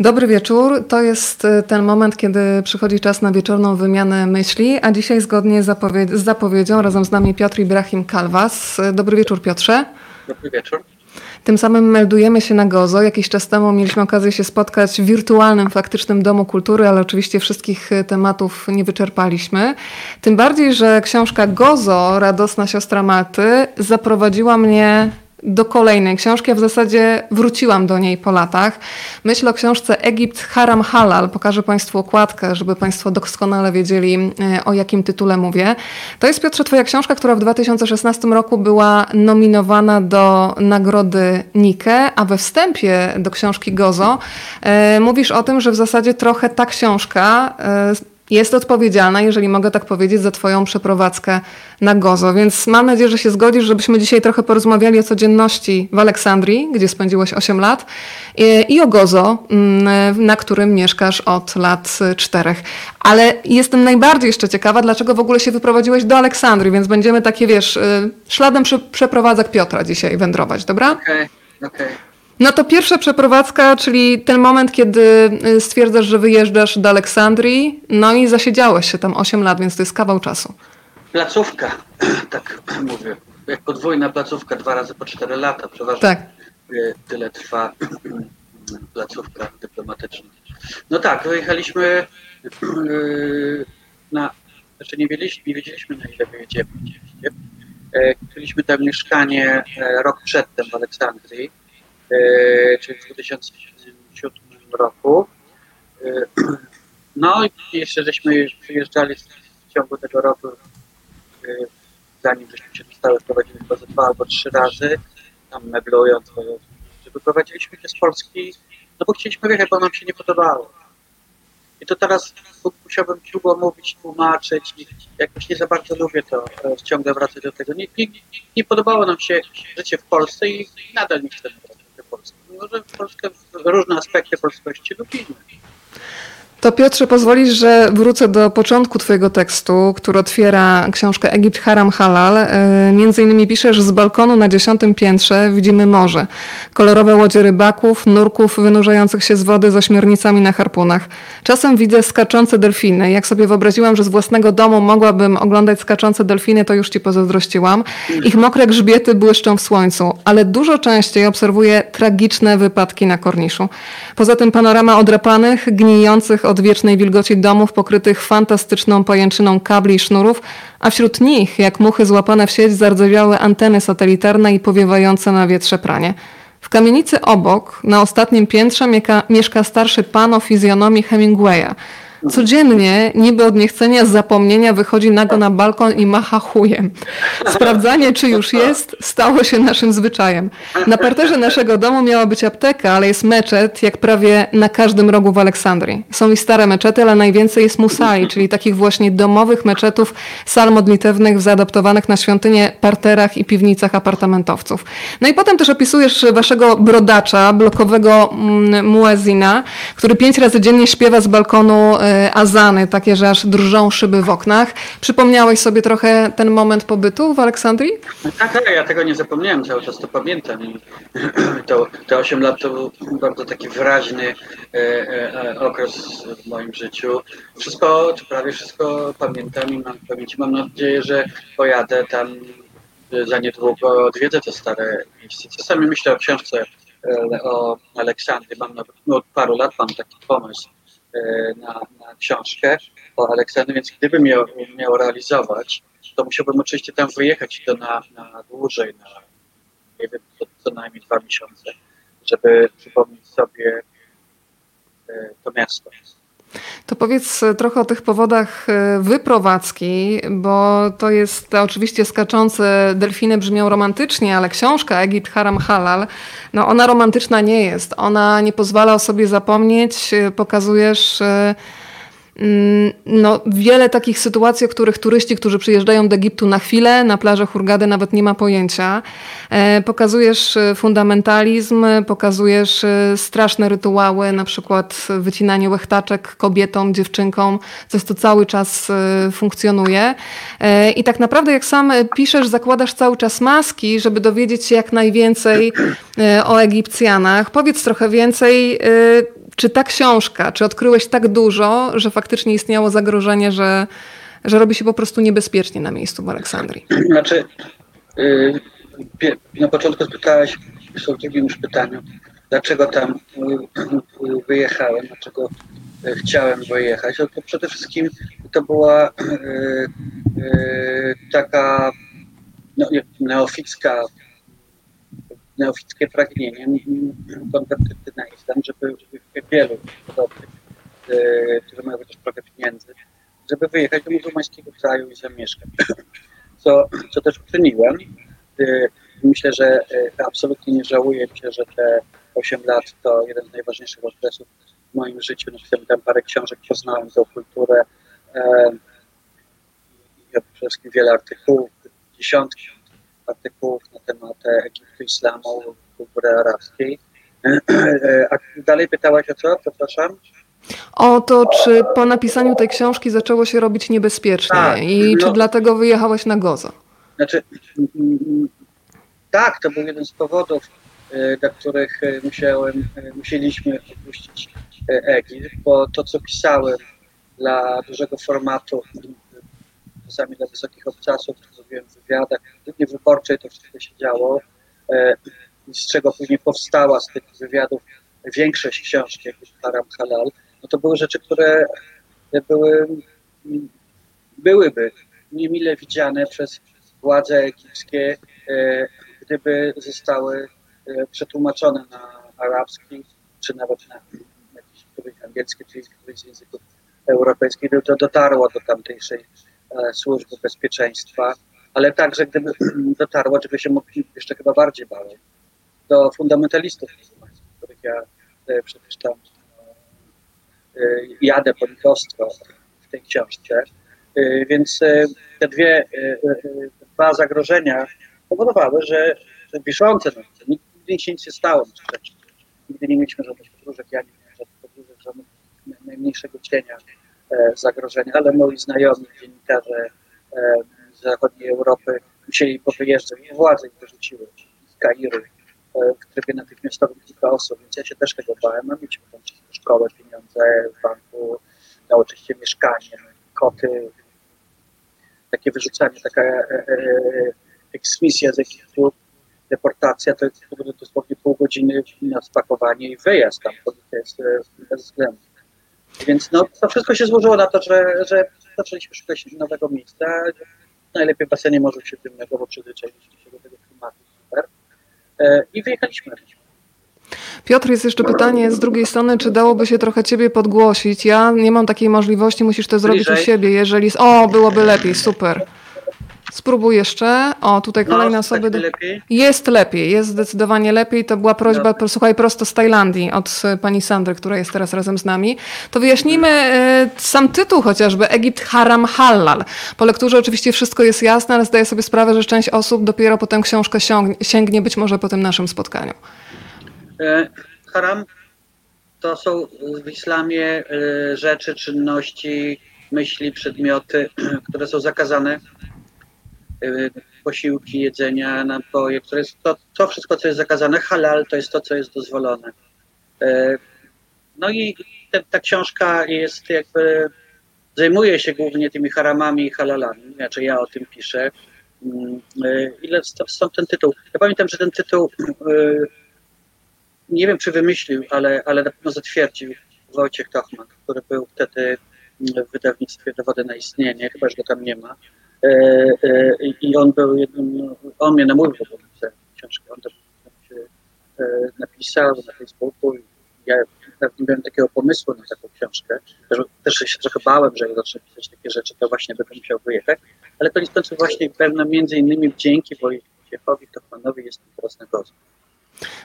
Dobry wieczór. To jest y, ten moment, kiedy przychodzi czas na wieczorną wymianę myśli, a dzisiaj zgodnie z, z zapowiedzią razem z nami Piotr Ibrahim Kalwas. Dobry wieczór Piotrze. Dobry wieczór. Tym samym meldujemy się na Gozo. Jakiś czas temu mieliśmy okazję się spotkać w wirtualnym, faktycznym Domu Kultury, ale oczywiście wszystkich y, tematów nie wyczerpaliśmy. Tym bardziej, że książka Gozo, Radosna siostra Malty, zaprowadziła mnie do kolejnej książki, a w zasadzie wróciłam do niej po latach. Myślę o książce Egipt Haram Halal. Pokażę Państwu okładkę, żeby Państwo doskonale wiedzieli, e, o jakim tytule mówię. To jest, Piotrze, Twoja książka, która w 2016 roku była nominowana do nagrody Nike, a we wstępie do książki Gozo e, mówisz o tym, że w zasadzie trochę ta książka e, jest odpowiedzialna, jeżeli mogę tak powiedzieć, za Twoją przeprowadzkę na Gozo. Więc mam nadzieję, że się zgodzisz, żebyśmy dzisiaj trochę porozmawiali o codzienności w Aleksandrii, gdzie spędziłeś 8 lat, i o Gozo, mm, na którym mieszkasz od lat czterech. Ale jestem najbardziej jeszcze ciekawa, dlaczego w ogóle się wyprowadziłeś do Aleksandrii, więc będziemy takie, wiesz, y, śladem przeprowadzek Piotra dzisiaj wędrować, dobra? Okej, okay, okej. Okay. No to pierwsza przeprowadzka, czyli ten moment, kiedy y, stwierdzasz, że wyjeżdżasz do Aleksandrii, no i zasiedziałeś się tam 8 lat, więc to jest kawał czasu. Placówka, tak mówię. Jak podwójna placówka, dwa razy po 4 lata. Przeważnie tak. tyle trwa placówka dyplomatyczna. No tak, wyjechaliśmy y, na, znaczy nie wiedzieliśmy, nie wiedzieliśmy na ile wyjedziemy. Mieliśmy tam mieszkanie e, rok przedtem w Aleksandrii E, czyli w 2007 roku. E, no i jeszcze żeśmy przyjeżdżali w ciągu tego roku, e, zanim żeśmy się dostały, prowadzili chyba dwa albo trzy razy, tam meblując, wyprowadziliśmy się z Polski, no bo chcieliśmy wyjechać, bo nam się nie podobało. I to teraz musiałbym długo mówić, tłumaczyć jakoś nie za bardzo lubię to ciągle wracać do tego. Nie, nie, nie podobało nam się życie w Polsce i nadal nie chcemy może Polskę, różne aspekty polskości lubimy. To Piotrze, pozwolisz, że wrócę do początku Twojego tekstu, który otwiera książkę Egipt Haram Halal. E, między innymi piszesz, z balkonu na dziesiątym piętrze widzimy morze. Kolorowe łodzie rybaków, nurków wynurzających się z wody z ośmiornicami na harpunach. Czasem widzę skaczące delfiny. Jak sobie wyobraziłam, że z własnego domu mogłabym oglądać skaczące delfiny, to już Ci pozazdrościłam. Ich mokre grzbiety błyszczą w słońcu, ale dużo częściej obserwuję tragiczne wypadki na korniszu. Poza tym panorama odrapanych, gnijących wiecznej wilgoci domów pokrytych fantastyczną pajęczyną kabli i sznurów, a wśród nich, jak muchy złapane w sieć, zardzewiałe anteny satelitarne i powiewające na wietrze pranie. W kamienicy obok, na ostatnim piętrze, mieszka starszy pan o fizjonomii Hemingwaya – Codziennie, niby od niechcenia zapomnienia, wychodzi nago na balkon i macha chujem. Sprawdzanie, czy już jest, stało się naszym zwyczajem. Na parterze naszego domu miała być apteka, ale jest meczet, jak prawie na każdym rogu w Aleksandrii. Są i stare meczety, ale najwięcej jest musali, czyli takich właśnie domowych meczetów, sal modlitewnych zaadaptowanych na świątynie, parterach i piwnicach apartamentowców. No i potem też opisujesz waszego brodacza, blokowego mm, muezina, który pięć razy dziennie śpiewa z balkonu e, azany, takie, że aż drżą szyby w oknach. Przypomniałeś sobie trochę ten moment pobytu w Aleksandrii? Tak, tak, ja tego nie zapomniałem, cały czas to pamiętam. To, te 8 lat to był bardzo taki wyraźny e, e, okres w moim życiu. Wszystko, czy prawie wszystko pamiętam i mam pamięci. Mam nadzieję, że pojadę tam za niedługo, odwiedzę te stare miejsca. Czasami myślę o książce e, o Aleksandrii. Mam nawet no, od paru lat mam taki pomysł E, na, na książkę o Aleksandrze, więc gdybym miał, miał realizować, to musiałbym oczywiście tam wyjechać to na, na dłużej, na nie wiem, co, co najmniej dwa miesiące, żeby przypomnieć sobie e, to miasto. To powiedz e, trochę o tych powodach wyprowadzki, bo to jest oczywiście skaczące delfiny brzmią romantycznie, ale książka Egipt Haram Halal no ona romantyczna nie jest. Ona nie pozwala o sobie zapomnieć. Pokazujesz e, mm, no, wiele takich sytuacji, o których turyści, którzy przyjeżdżają do Egiptu na chwilę, na plażę Hurgady nawet nie ma pojęcia. E, pokazujesz e, fundamentalizm, pokazujesz straszne rytuały, na przykład wycinanie łechtaczek kobietom, dziewczynkom, coś to cały czas funkcjonuje. I tak naprawdę jak sam piszesz, zakładasz cały czas maski, żeby dowiedzieć się jak najwięcej o Egipcjanach. Powiedz trochę więcej, czy ta książka, czy odkryłeś tak dużo, że faktycznie istniało zagrożenie, że, że robi się po prostu niebezpiecznie na miejscu w Aleksandrii? Znaczy, yy, na początku spytałeś, w drugim już pytaniu, dlaczego tam yy, wyjechałem, dlaczego yy, chciałem wyjechać. No to przede wszystkim to była yy, yy, taka no, neoficka neofickie pragnienie konwertyty na islam, żeby, żeby wielu podobnych, yy, którzy mają też trochę pieniędzy, żeby wyjechać do muzułmańskiego kraju i zamieszkać. Co, co też uczyniłem. Yy, myślę, że yy, absolutnie nie żałuję się, że te 8 lat to jeden z najważniejszych okresów w moim życiu. Napisałem tam parę książek, poznałem tą kulturę. Ja przede wszystkim wiele artykułów, dziesiątki artykułów na temat Egiptu, islamu, kultury arabskiej. A dalej pytałaś o co, przepraszam? O to, czy po napisaniu tej książki zaczęło się robić niebezpiecznie tak, i no, czy dlatego wyjechałeś na Gozo? Znaczy, tak, to był jeden z powodów, e, dla których e, musiałem, e, musieliśmy opuścić Egipt, bo to, co pisałem dla dużego formatu, czasami dla wysokich obcasów, zrobiłem w wywiadach, w dni wyborczej to wszystko się działo, z czego później powstała z tych wywiadów większość książki, jak Haram Halal, no to były rzeczy, które były, byłyby niemile widziane przez władze egipskie, e, gdyby zostały e, przetłumaczone na arabski, czy nawet na jakiś angielski, czy któryś z języków europejskich, to dotarło do tamtejszej e, służby bezpieczeństwa, ale także gdyby dotarło, żeby się mogli jeszcze chyba bardziej bały, do fundamentalistów których ja przecież tam Y, jadę po lichostwo w tej książce. Więc te dwie, dwa zagrożenia powodowały, że, wiszące, no, nigdy się nic nie stało. Nigdy nie mieliśmy żadnych podróżek, ja nie miałem żadnych podróżek, żadnego najmniejszego cienia e, zagrożenia, ale moi znajomi dziennikarze e, z zachodniej Europy musieli powyjeżdżać władze ich wyrzuciły z Kairu E, w trybie natychmiastowym kilka osób, więc ja się też tego bałem, a mieliśmy tam szkołę, pieniądze w banku, no oczywiście mieszkanie, koty, takie wyrzucanie, taka e, e, eksmisja z Egiptu, deportacja, to jest dosłownie pół godziny na spakowanie i wyjazd tam, to jest bez względu. Więc no, to wszystko się złożyło na to, że, że zaczęliśmy szukać nowego miejsca. Najlepiej w basenie Morza Śródziemnego, bo przyzwyczailiśmy się do tego klimatu super. E, i wyjechaliśmy. Piotr, jest jeszcze pytanie z drugiej strony, czy dałoby się trochę ciebie podgłosić? Ja nie mam takiej możliwości, musisz to zrobić Bliżej. u siebie, jeżeli... O, byłoby lepiej, super. Spróbuj jeszcze. O, tutaj kolejne no, osoby. Tak lepiej? Jest lepiej, jest zdecydowanie lepiej. To była prośba, no. słuchaj, prosto z Tajlandii od e, pani Sandry, która jest teraz razem z nami. To wyjaśnijmy y, sam tytuł chociażby, Egipt Haram Halal. Po lekturze oczywiście wszystko jest jasne, ale zdaję sobie sprawę, że część osób dopiero po tę książkę sięgnie, być może po tym naszym spotkaniu. E, haram to są w islamie e, rzeczy, czynności, myśli, przedmioty, które są zakazane posiłki, jedzenia, napoje, które jest to, to wszystko, co jest zakazane. Halal to jest to, co jest dozwolone. Y, no i te, ta książka jest jakby, zajmuje się głównie tymi haramami i halalami, znaczy ja o tym piszę. Y, ile stąd ten tytuł? Ja pamiętam, że ten tytuł nie wiem, czy wymyślił, ale, ale na pewno zatwierdził Wojciech Tochman, który był wtedy w wydawnictwie Dowody na istnienie, chyba, że go tam nie ma. E, e, I on był jednym, on mnie namówił do napisania książki. On też e, napisał na Facebooku. Ja nie miałem takiego pomysłu na taką książkę. Też, też się trochę bałem, że jak zacznę pisać takie rzeczy, to właśnie będę musiał wyjechać. Ale koniec końców właśnie pewno między innymi dzięki Wojciechowi Tochmanowi jestem teraz na Gozu.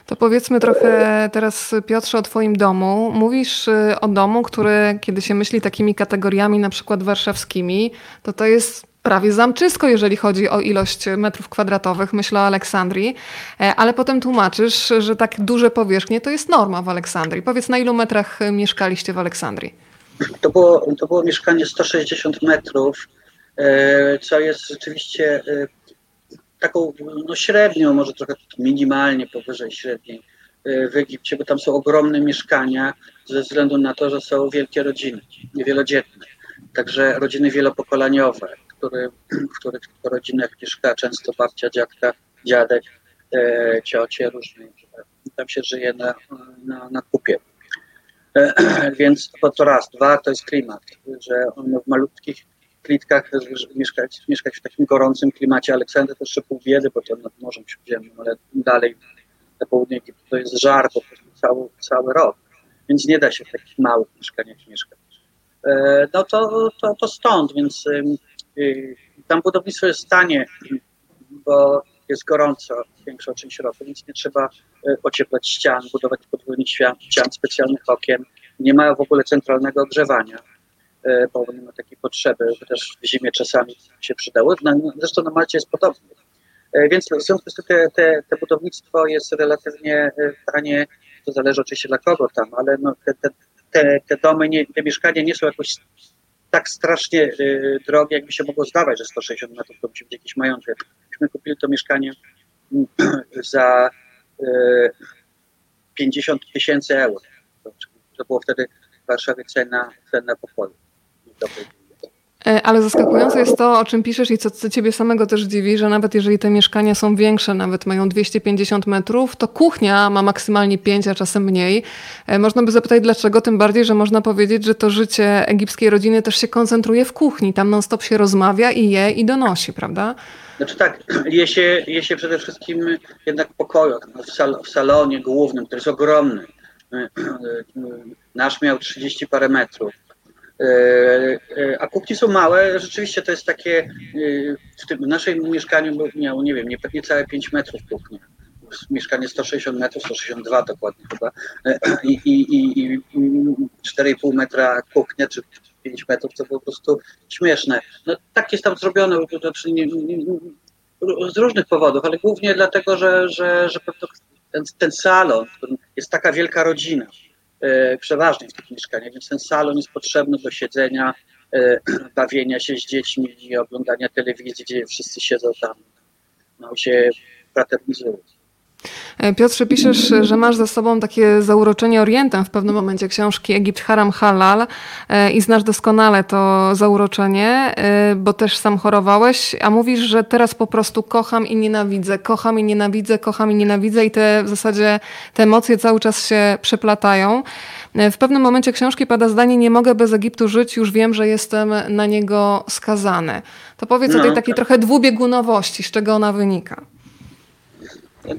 To powiedzmy trochę teraz, Piotrze, o Twoim domu. Mówisz o domu, który, kiedy się myśli takimi kategoriami, na przykład warszawskimi, to to jest prawie zamczysko, jeżeli chodzi o ilość metrów kwadratowych, myślę o Aleksandrii, e, ale potem tłumaczysz, że tak duże powierzchnie to jest norma w Aleksandrii. Powiedz, na ilu metrach mieszkaliście w Aleksandrii? To było, to było mieszkanie 160 metrów, e, co jest rzeczywiście e, taką no średnią, może trochę minimalnie powyżej średniej w Egipcie, bo tam są ogromne mieszkania ze względu na to, że są wielkie rodziny, wielodzietne. Także rodziny wielopokoleniowe, który, w których rodzinach mieszka często babcia, dziadka, dziadek, e, ciocie różne. Tam się żyje na, na, na kupie. E, więc to, to raz. Dwa, to jest klimat, że w malutkich klitkach mieszkać, mieszkać w takim gorącym klimacie. Aleksander to jeszcze pół biedy, bo to nad Morzem Śródziemnym, ale dalej na południe Egiptu to jest żar po prostu cały, cały rok. Więc nie da się w takich małych mieszkaniach mieszkać. E, no to, to, to stąd, więc tam budownictwo jest tanie, bo jest gorąco większą część roku, więc nie trzeba e, ocieplać ścian, budować podwójnych ścian, specjalnych okien. Nie ma w ogóle centralnego ogrzewania, e, bo nie ma takiej potrzeby, chociaż w zimie czasami się przydało. Zresztą na Malcie jest podobnie. Więc w związku z tym te, te, te budownictwo jest relatywnie tanie, to zależy oczywiście dla kogo tam, ale no te, te, te domy, nie, te mieszkania nie są jakoś tak strasznie y, drogie, jakby się mogło zdawać, że 160 metrów to musi być jakiś majątek. Myśmy kupili to mieszkanie za y, 50 tysięcy euro. To, było wtedy w Warszawie cena, cena pokoju. E, ale zaskakujące jest to, o czym piszesz i co, co ciebie samego też dziwi, że nawet jeżeli te mieszkania są większe, nawet mają 250 metrów, to kuchnia ma maksymalnie 5, a czasem mniej. E, można by zapytać dlaczego, tym bardziej, że można powiedzieć, że to życie egipskiej rodziny też się koncentruje w kuchni. Tam non-stop się rozmawia i je i donosi, prawda? Znaczy tak, je się, je się przede wszystkim jednak pokoju, w, sal, w salonie głównym, który jest ogromny. E, nasz miał 30 parę metrów E, e, a kuchnie są małe, rzeczywiście to jest takie, e, w tym naszym mieszkaniu miało, nie wiem, niecałe 5 metrów kuchnia. Mieszkanie 160 metrów, 162 dokładnie chyba. I, i, i, i 4,5 metra kuchnia, czy 5 metrów, to po prostu śmieszne. No tak jest tam zrobione, znaczy nie, nie, z różnych powodów, ale głównie dlatego, że, że, że ten, ten salon, jest taka wielka rodzina, E, przeważnie w tych mieszkaniach, więc ten salon jest potrzebny do siedzenia, e, bawienia się z dziećmi i oglądania telewizji, gdzie wszyscy siedzą tam, no się fraternizują. E, Piotrze, piszesz, że masz ze sobą takie zauroczenie orientem w pewnym momencie książki Egipt Haram Halal i znasz doskonale to zauroczenie, bo też sam chorowałeś, a mówisz, że teraz po prostu kocham i nienawidzę, kocham i nienawidzę, kocham i nienawidzę i te w zasadzie te emocje cały czas się przeplatają. W pewnym momencie książki pada zdanie, nie mogę bez Egiptu żyć, już wiem, że jestem na niego skazany. To powiedz no, o tej takiej tak. trochę dwubiegunowości, z czego ona wynika.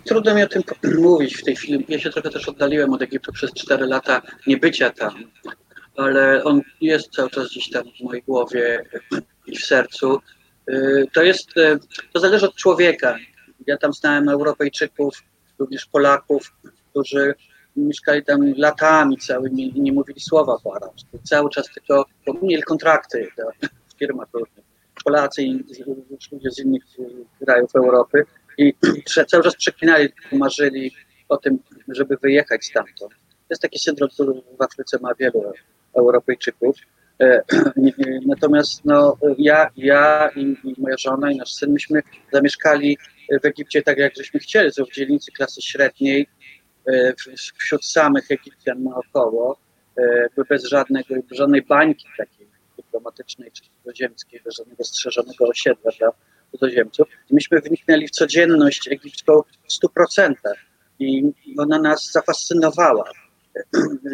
Trudno mi o tym mówić w tej chwili. Ja się trochę też oddaliłem od Egiptu przez 4 lata niebycia tam, ale on jest cały czas gdzieś tam w mojej głowie i w sercu. Y, to jest, y, to zależy od człowieka. Ja tam znałem Europejczyków, również Polaków, którzy mieszkali tam latami całymi i nie mówili słowa po arabsku. Cały czas tylko mieli kontrakty firmach różnych. Polacy i ludzie z innych krajów Europy i cały czas przeklinali, marzyli o tym, żeby wyjechać stamtąd. To jest taki syndrom, który w Afryce ma wielu Europejczyków. E, natomiast no, ja, ja i, i, moja żona i nasz syn, myśmy zamieszkali w Egipcie tak, jak żeśmy chcieli, w dzielnicy klasy średniej, e, wśród samych Egipcjan naokoło, e, bez żadnego, żadnej bańki takiej dyplomatycznej czy cudzoziemskiej, bez żadnego strzeżonego osiedla dla cudzoziemców. Myśmy wniknęli w codzienność egipską w 100% i ona nas zafascynowała.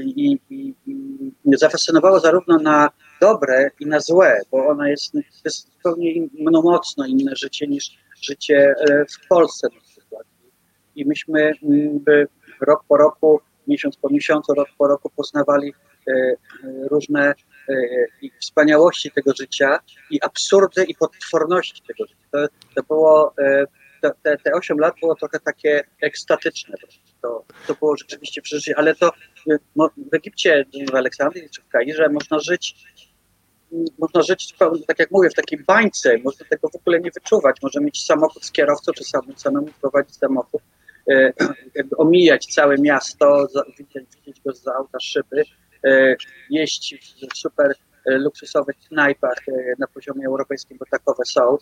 I, i, i zafascynowała zarówno na dobre i na złe, bo ona jest, jest zupełnie no, mocno inne życie niż życie e, w Polsce na przykład. I myśmy rok po roku, miesiąc po miesiącu, rok po roku poznawali e, różne e, wspaniałości tego życia i absurdy i potworności tego życia. To, to było, te, te 8 lat było trochę takie ekstatyczne. To, to było rzeczywiście przeżycie, ale to w Egipcie, w Aleksandrii czy w Kairze można żyć można żyć, tak jak mówię, w takiej bańce, można tego w ogóle nie wyczuwać. Może mieć samochód z kierowcą, czy sam, samemu prowadzić samochód, e, omijać całe miasto, widzieć, widzieć go z auta szyby, e, jeść w super e, luksusowych knajpach na poziomie europejskim, bo takowe są.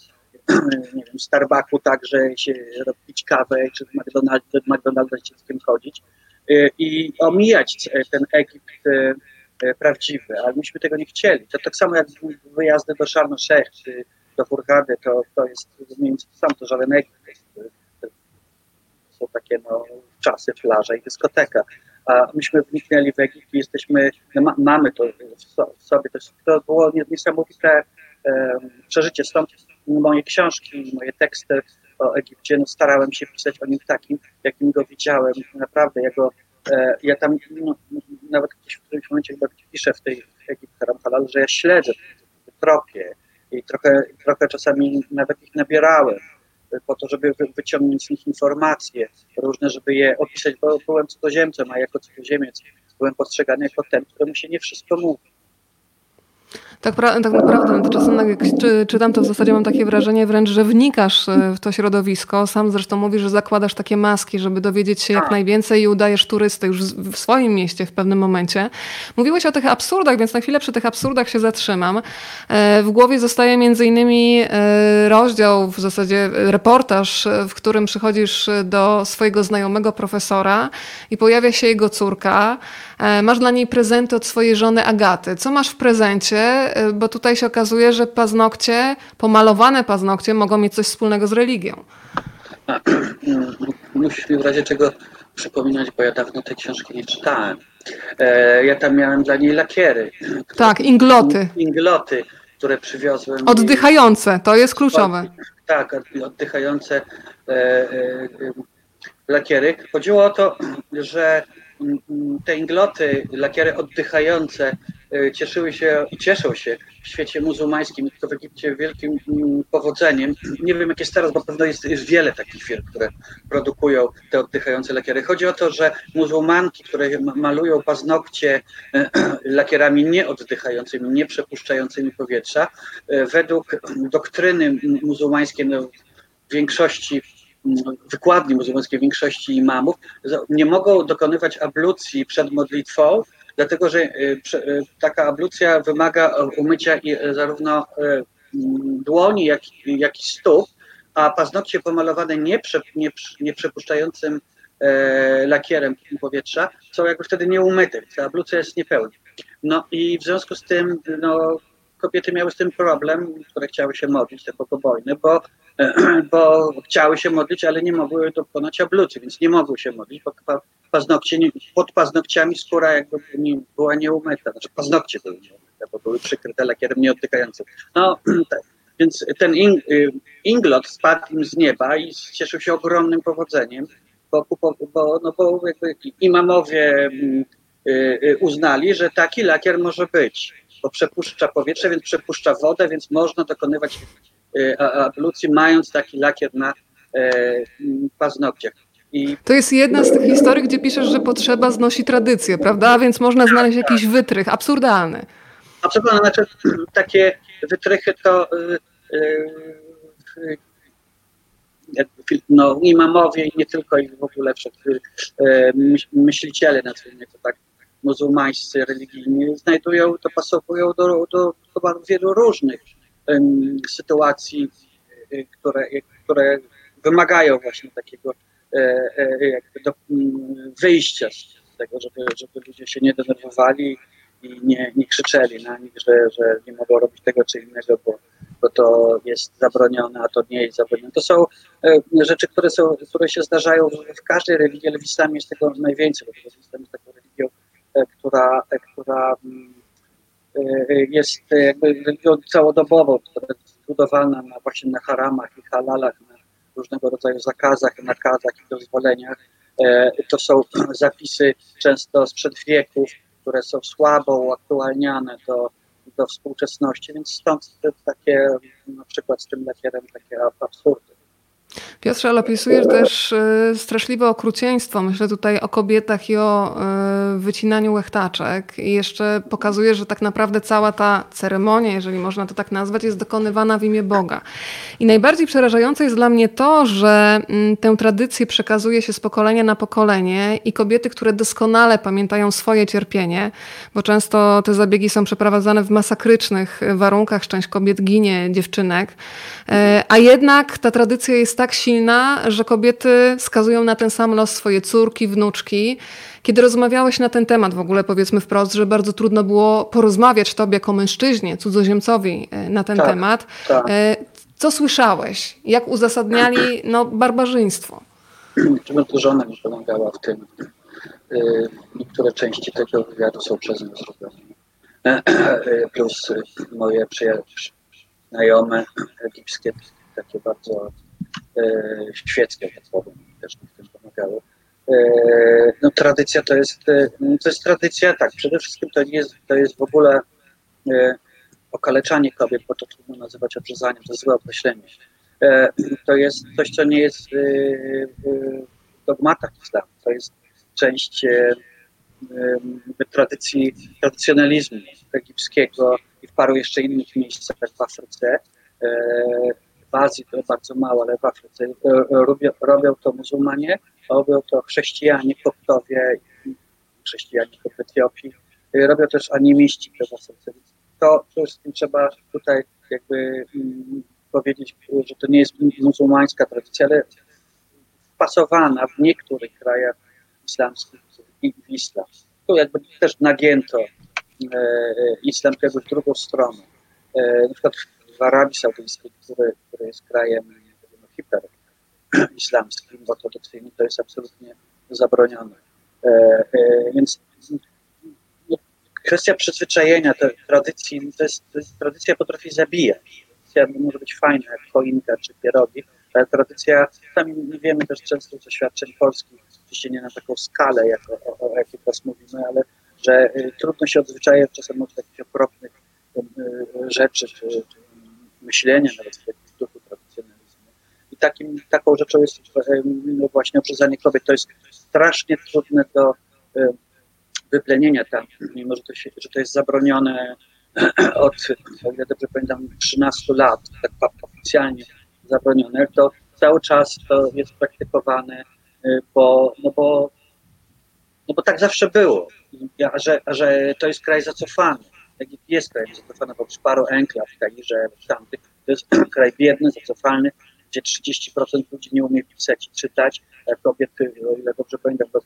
Nie wiem, w Starbucku także się robić kawę, czy w McDonaldzie, do McDonalda z dzieckiem chodzić. i omijać ten Egipt prawdziwy, ale myśmy tego nie chcieli. To tak samo jak wyjazdy do Sharm el-Sheikh czy do Hurghady, to, to jest sam, to żaden Egipt. To są takie no, czasy, plaża i dyskoteka. A myśmy wniknęli w Egipt i jesteśmy, no, ma, mamy to w sobie. To, to było niesamowite przeżycie. Stąd moje książki, moje teksty o Egipcie, no, starałem się pisać o nim takim, jakim go widziałem. Naprawdę, ja, e, ja tam no, nawet gdzieś w którymś momencie chyba piszę w tej Egipt Halal, że ja śledzę te tropie i trochę, trochę czasami nawet ich nabierałem po to, żeby wyciągnąć z nich informacje różne, żeby je opisać, bo byłem cudzoziemcem, a jako cudzoziemiec byłem postrzegany jako ten, któremu się nie wszystko mówi. Tak, tak naprawdę, no czasem jak czy, czytam, to w zasadzie mam takie wrażenie wręcz, że wnikasz e, w to środowisko. Sam zresztą mówisz, że zakładasz takie maski, żeby dowiedzieć się jak tak. najwięcej i udajesz turystę już w swoim mieście w pewnym momencie. Mówiłeś o tych absurdach, więc na chwilę przy tych absurdach się zatrzymam. E, w głowie zostaje między innymi e, rozdział, w zasadzie reportaż, w którym przychodzisz do swojego znajomego profesora i pojawia się jego córka. Masz dla niej prezenty od swojej żony Agaty. Co masz w prezencie? Y, bo tutaj się okazuje, że paznokcie, pomalowane paznokcie mogą mieć coś wspólnego z religią. musisz mi w razie czego przypominać, bo ja dawno tej książki nie czytałem. E, ja tam miałem dla niej lakiery. Tak, ingloty. Ingloty, które przywiozłem. Oddychające, to jest kluczowe. Tak, oddychające e, e, lakiery. Chodziło o to, że te ingloty, lakiery oddychające E, cieszyły się i cieszą się w świecie muzułmańskim, to w Egipcie wielkim mm, powodzeniem. Nie wiem jak jest teraz, bo pewno jest, jest wiele takich firm, które produkują te oddychające lakiery. Chodzi o to, że muzułmanki, które malują paznokcie e, lakierami nieoddychającymi, nie przepuszczającymi powietrza, e, według doktryny muzułmańskiej no, w większości mm, wykładni muzułmańskiej większości imamów nie mogą dokonywać ablucji przed modlitwą, dlatego że y, y, taka ablucja wymaga umycia y, zarówno dłoni, jak, jak i stóp, a paznokcie pomalowane nie, prze, nie, nie e, lakierem powietrza są jakby wtedy nieumyte, ta ablucja jest niepełna. No i w związku z tym no, kobiety miały z tym problem, które chciały się modlić, te pokobojne, bo, bo chciały się modlić, ale nie mogły dokonać ablucji, więc nie mogły się modlić, bo paznokcie, pod paznokciami skóra jakby nie, była nieumyta, znaczy paznokcie były nieumyte, bo były przykryte lakierem nieodtykającym. No, tak. Więc ten in, y, inglot spadł im z nieba i cieszył się ogromnym powodzeniem, bo, bo, no bo jakby imamowie y, y, uznali, że taki lakier może być, bo przepuszcza powietrze, więc przepuszcza wodę, więc można dokonywać ablucji mając taki lakier na paznokciach. I... To jest jedna z tych historii, gdzie piszesz, że potrzeba znosi tradycję, prawda? Więc można znaleźć jakiś wytrych absurdalny. Absurdalny, znaczy takie wytrychy to yy, yy, no, imamowie i nie tylko, i w ogóle myśliciele, nazwijmy to tak, muzułmańscy, religijni, znajdują, dopasowują do, do, do wielu różnych sytuacji, y, które, które wymagają właśnie takiego E, e, jakby do wyjścia z tego, żeby, żeby ludzie się nie denerwowali i nie, nie krzyczeli na nich, że, że nie mogą robić tego czy innego, bo, bo to jest zabronione, a to nie jest zabronione. To są e, rzeczy, które, są, które się zdarzają w każdej religii, ale w islamie jest tego najwięcej, bo islam jest taką religią, która, która jest jakby która jest zbudowana na, właśnie na haramach i halalach, na różnego rodzaju zakazach, nakazach i dozwoleniach. E, to są zapisy często sprzed wieków, które są słabo uaktualniane do, do współczesności, więc stąd takie na przykład z tym lakierem takie absurdy. Piotrze, ale opisujesz też y, straszliwe okrucieństwo. Myślę tutaj o kobietach i o y, wycinaniu łechtaczek. I jeszcze pokazujesz, że tak naprawdę cała ta ceremonia, jeżeli można to tak nazwać, jest dokonywana w imię Boga. I najbardziej przerażające jest dla mnie to, że mm, tę tradycję przekazuje się z pokolenia na pokolenie i kobiety, które doskonale pamiętają swoje cierpienie, bo często te zabiegi są przeprowadzane w masakrycznych warunkach, część kobiet ginie, dziewczynek, e, a jednak ta tradycja jest tak silna, że kobiety skazują na ten sam los swoje córki, wnuczki. Kiedy rozmawiałeś na ten temat, w ogóle powiedzmy wprost, że bardzo trudno było porozmawiać tobie jako mężczyźnie, cudzoziemcowi e, na ten Tak, temat, tak. e, co słyszałeś? Jak uzasadniali no, barbarzyństwo? Czy to żona mi pomagała w tym. Y, Niektóre części tego wywiadu są przez nią zrobione. Plus moje przyja- znajome egipskie, takie bardzo świeckie, tak powiem, też mi w tym pomagały. Y, No, tradycja to jest, y, to jest tradycja, tak, przede wszystkim to jest, to jest w ogóle okaleczanie kobiet, bo to trudno nazywać obrzezaniem, to jest złe określenie. E, To jest coś, co nie jest w dogmatach islamu, to jest część e, tradycji, tradycjonalizmu egipskiego i w paru jeszcze innych miejscach w Afryce. W Azji to bardzo mało, ale w Afryce e, e, robią, robią to muzułmanie, robią to chrześcijanie, koptowie, chrześcijanie w Etiopii, E, robią też animiści Afryce. Więc To wszystkim trzeba tutaj jakby mm, powiedzieć, że to nie jest muzułmańska tradycja, ale wpasowana w niektórych krajach islamskich i w islam. Tu jakby też nagięto e, islam w drugą stronę. E, na przykład w Arabii Saudyjskiej, który, który jest krajem no, hiper islamskim, ortodoksyjnym, to jest absolutnie zabronione. E, e, więc no, kwestia przyzwyczajenia, te tradycji, to jest, to jest, tradycja potrafi zabijać. Tradycja może być fajna, jak choinka czy pierogi, ale tradycja, nie wiemy też często z doświadczeń polskich, oczywiście nie na taką skalę, jak o, o, jakiej teraz mówimy, ale że y, trudno się odzwyczajać czasem od takich okropnych y, y, rzeczy, czy, czy myślenia nawet w duchu tradycjonalizmu. I takim, taką rzeczą jest no właśnie obrzezanie kobiet. To jest strasznie trudne do wyplenienia tam, mimo że to, się, że to jest zabronione od, o ile dobrze pamiętam, 13 lat, tak oficjalnie zabronione, to cały czas to jest praktykowane, y, bo, no bo, no bo tak zawsze było. A że, a że to jest kraj zacofany. Egipt jest krajem zacofany, bo przy paru enklaw w Kairze, w tamtych, to jest kraj biedny, zacofany, gdzie 30% ludzi nie umie pisać i czytać, a kobiety, o ile dobrze pamiętam, to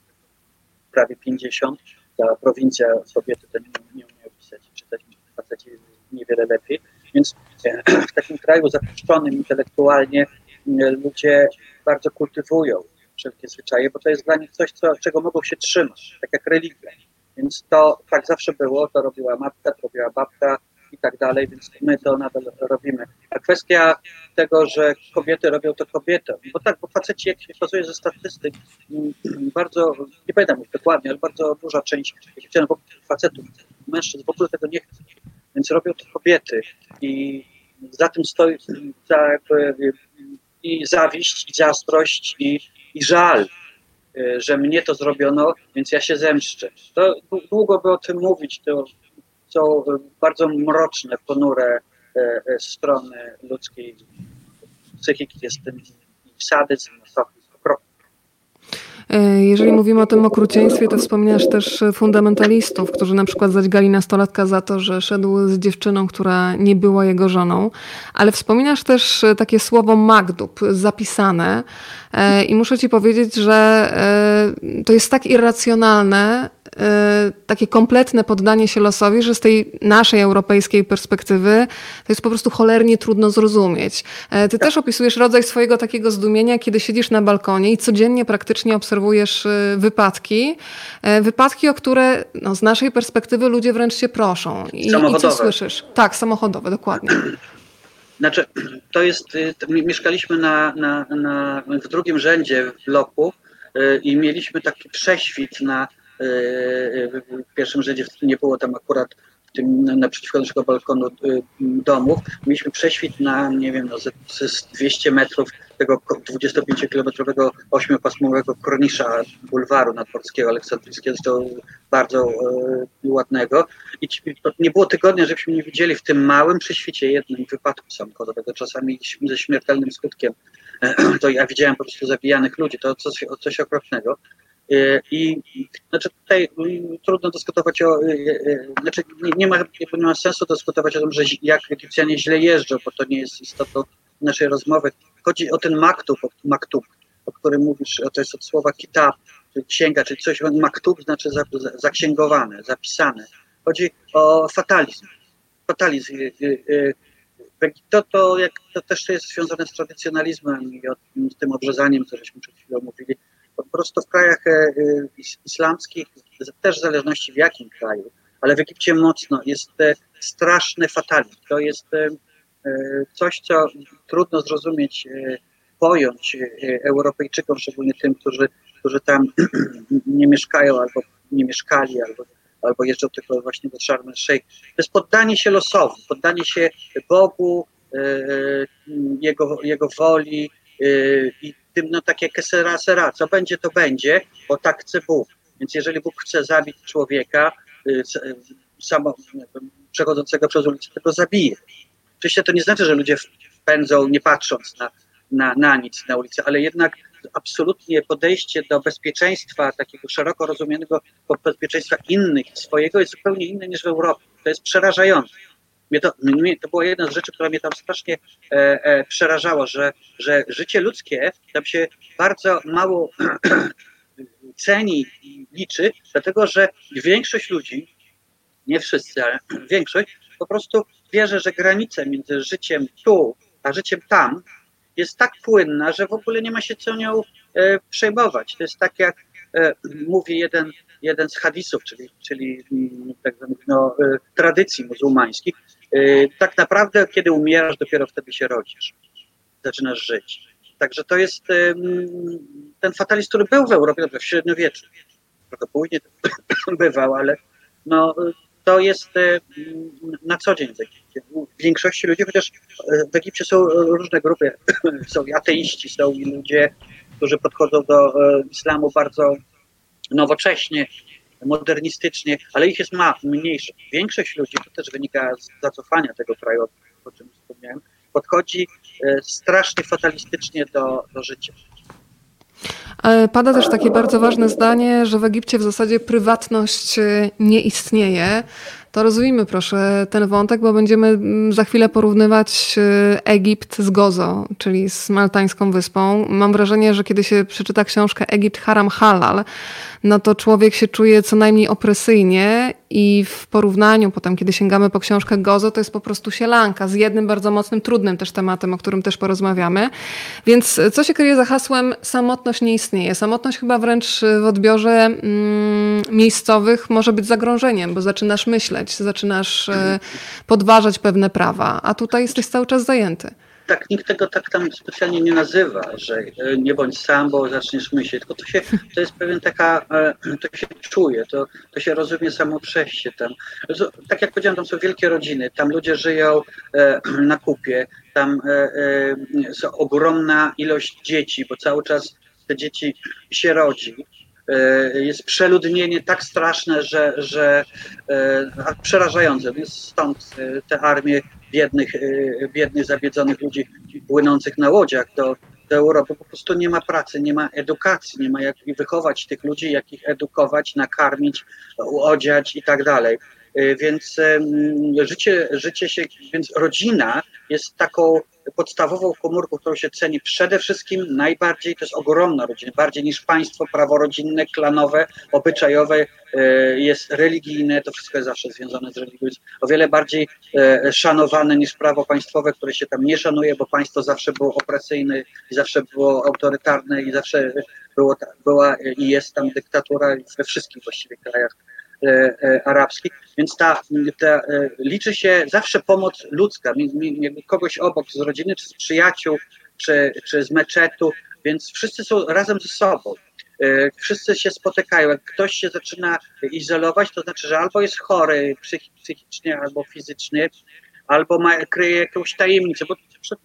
prawie 50, ta prowincja kobiety to nie, nie umieją pisać i czytać, faceci niewiele lepiej. Więc e, w takim kraju zapuszczonym intelektualnie e, ludzie bardzo kultywują wszelkie zwyczaje, bo to jest dla nich coś, co, czego mogą się trzymać, tak jak religia. Więc to tak zawsze było, to robiła matka, to robiła babka i tak dalej, więc my to nadal robimy. A kwestia tego, że kobiety robią to kobietom, bo tak, bo faceci, jak się okazuje ze statystyk, mm, bardzo, nie pamiętam już dokładnie, ale bardzo duża część facetów, mężczyzn w ogóle tego nie chce, więc robią to kobiety i za tym stoi jakby, i zawiść, i zazdrość, i, i żal, że mnie to zrobiono, więc ja się zemszczę. To dłu- długo by o tym mówić, to są y, bardzo mroczne, ponure e, e, strony ludzkiej psychiki, jest ten sadyzm, Jeżeli mówimy o tym okrucieństwie, to wspominasz też fundamentalistów, którzy na przykład zadźgali nastolatka za to, że szedł z dziewczyną, która nie była jego żoną. Ale wspominasz też takie słowo magdub, zapisane. E, I muszę ci powiedzieć, że e, to jest tak irracjonalne, e, takie kompletne poddanie się losowi, że z tej naszej europejskiej perspektywy to jest po prostu cholernie trudno zrozumieć. E, Ty też opisujesz rodzaj swojego takiego zdumienia, kiedy siedzisz na balkonie i codziennie praktycznie obserwujesz e, wypadki. E, Wypadki, o które no, z naszej perspektywy ludzie wręcz cię proszą. I, i co Samochodowe. słyszysz? Tak, samochodowe, dokładnie. Znaczy, to jest, y, mieszkaliśmy na, na, na, w drugim rzędzie w bloku y, i mieliśmy taki prześwit na y, y, w pierwszym rzędzie, nie było tam akurat w tym naprzeciwko naszego balkonu y, domów. Mieliśmy prześwit na, nie wiem, no, ze 200 metrów tego ko- 25-kilometrowego ośmiopasmowego kornisza bulwaru nadmorskiego, aleksandryjskiego, zresztą bardzo y, ładnego. I to nie było tygodnia, żebyśmy nie widzieli w tym małym prześwicie jednym wypadku samochodowego, czasami ze śmiertelnym skutkiem. To ja widziałem po prostu zabijanych ludzi, to coś, coś okropnego. Y, I znaczy tutaj y, trudno dyskutować o, y, y, znaczy nie, nie, ma, nie ma sensu dyskutować o tym, że jak Egipcjanie źle jeżdżą, bo to nie jest istotą naszej rozmowy. Chodzi o ten maktub, o- maktub, o którym mówisz, to jest od słowa kitab, czy księga, czy coś, maktub znaczy za- za- zaksięgowane, zapisane. Chodzi o fatalizm. Fatalizm. To, to, jak, to też jest związane z tradycjonalizmem i od, z tym obrzezaniem, co żeśmy przed chwilą mówili. Po prostu w krajach e, is- islamskich, też w zależności w jakim kraju, ale w Egipcie mocno, jest e, straszny fatalizm. To jest e, e, coś, co trudno zrozumieć, e, pojąć e, Europejczykom, szczególnie tym, którzy, którzy tam nie mieszkają albo nie mieszkali, albo, albo jeżdżą tylko właśnie do Sharm el-Sheikh. To jest poddanie się losowi, poddanie się Bogu, e, e, jego, jego woli e, i tym, no takie kesera sera, co będzie, to będzie, bo tak chce Bóg. Więc jeżeli Bóg chce zabić człowieka, y, samo, przechodzącego przez ulicę, to go zabije. Oczywiście to nie znaczy, że ludzie pędzą nie patrząc na, na, na nic na ulicy, ale jednak absolutnie podejście do bezpieczeństwa, takiego szeroko rozumianego bezpieczeństwa innych swojego jest zupełnie inne niż w Europie. To jest przerażające. Mnie to, mnie, to była jedna z rzeczy, która mnie tam strasznie e, e, przerażała, że, że życie ludzkie tam się bardzo mało ceni i liczy, dlatego że większość ludzi, nie wszyscy, ale większość, po prostu wierzy, że granica między życiem tu a życiem tam jest tak płynna, że w ogóle nie ma się co nią e, przejmować. To jest tak, jak e, mówi jeden, jeden z hadisów, czyli, czyli mm, tak zwanych no, e, tradycji muzułmańskich. E, tak naprawdę, kiedy umierasz, dopiero wtedy się rodzisz. Zaczynasz żyć. Także to jest ten fatalizm, który był w Europie w średniowieczu. Trochę później bywał, ale no, to jest e, na co dzień w Egipcie. U większości ludzi, chociaż e, w Egipcie są różne grupy. Są i ateiści, są i ludzie, którzy podchodzą do islamu bardzo nowocześnie, modernistycznie, ale ich jest ma, mniejsze. Większość ludzi, to też wynika z zacofania tego kraju, o czym wspomniałem, podchodzi e, strasznie fatalistycznie do, do życia. Ale Pada też takie bardzo ważne zdanie, że w Egipcie w zasadzie prywatność e, nie istnieje. To rozwijmy proszę ten wątek, bo będziemy mm, za chwilę porównywać e, Egipt z Gozo, czyli z maltańską wyspą. Mam wrażenie, że kiedy się przeczyta książkę Egipt Haram Halal, no to człowiek się czuje co najmniej opresyjnie i w porównaniu potem, kiedy sięgamy po książkę Gozo, to jest po prostu sielanka z jednym bardzo mocnym, trudnym też tematem, o którym też porozmawiamy. Więc co się kryje za hasłem samotność nie istnieje? Samotność chyba wręcz w odbiorze mm, miejscowych może być zagrożeniem, bo zaczynasz myśleć, zaczynasz e, podważać pewne prawa, a tutaj jesteś cały czas zajęty. tak, nikt tego tak tam specjalnie nie nazywa, że e, nie bądź sam, bo zaczniesz myśleć, tylko to, się, to jest pewien taka, e, to się czuje, to, to się rozumie samo przejście tam. Z- Tak jak powiedziałem, tam są wielkie rodziny, tam ludzie żyją na kupie, tam są ogromna ilość dzieci, bo cały czas te dzieci się rodzi. E, Jest przeludnienie tak straszne, że, że e, przerażające. Więc stąd e, te armie biednych, biednych, zabiedzonych ludzi płynących na łodziach do, do Europy. Po prostu nie ma pracy, nie ma edukacji, nie ma jak wychować tych ludzi, jak ich edukować, nakarmić, odziać i tak dalej. Więc życie, życie się, więc rodzina jest taką podstawową komórką, którą się ceni przede wszystkim najbardziej, to jest ogromna rodzina, bardziej niż państwo praworodzinne, klanowe, obyczajowe, e, jest religijne, to wszystko jest zawsze związane z religią, jest o wiele bardziej e, szanowane niż prawo państwowe, które się tam nie szanuje, bo państwo zawsze było opresyjne i zawsze było autorytarne i zawsze było, była i jest tam dyktatura we wszystkich właściwie krajach arabskich, więc ta, ta e, liczy się zawsze pomoc ludzka, jakby kogoś obok z rodziny, czy z przyjaciół, czy, czy z meczetu, więc wszyscy są razem ze sobą. E, Wszyscy się spotykają. Jak ktoś się zaczyna izolować, to znaczy, że albo jest chory psychi- psychicznie, albo fizycznie, albo ma, kryje jakąś tajemnicę, bo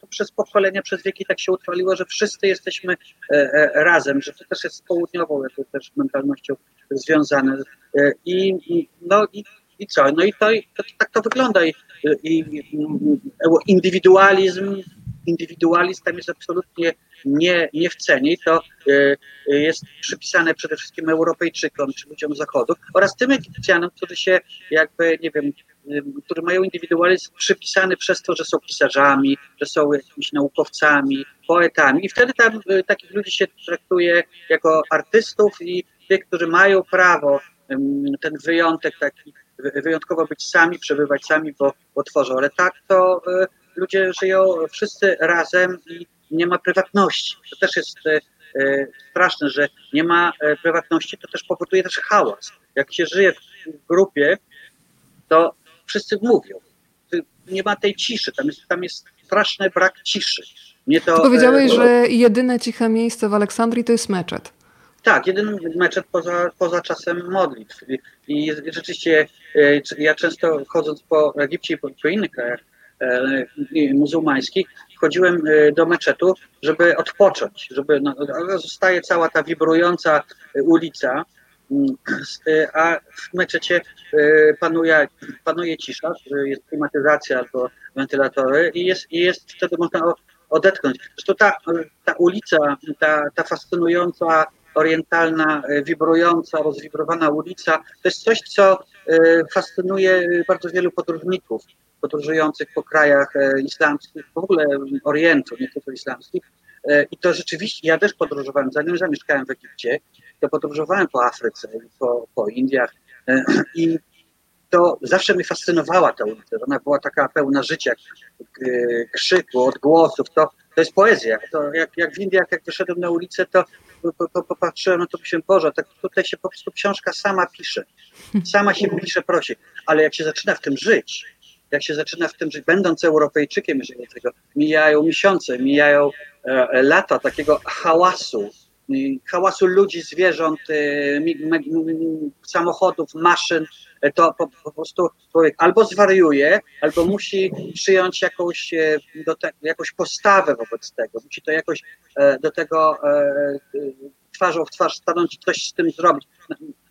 przez, pokolenia, przez wieki tak się utrwaliło, że wszyscy jesteśmy e, e, razem, że to też jest z południową jakby też mentalnością związane. E, I, no i, i co? No i to, to tak to wygląda. I, i, indywidualizm, indywidualizm tam jest absolutnie nie, nie w cenie i to jest przypisane przede wszystkim Europejczykom czy ludziom Zachodu oraz tym Egipcjanom, którzy się jakby, nie wiem, ym, którzy mają indywidualizm przypisany przez to, że są pisarzami, że są jakimiś naukowcami, poetami i wtedy tam y, takich ludzi się traktuje jako artystów i tych, którzy mają prawo ten wyjątek taki, wy- wyjątkowo być sami, przebywać sami, bo, bo tworzą. Ale tak to e, ludzie żyją wszyscy razem i nie ma prywatności. To też jest e, straszne, że nie ma prywatności, to też powoduje też hałas. Jak się żyje w grupie, to wszyscy mówią. Nie ma tej ciszy, tam jest, tam jest straszny brak ciszy. Mnie to, Ty powiedziałeś, e, że jedyne ciche miejsce w Aleksandrii to jest meczet. Tak, jeden meczet poza, poza czasem modlitw. I, i rzeczywiście e, ja często chodząc po Egipcie i po, po innych krajach e, muzułmańskich, chodziłem e, do meczetu, żeby odpocząć, żeby no, zostaje cała ta wibrująca e, ulica, a w meczecie e, panuje, panuje cisza, e, jest klimatyzacja albo wentylatory i jest, i jest wtedy można odetchnąć. Zresztą ta, ta ulica, ta, ta fascynująca orientalna, e, wibrująca, rozwibrowana ulica, to jest coś, co e, fascynuje bardzo wielu podróżników, podróżujących po krajach e, islamskich, w ogóle Orientu, nie tylko islamskich. E, I to rzeczywiście, ja też podróżowałem, zanim zamieszkałem w Egipcie, to podróżowałem po Afryce, po, po Indiach e, i to zawsze mnie fascynowała ta ulica. Ona była taka pełna życia, e, krzyku, odgłosów. To, to jest poezja. To jak, jak w Indiach, jak wyszedłem na ulicę, to po- po- popatrzyłem, no to myślałem, Boże, tak tutaj się po prostu książka sama pisze. Sama się pisze, prosi. Ale jak się zaczyna w tym żyć, jak się zaczyna w tym żyć, będąc Europejczykiem, jeżeli tego, mijają miesiące, mijają e, e, lata takiego hałasu, hałasu ludzi, zwierząt, e, samochodów, maszyn, e, to po, prostu człowiek albo zwariuje, albo musi przyjąć jakąś, e, do te, jakąś postawę wobec tego, musi to jakoś do tego twarzą w twarz stanąć i coś z tym zrobić.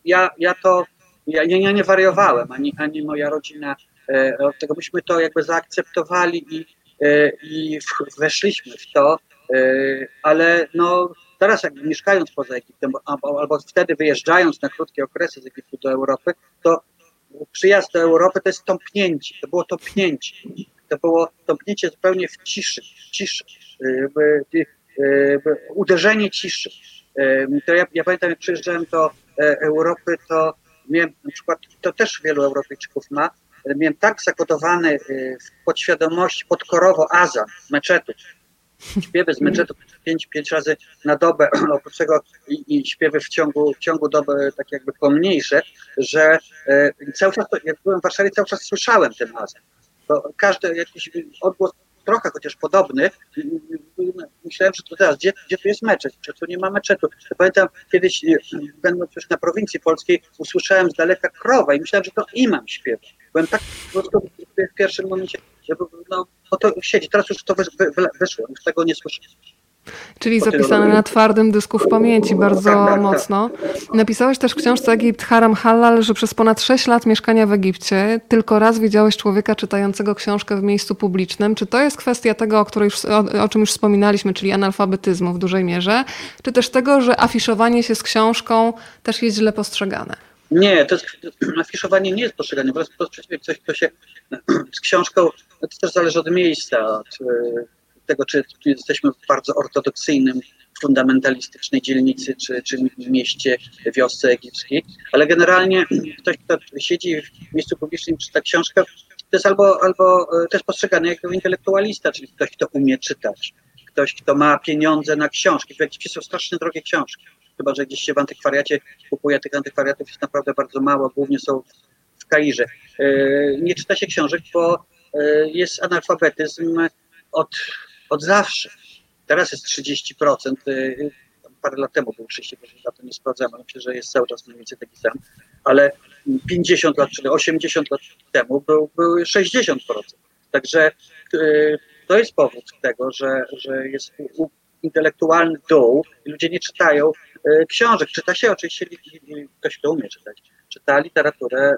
Ja, ja to, ja, ja nie wariowałem, ani, ani moja rodzina od tego, myśmy to jakby zaakceptowali i, i weszliśmy w to, ale no teraz jak mieszkając poza Egiptem, albo, albo wtedy wyjeżdżając na krótkie okresy z Egiptu do Europy, to przyjazd do Europy to jest tąpnięcie, to było tąpnięcie. To było tąpnięcie zupełnie w ciszy, w ciszy, uderzenie ciszy. To ja, ja pamiętam, jak przyjeżdżałem do e, Europy, to miałem na przykład, to też wielu Europejczyków ma, e, miałem tak zakodowany y, w podświadomości, podkorowo azan meczetów, śpiewy z pięć, pięć razy na dobę, oprócz tego i, i śpiewy w ciągu, w ciągu doby tak jakby pomniejsze, że e, cały czas, to, jak byłem w Warszawie, cały czas słyszałem ten. To każdy jakiś odgłos trochę chociaż podobny, myślałem, że to teraz, gdzie, gdzie tu jest meczet, czy tu nie ma meczetu. Pamiętam kiedyś, będąc już na prowincji polskiej, usłyszałem z daleka krowę i myślałem, że to imam śpiewa. Byłem tak po prostu w pierwszym momencie, że no, bo to siedzi, teraz już to wy, wy, wy, wyszło, już tego nie słyszę. Czyli zapisane na twardym dysku w pamięci bardzo Tak, tak, tak. mocno. Napisałeś też w książce Egipt Haram Halal, że przez ponad 6 lat mieszkania w Egipcie tylko raz widziałeś człowieka czytającego książkę w miejscu publicznym. Czy to jest kwestia tego, o, której, o, o czym już wspominaliśmy, czyli analfabetyzmu w dużej mierze, czy też tego, że afiszowanie się z książką też jest źle postrzegane? Nie, to jest, afiszowanie nie jest postrzegane, po prostu to jest przeciwnie, coś, kto się z książką, to też zależy od miejsca, od e, tego, czy, jesteśmy w bardzo ortodoksyjnym, fundamentalistycznej dzielnicy, czy, czy mieście, wiosce egipskiej, ale generalnie ktoś, kto siedzi w miejscu publicznym czyta książkę, to jest albo, albo e, też postrzegany jako intelektualista, czyli ktoś, kto umie czytać, ktoś, kto ma pieniądze na książki. W Egipcie są strasznie drogie książki. Chyba, że gdzieś się w antykwariacie kupuje, tych antykwariatów jest naprawdę bardzo mało, głównie są w Kairze. E, Nie czyta się książek, bo e, jest analfabetyzm od, od zawsze. Teraz jest 30%, e, parę lat temu był 30%, na to nie sprawdzamy, myślę, że jest cały czas mniej więcej taki sam, ale 50 lat, czyli 80 lat temu był, był 60%. Także e, to jest powód tego, że, że jest intelektualny dół i ludzie nie czytają e, książek. Czyta się oczywiście, ktoś kto umie czytać, czyta literaturę e,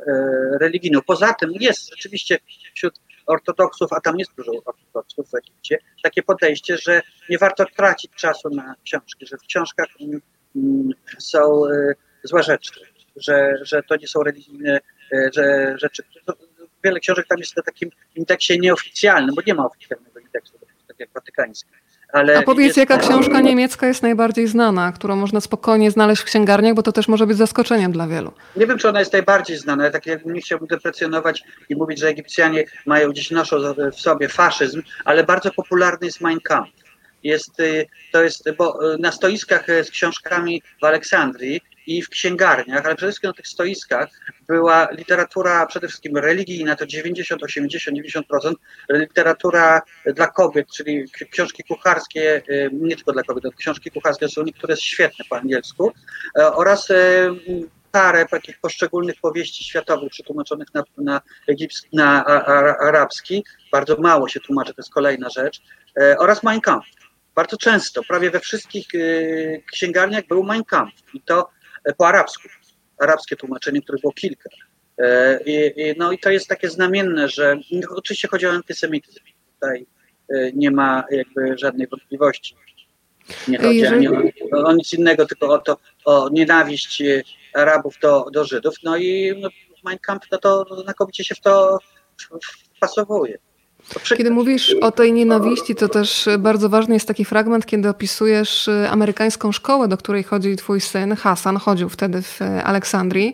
religijną. Poza tym jest rzeczywiście wśród ortodoksów, a tam jest dużo ortodoksów w Egipcie, takie podejście, że nie warto tracić czasu na książki, że w książkach mm, mm, są e, złe rzeczy, że, że to nie są religijne że, rzeczy. To, wiele książek tam jest na takim indeksie nieoficjalnym, bo nie ma oficjalnego indeksu, tak jak watykański. Ale A powiedz, jaka książka niemiecka jest najbardziej znana, którą można spokojnie znaleźć w księgarniach, bo to też może być zaskoczeniem dla wielu. Nie wiem, czy ona jest najbardziej znana. Ja tak jakbym nie chciałbym deprecjonować i mówić, że Egipcjanie mają gdzieś noszą w sobie faszyzm, ale bardzo popularny jest Mein Kampf. Jest, y, to jest, bo y, na stoiskach y, z książkami w Aleksandrii i w księgarniach, ale przede wszystkim na tych stoiskach była literatura przede wszystkim religijna, to 90, 80, 90%, literatura dla kobiet, czyli książki kucharskie, y, nie tylko dla kobiet, ale książki kucharskie są niektóre świetne po angielsku, e, oraz e, parę takich poszczególnych powieści światowych przetłumaczonych na, na, egipski, na arabski. Bardzo mało się tłumaczy, to jest kolejna rzecz. E, oraz Mein Kampf. Bardzo często, prawie we wszystkich e, księgarniach był Mein Kampf i to po arabsku. Arabskie tłumaczenie, których było kilka. E, i, i, no i to jest takie znamienne, że oczywiście chodzi o antysemityzm. Tutaj e, nie ma jakby żadnej wątpliwości. Nie chodzi Jeżeli- ani o, o nic innego, tylko o to, o nienawiść e, Arabów do, do Żydów. No i no, Mein Kampf no to znakomicie się w to wpasowuje. Kiedy mówisz o tej nienawiści, to też bardzo ważny jest taki fragment, kiedy opisujesz y, amerykańską szkołę, do której chodzi twój syn, Hasan, chodził wtedy w y, Aleksandrii.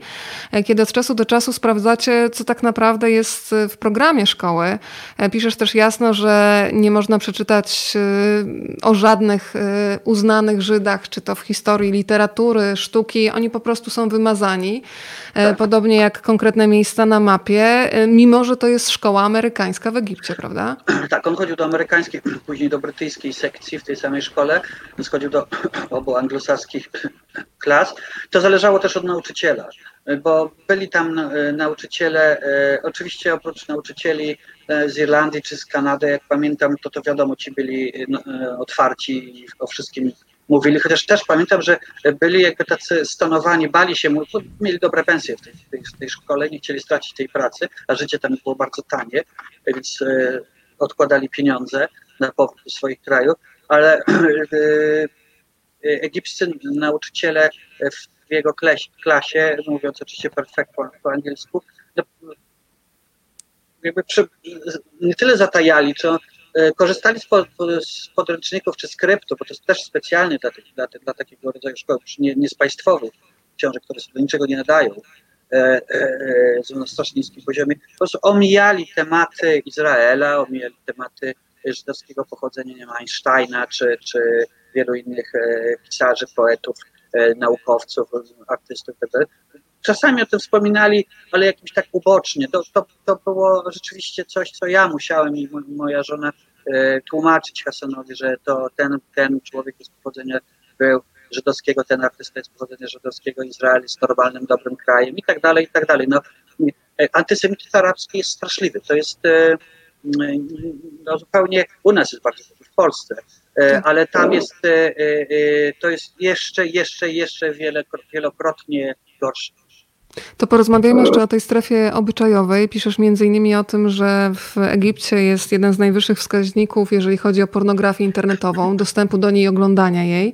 E, Kiedy od czasu do czasu sprawdzacie, co tak naprawdę jest y, w programie szkoły. E, Piszesz też jasno, że nie można przeczytać o żadnych uznanych Żydach, czy to w historii literatury, sztuki. Oni po prostu są wymazani. E, Tak. Podobnie jak konkretne miejsca na mapie, mimo że to jest szkoła amerykańska w Egipcie, prawda? Tak, on chodził do amerykańskiej, później do brytyjskiej sekcji w tej samej szkole, więc chodził do obu anglosaskich klas. To zależało też od nauczyciela, bo byli tam e, nauczyciele, e, oczywiście oprócz nauczycieli e, z Irlandii czy z Kanady, jak pamiętam, to to wiadomo, ci byli no, otwarci o wszystkim mówili, chociaż też pamiętam, że byli jakby tacy stonowani, bali się, mieli dobre pensje w tej, tej, tej szkole, nie chcieli stracić tej pracy, a życie tam było bardzo tanie, więc e, odkładali pieniądze na powrót do swoich krajów, ale e, egipscy nauczyciele w jego klasie, klasie mówiąc oczywiście perfekt po, po angielsku, no, jakby przy, nie tyle zatajali, co korzystali z, po, z podręczników czy skryptu, bo to jest też specjalny dla, tych- dla, dla takiego rodzaju szkoły, nie, nie z państwowych książek, które się do niczego nie nadają, e, e, e, na strasznie niskim poziomie, po prostu omijali tematy Izraela, omijali tematy żydowskiego pochodzenia, nie wiem, Einsteina czy, czy wielu innych e, pisarzy, poetów, e, naukowców, artystów itd. Czasami o tym wspominali, ale jakimś tak ubocznie. To, to, to było rzeczywiście coś, co ja musiałem i mo- moja żona e, tłumaczyć Hasanowi, że to ten, ten człowiek jest pochodzenia był żydowskiego, ten artysta jest pochodzenia żydowskiego, Izrael jest normalnym, dobrym krajem i tak dalej, i tak dalej. No, e, antysemityzm arabski jest straszliwy. To jest e, no, zupełnie, u nas jest bardzo w Polsce, e, ale tam jest, to jest jeszcze, jeszcze, jeszcze wiele, wielokrotnie gorsze. To porozmawiajmy jeszcze o tej strefie obyczajowej. Piszesz między innymi o tym, że w Egipcie jest jeden z najwyższych wskaźników, jeżeli chodzi o pornografię internetową, dostępu do niej i oglądania jej.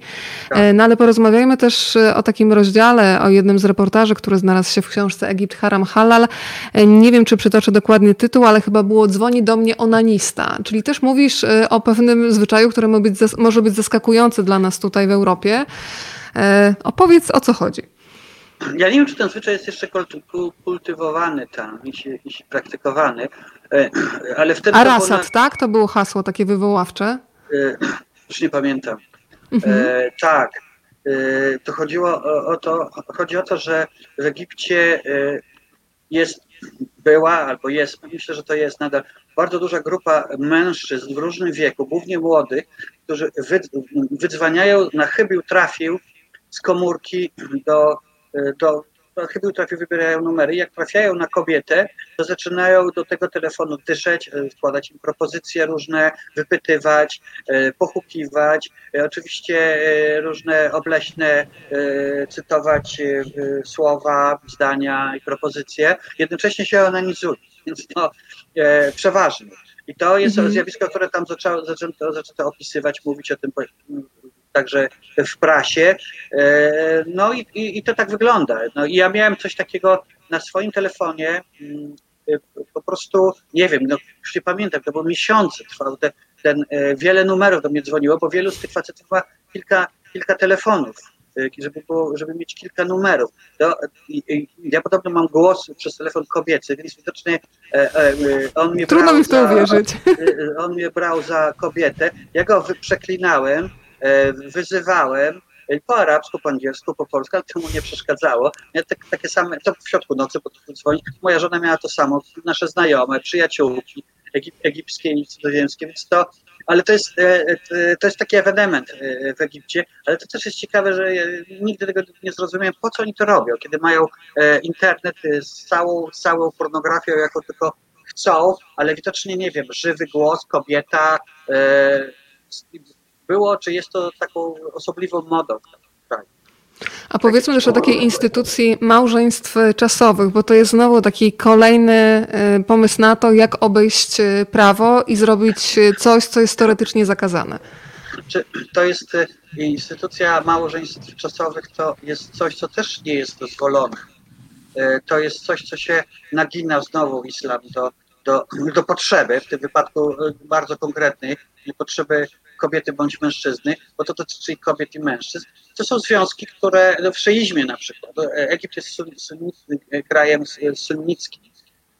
Tak. E, No ale porozmawiajmy też e, o takim rozdziale, o jednym z reportaży, który znalazł się w książce Egipt Haram Halal. E, Nie wiem, czy przytoczę dokładnie tytuł, ale chyba było Dzwoni do mnie onanista. Czyli też mówisz o pewnym zwyczaju, który może być, zaskakujący dla nas tutaj w Europie. Opowiedz, o co chodzi. Ja nie wiem, czy ten zwyczaj jest jeszcze kulty- ku- kultywowany tam i się, i się praktykowany, e, ale wtedy to było Arasat, tak? To było hasło takie wywoławcze. na, e, już nie pamiętam. Mhm. E, tak, e, to chodziło o, o to, chodzi o to, że w Egipcie e, jest, była albo jest, myślę, że to jest nadal bardzo duża grupa mężczyzn w różnym wieku, głównie młodych, którzy wy, wydzwaniają na chybił trafił z komórki do, e, do na chybił trafił, wybierają numery. Jak trafiają na kobietę, to zaczynają do tego telefonu dyszeć, e, składać im propozycje różne, wypytywać, e, pochukiwać, e, oczywiście e, różne obleśne e, cytować e, e, słowa, zdania i propozycje, jednocześnie się onanizują, więc to e, przeważnie. I to jest Mhm. zjawisko, które tam zaczęto, zaczęto opisywać, mówić o tym także w prasie. E, No i, i, i to tak wygląda. No i ja miałem coś takiego na swoim telefonie, mm, e, po prostu, nie wiem, no już nie pamiętam, to było miesiące trwały te, ten, e, wiele numerów do mnie dzwoniło, bo wielu z tych facetów ma kilka, kilka telefonów, e, żeby, było, żeby mieć kilka numerów. I, ja podobno mam głos przez telefon kobiecy, więc widocznie e, e, on mnie Trudno brał mi w to za, uwierzyć. e, On mnie brał za kobietę. Ja go przeklinałem, wyzywałem. e, Po arabsku, po angielsku, po polsku, ale to mu nie przeszkadzało. Ja tak, takie same, to w środku nocy potrafił dzwonić. Moja żona miała to samo, nasze znajome, przyjaciółki egip, egipskie i cudzoziemskie, więc to, ale to jest, e, e, to jest taki ewenement e, w Egipcie, ale to też jest ciekawe, że nigdy tego nie zrozumiałem, po co oni to robią, kiedy mają e, internet e, z całą, całą pornografią, jaką tylko chcą, ale widocznie, nie wiem, żywy głos, kobieta, e, było, czy jest to taką osobliwą modą. Tak. A powiedzmy też o takiej instytucji małżeństw czasowych, bo to jest znowu taki kolejny y, pomysł na to, jak obejść y, prawo i zrobić y, coś, co jest teoretycznie zakazane. Czy to jest instytucja małżeństw czasowych, to jest coś, co też nie jest dozwolone. To jest coś, co się nagina znowu islam do, do, do potrzeby, w tym wypadku bardzo konkretnej, potrzeby kobiety bądź mężczyzny, bo to dotyczy kobiet i mężczyzn. To są związki, które no w szyizmie na przykład, e, Egipt jest sun, sunni, krajem sunnickim,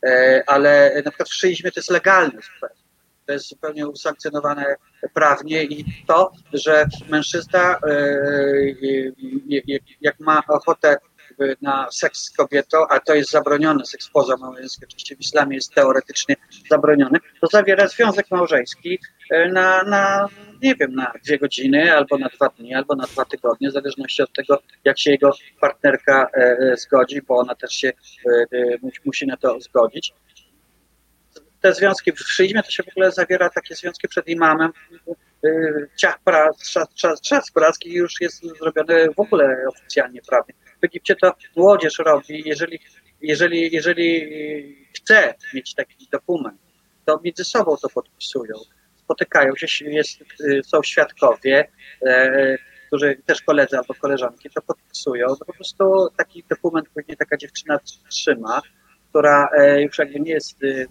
e, ale na przykład w szyizmie to jest legalne zupełnie. To jest zupełnie usankcjonowane prawnie i to, że mężczyzna e, e, e, jak ma ochotę jakby na seks z kobietą, a to jest zabronione, seks poza małżeński, oczywiście w islamie jest teoretycznie zabroniony, to zawiera związek małżeński e, na, na, nie wiem, na dwie godziny, albo na dwa dni, albo na dwa tygodnie, w zależności od tego, jak się jego partnerka e, e, zgodzi, bo ona też się e, e, musi- na to zgodzić te związki w szyizmie to się w ogóle zawiera takie związki przed imamem. Ciach prac, czas, czas, czas praski już jest zrobione w ogóle oficjalnie prawnie. W Egipcie to młodzież robi, jeżeli, jeżeli, jeżeli chce mieć taki dokument, to między sobą to podpisują. Spotykają się, jest, yy, są świadkowie, e, którzy też koledzy albo koleżanki to podpisują. To po prostu taki dokument później taka dziewczyna trzyma, która e, już jakby nie jest y,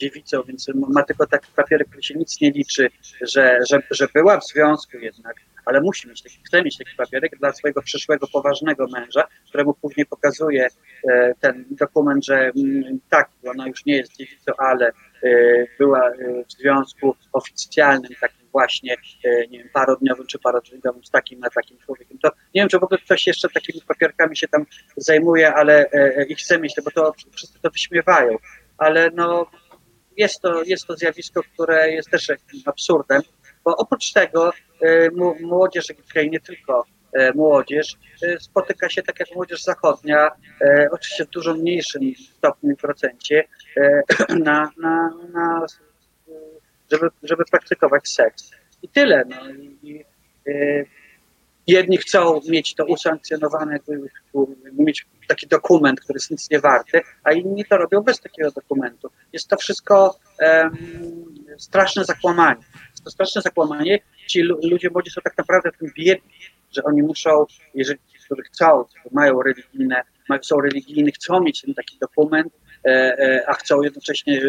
dziewicą, więc ma tylko taki papierek, który się nic nie liczy, że, że, że była w związku jednak, ale musi mieć taki, chce mieć taki papierek dla swojego przyszłego poważnego męża, któremu później pokazuje e, ten dokument, że mm, tak, ona już nie jest dziewicą, ale e, była e, w związku oficjalnym, takim właśnie, nie wiem, parodniowym czy parodniowym z takim a takim człowiekiem. To nie wiem, czy w ogóle ktoś jeszcze takimi papierkami się tam zajmuje, ale e, i chce mieć, bo to wszyscy to wyśmiewają, ale no jest to, jest to zjawisko, które jest też absurdem, bo oprócz tego młodzież egipska i nie tylko e, młodzież e, spotyka się tak jak młodzież zachodnia, e, oczywiście w dużo mniejszym stopniu i procencie, e, na, na, na, żeby, żeby praktykować seks. I tyle. No. I, e, jedni chcą mieć to usankcjonowane, mieć taki dokument, który jest nic nie warty, a inni to robią bez takiego dokumentu. Jest to wszystko em, straszne zakłamanie. Jest to straszne zakłamanie. Ci lu- ludzie młodzi są tak naprawdę w tym biedni, że oni muszą, jeżeli którzy chcą, mają religijne, są religijni, chcą mieć ten taki dokument, e, e, a chcą jednocześnie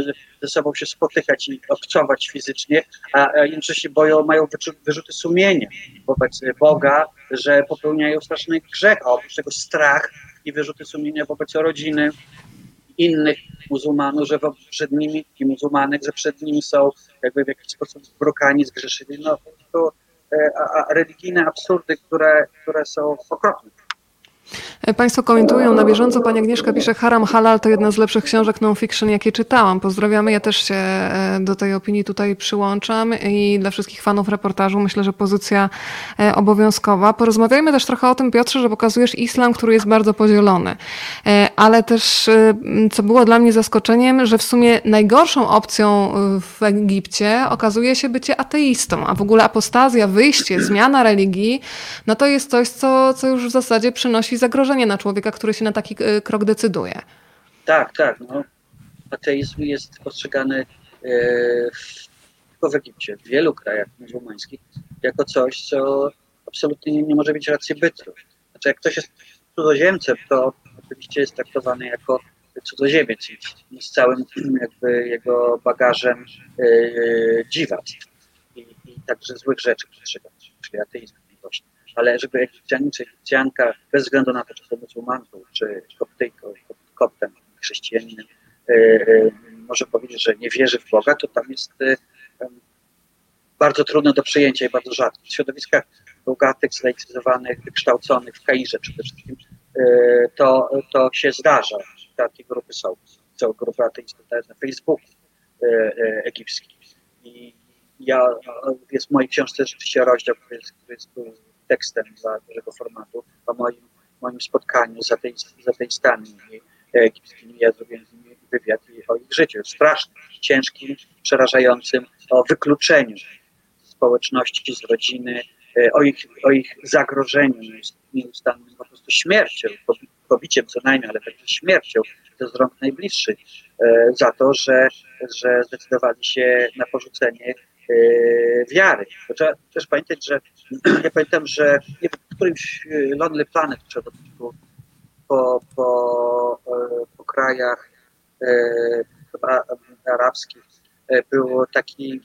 ze sobą się spotykać i obcować fizycznie, a, jednocześnie boją, mają wyrzuty sumienia wobec Boga, że popełniają straszny grzech, a oprócz tego strach i wyrzuty sumienia wobec rodziny innych muzułmanów, że przed nimi i muzułmanek, że przed nimi są jakby w jakiś sposób zbrukani, zgrzeszyli. No prostu e, a, a religijne absurdy, które, które są okropne. Państwo komentują na bieżąco. Pani Agnieszka pisze, Haram Halal to jedna z lepszych książek non-fiction, jakie czytałam. Pozdrawiamy. Ja też się e, do tej opinii tutaj przyłączam i dla wszystkich fanów reportażu myślę, że pozycja e, obowiązkowa. Porozmawiajmy też trochę o tym, Piotrze, że pokazujesz islam, który jest bardzo podzielony. E, Ale też, co było dla mnie zaskoczeniem, że w sumie najgorszą opcją w Egipcie okazuje się bycie ateistą, a w ogóle apostazja, wyjście, zmiana religii, no to jest coś, co, co już w zasadzie przynosi zagrożenie na człowieka, który się na taki e, krok decyduje. Tak, tak. No. Ateizm jest postrzegany e, w, tylko w Egipcie, w wielu krajach muzułmańskich, jako coś, co absolutnie nie, nie może mieć racji bytu. Znaczy, jak ktoś jest cudzoziemcem, to oczywiście jest traktowany jako cudzoziemiec i z całym jakby jego bagażem e, dziwactw. także złych rzeczy przestrzegać, czyli ateizmu właśnie. Ale żeby Egipcjanin czy Egipcjanka, bez względu na to, czy to muzułmanką, czy koptyjką, koptem, chrześcijaninem, e, e, może powiedzieć, że nie wierzy w Boga, to tam jest e, bardzo trudne do przyjęcia i bardzo rzadkie. W środowiskach bogatych, zlaicyzowanych, wykształconych, w Kairze przede wszystkim, to, to się zdarza. Takie grupy są. Są grupy ateistów na Facebooku egipskim. I ja, jest w mojej książce rzeczywiście rozdział, który jest, który jest tekstem dla dużego formatu o moim, moim spotkaniu z, ateist, z ateistami egipskimi. Ja zrobiłem z nimi wywiad i o ich życiu. Strasznym, ciężkim, przerażającym, o wykluczeniu społeczności, z rodziny, e, o ich, o ich zagrożeniu nieustannym, po prostu śmiercią, pobiciem co najmniej, ale także śmiercią to z rąk najbliższych, e, za to, że, że zdecydowali się na porzucenie wiary. Bo trzeba też pamiętać, że ja pamiętam, że w którymś Lonely Planet trzeba po, po, po krajach chyba arabskich był taki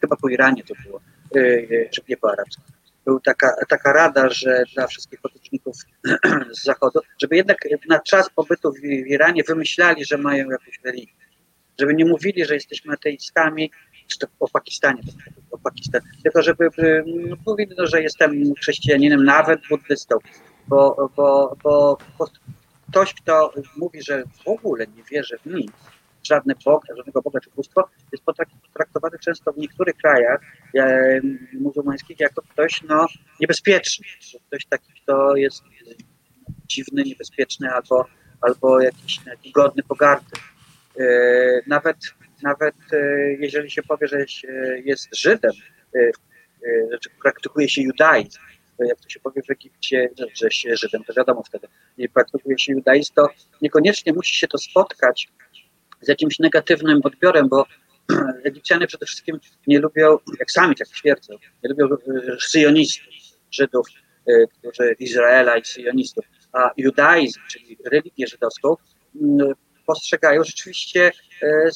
chyba po Iranie to było, e, e, czy nie po arabsku. Była taka, taka rada, że dla wszystkich potoczników z zachodu, żeby jednak na czas pobytu w Iranie wymyślali, że mają jakąś religię. Żeby nie mówili, że jesteśmy ateistami, czy to o Pakistanie, o Pakistan, tylko żeby no, mówili, no, że jestem chrześcijaninem, nawet buddystą, bo, bo, bo, ktoś, kto mówi, że w ogóle nie wierzy w nic, żadne Bóg, żadnego Boga czy bóstwo, jest potraktowany często w niektórych krajach e, muzułmańskich jako ktoś no, niebezpieczny. Ktoś taki, kto jest dziwny, niebezpieczny albo, albo jakiś, jakiś godny pogardy. E, nawet, nawet e, jeżeli się powie, że jest Żydem, że praktykuje się judaizm, jak to się powie w Egipcie, że się Żydem, to wiadomo wtedy, praktykuje się judaizm, to niekoniecznie musi się to spotkać z jakimś negatywnym odbiorem, bo Egipcjanie przede wszystkim nie lubią, jak sami tak twierdzą, nie lubią e, syjonistów, Żydów, e, którzy Izraela i syjonistów, a judaizm, czyli religię żydowską, postrzegają rzeczywiście e,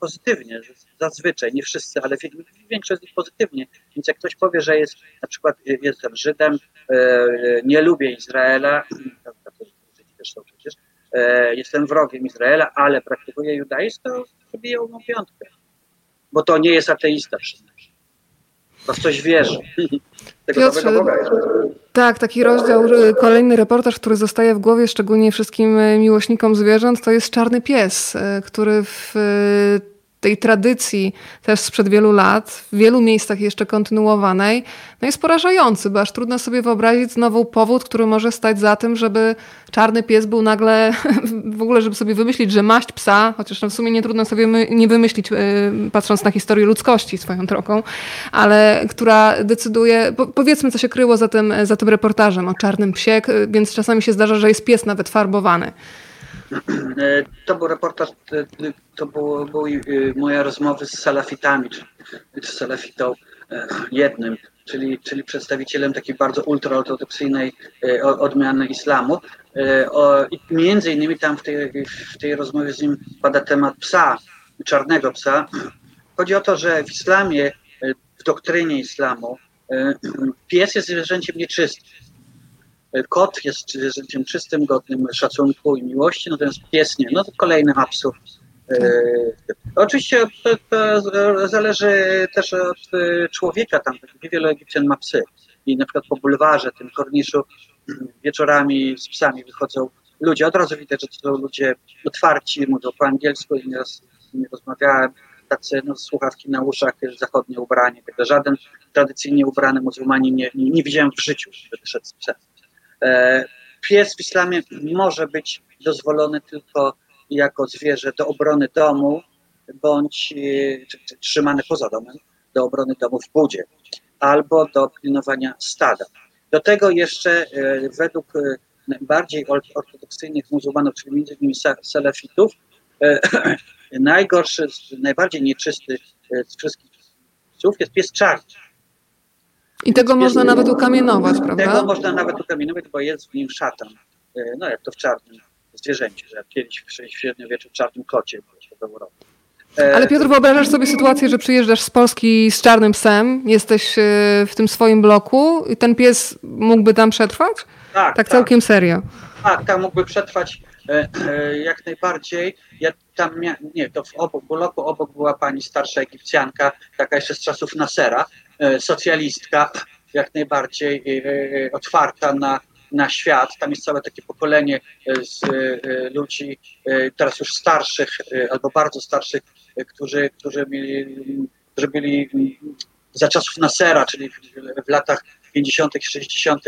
pozytywnie, zazwyczaj, nie wszyscy, ale większość z nich pozytywnie. Więc jak ktoś powie, że jest na przykład jestem Żydem, nie lubię Izraela, też są przecież, E, jestem wrogiem Izraela, ale praktykuję judaizm, to wybiją mu piątkę. Bo to nie jest ateista przynajmniej. To w coś wierzy. Tego Piotrze, Boga jest. Tak, taki rozdział, kolejny reportaż, który zostaje w głowie szczególnie wszystkim miłośnikom zwierząt, to jest Czarny Pies, e, który w tej tradycji też sprzed wielu lat, w wielu miejscach jeszcze kontynuowanej, no jest porażający, bo aż trudno sobie wyobrazić znowu powód, który może stać za tym, żeby czarny pies był nagle, w ogóle żeby sobie wymyślić, że maść psa, chociaż no w sumie nie trudno sobie nie wymyślić, yy, patrząc na historię ludzkości swoją drogą, ale która decyduje, po, powiedzmy co się kryło za tym, za tym reportażem o czarnym psie, więc czasami się zdarza, że jest pies nawet farbowany. E, to był reportaż, e, to było, były e, moja rozmowy z salafitami, czy, czy salafitą jednym, czyli, czyli przedstawicielem takiej bardzo ultraortodoksyjnej odmiany islamu. I między innymi tam w tej, w tej rozmowie z nim pada temat psa, czarnego psa. Chodzi o to, że w islamie, w doktrynie islamu, pies jest zwierzęciem nieczystym Kot jest zwierzęciem czystym, godnym szacunku i miłości, natomiast pies nie. No to kolejny absurd. E, oczywiście to, to, zależy też od e, człowieka. Tam wielu Egipcjan ma psy. I na przykład po bulwarze, tym korniszu, wieczorami z psami wychodzą ludzie. Od razu widać, że to są ludzie otwarci, mówią po angielsku i nieraz nimi rozmawiałem. Tacy no, słuchawki na uszach, zachodnie ubranie. Żaden tradycyjnie ubrany muzułmanin nie, nie, nie widziałem w życiu, żeby szedł z psem. E, pies w islamie może być dozwolony tylko jako zwierzę do obrony domu, bądź e, trzymany poza domem, do obrony domu w budzie, albo do pilnowania stada. Do tego jeszcze e, według bardziej ortodoksyjnych muzułmanów, czyli między innymi salafitów, najgorszy, najbardziej nieczysty z wszystkich psów jest pies czarny. I tego jest, można nawet ukamienować, prawda? Tego można nawet ukamienować, bo jest w nim szatan. E, no jak to w czarnym zwierzęciu, że kiedyś w średniowieczu w czarnym kocie w Europie. Ale Piotr, wyobrażasz sobie sytuację, że przyjeżdżasz z Polski z czarnym psem, jesteś e, w tym swoim bloku i ten pies mógłby tam przetrwać? tak, Tak całkiem serio. Tak, tam mógłby przetrwać e, e, jak najbardziej. Ja tam nie, to w obok bloku obok była pani starsza Egipcjanka, taka jeszcze z czasów Nasera, socjalistka, jak najbardziej e, e, otwarta na, na świat. Tam jest całe takie pokolenie e, z e, ludzi, e, teraz już starszych e, albo bardzo starszych, e, którzy, którzy, mieli, którzy byli mm, za czasów Nasera, czyli w, latach 50., 60.,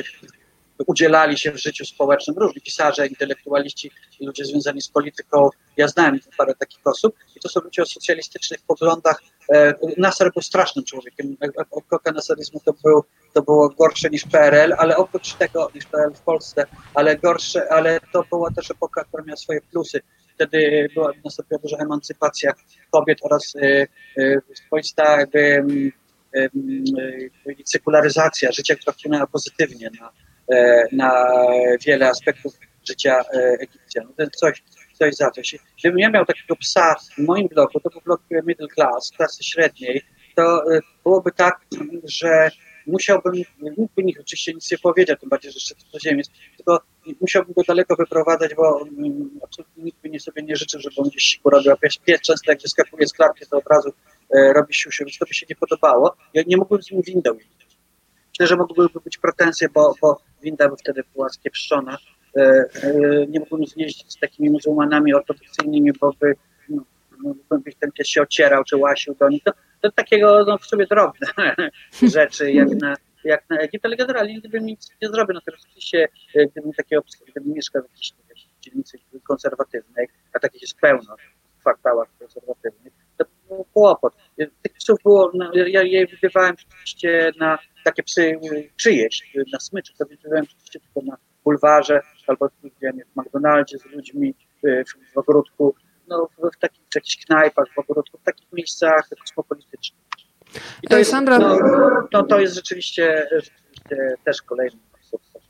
udzielali się w życiu społecznym, różni pisarze, intelektualiści, ludzie związani z polityką. Ja znałem parę takich osób i to są ludzie o socjalistycznych poglądach. E, Nasser był strasznym człowiekiem. Epoka nasaryzmu to, był, to było gorsze niż PRL, ale oprócz tego, niż PRL w Polsce, ale gorsze, ale to była też epoka, która miała swoje plusy. Wtedy była nastąpiła duża emancypacja kobiet oraz e, swoista jakby em, e, sekularyzacja życia, która wpłynęła pozytywnie na, na wiele aspektów życia e, Egipcjanów. To jest coś, coś za coś. Gdybym ja miał takiego psa w moim bloku, to był blok middle class, klasy średniej, to e, byłoby tak, że musiałbym, nikt by oczywiście nic nie powiedział, tym bardziej, że jeszcze cudzoziemiec, tylko musiałbym go daleko wyprowadzać, bo mm, absolutnie nikt by nie sobie nie życzył, żeby on gdzieś siku robił, pies, pies często jak wyskakuje z klatki, to od razu e, robi siusiu, więc to by się nie podobało. Ja nie mógłbym z nim windą jeździć. Myślę, że mogłyby być pretensje, bo, bo winda by wtedy była skiepszczona. E, e, nie mógłbym jeździć z takimi muzułmanami ortodoksyjnymi, bo by, no, no, by ten pies się ocierał czy łasił do nich. To, to takiego no, w sobie drobne rzeczy, jak na, jak na Egipt, ale generalnie gdybym nic nie zrobił, no to oczywiście e, gdybym takiego, gdybym mieszkał w jakiejś, dzielnicy konserwatywnej, a takich jest pełno w kwartałach konserwatywnych, to był kłopot. Tych psów było, no, ja je wydawałem rzeczywiście na takie psy czyjeś, na smyczy, to wydawałem rzeczywiście tylko na bulwarze, albo widziałem je w McDonaldzie z ludźmi, e, w, w ogródku, no w, w takich w jakichś knajpach w ogródku, w takich miejscach kosmopolitycznych. I to jest, Sandra- no, to, to jest rzeczywiście, rzeczywiście też kolejny sukces.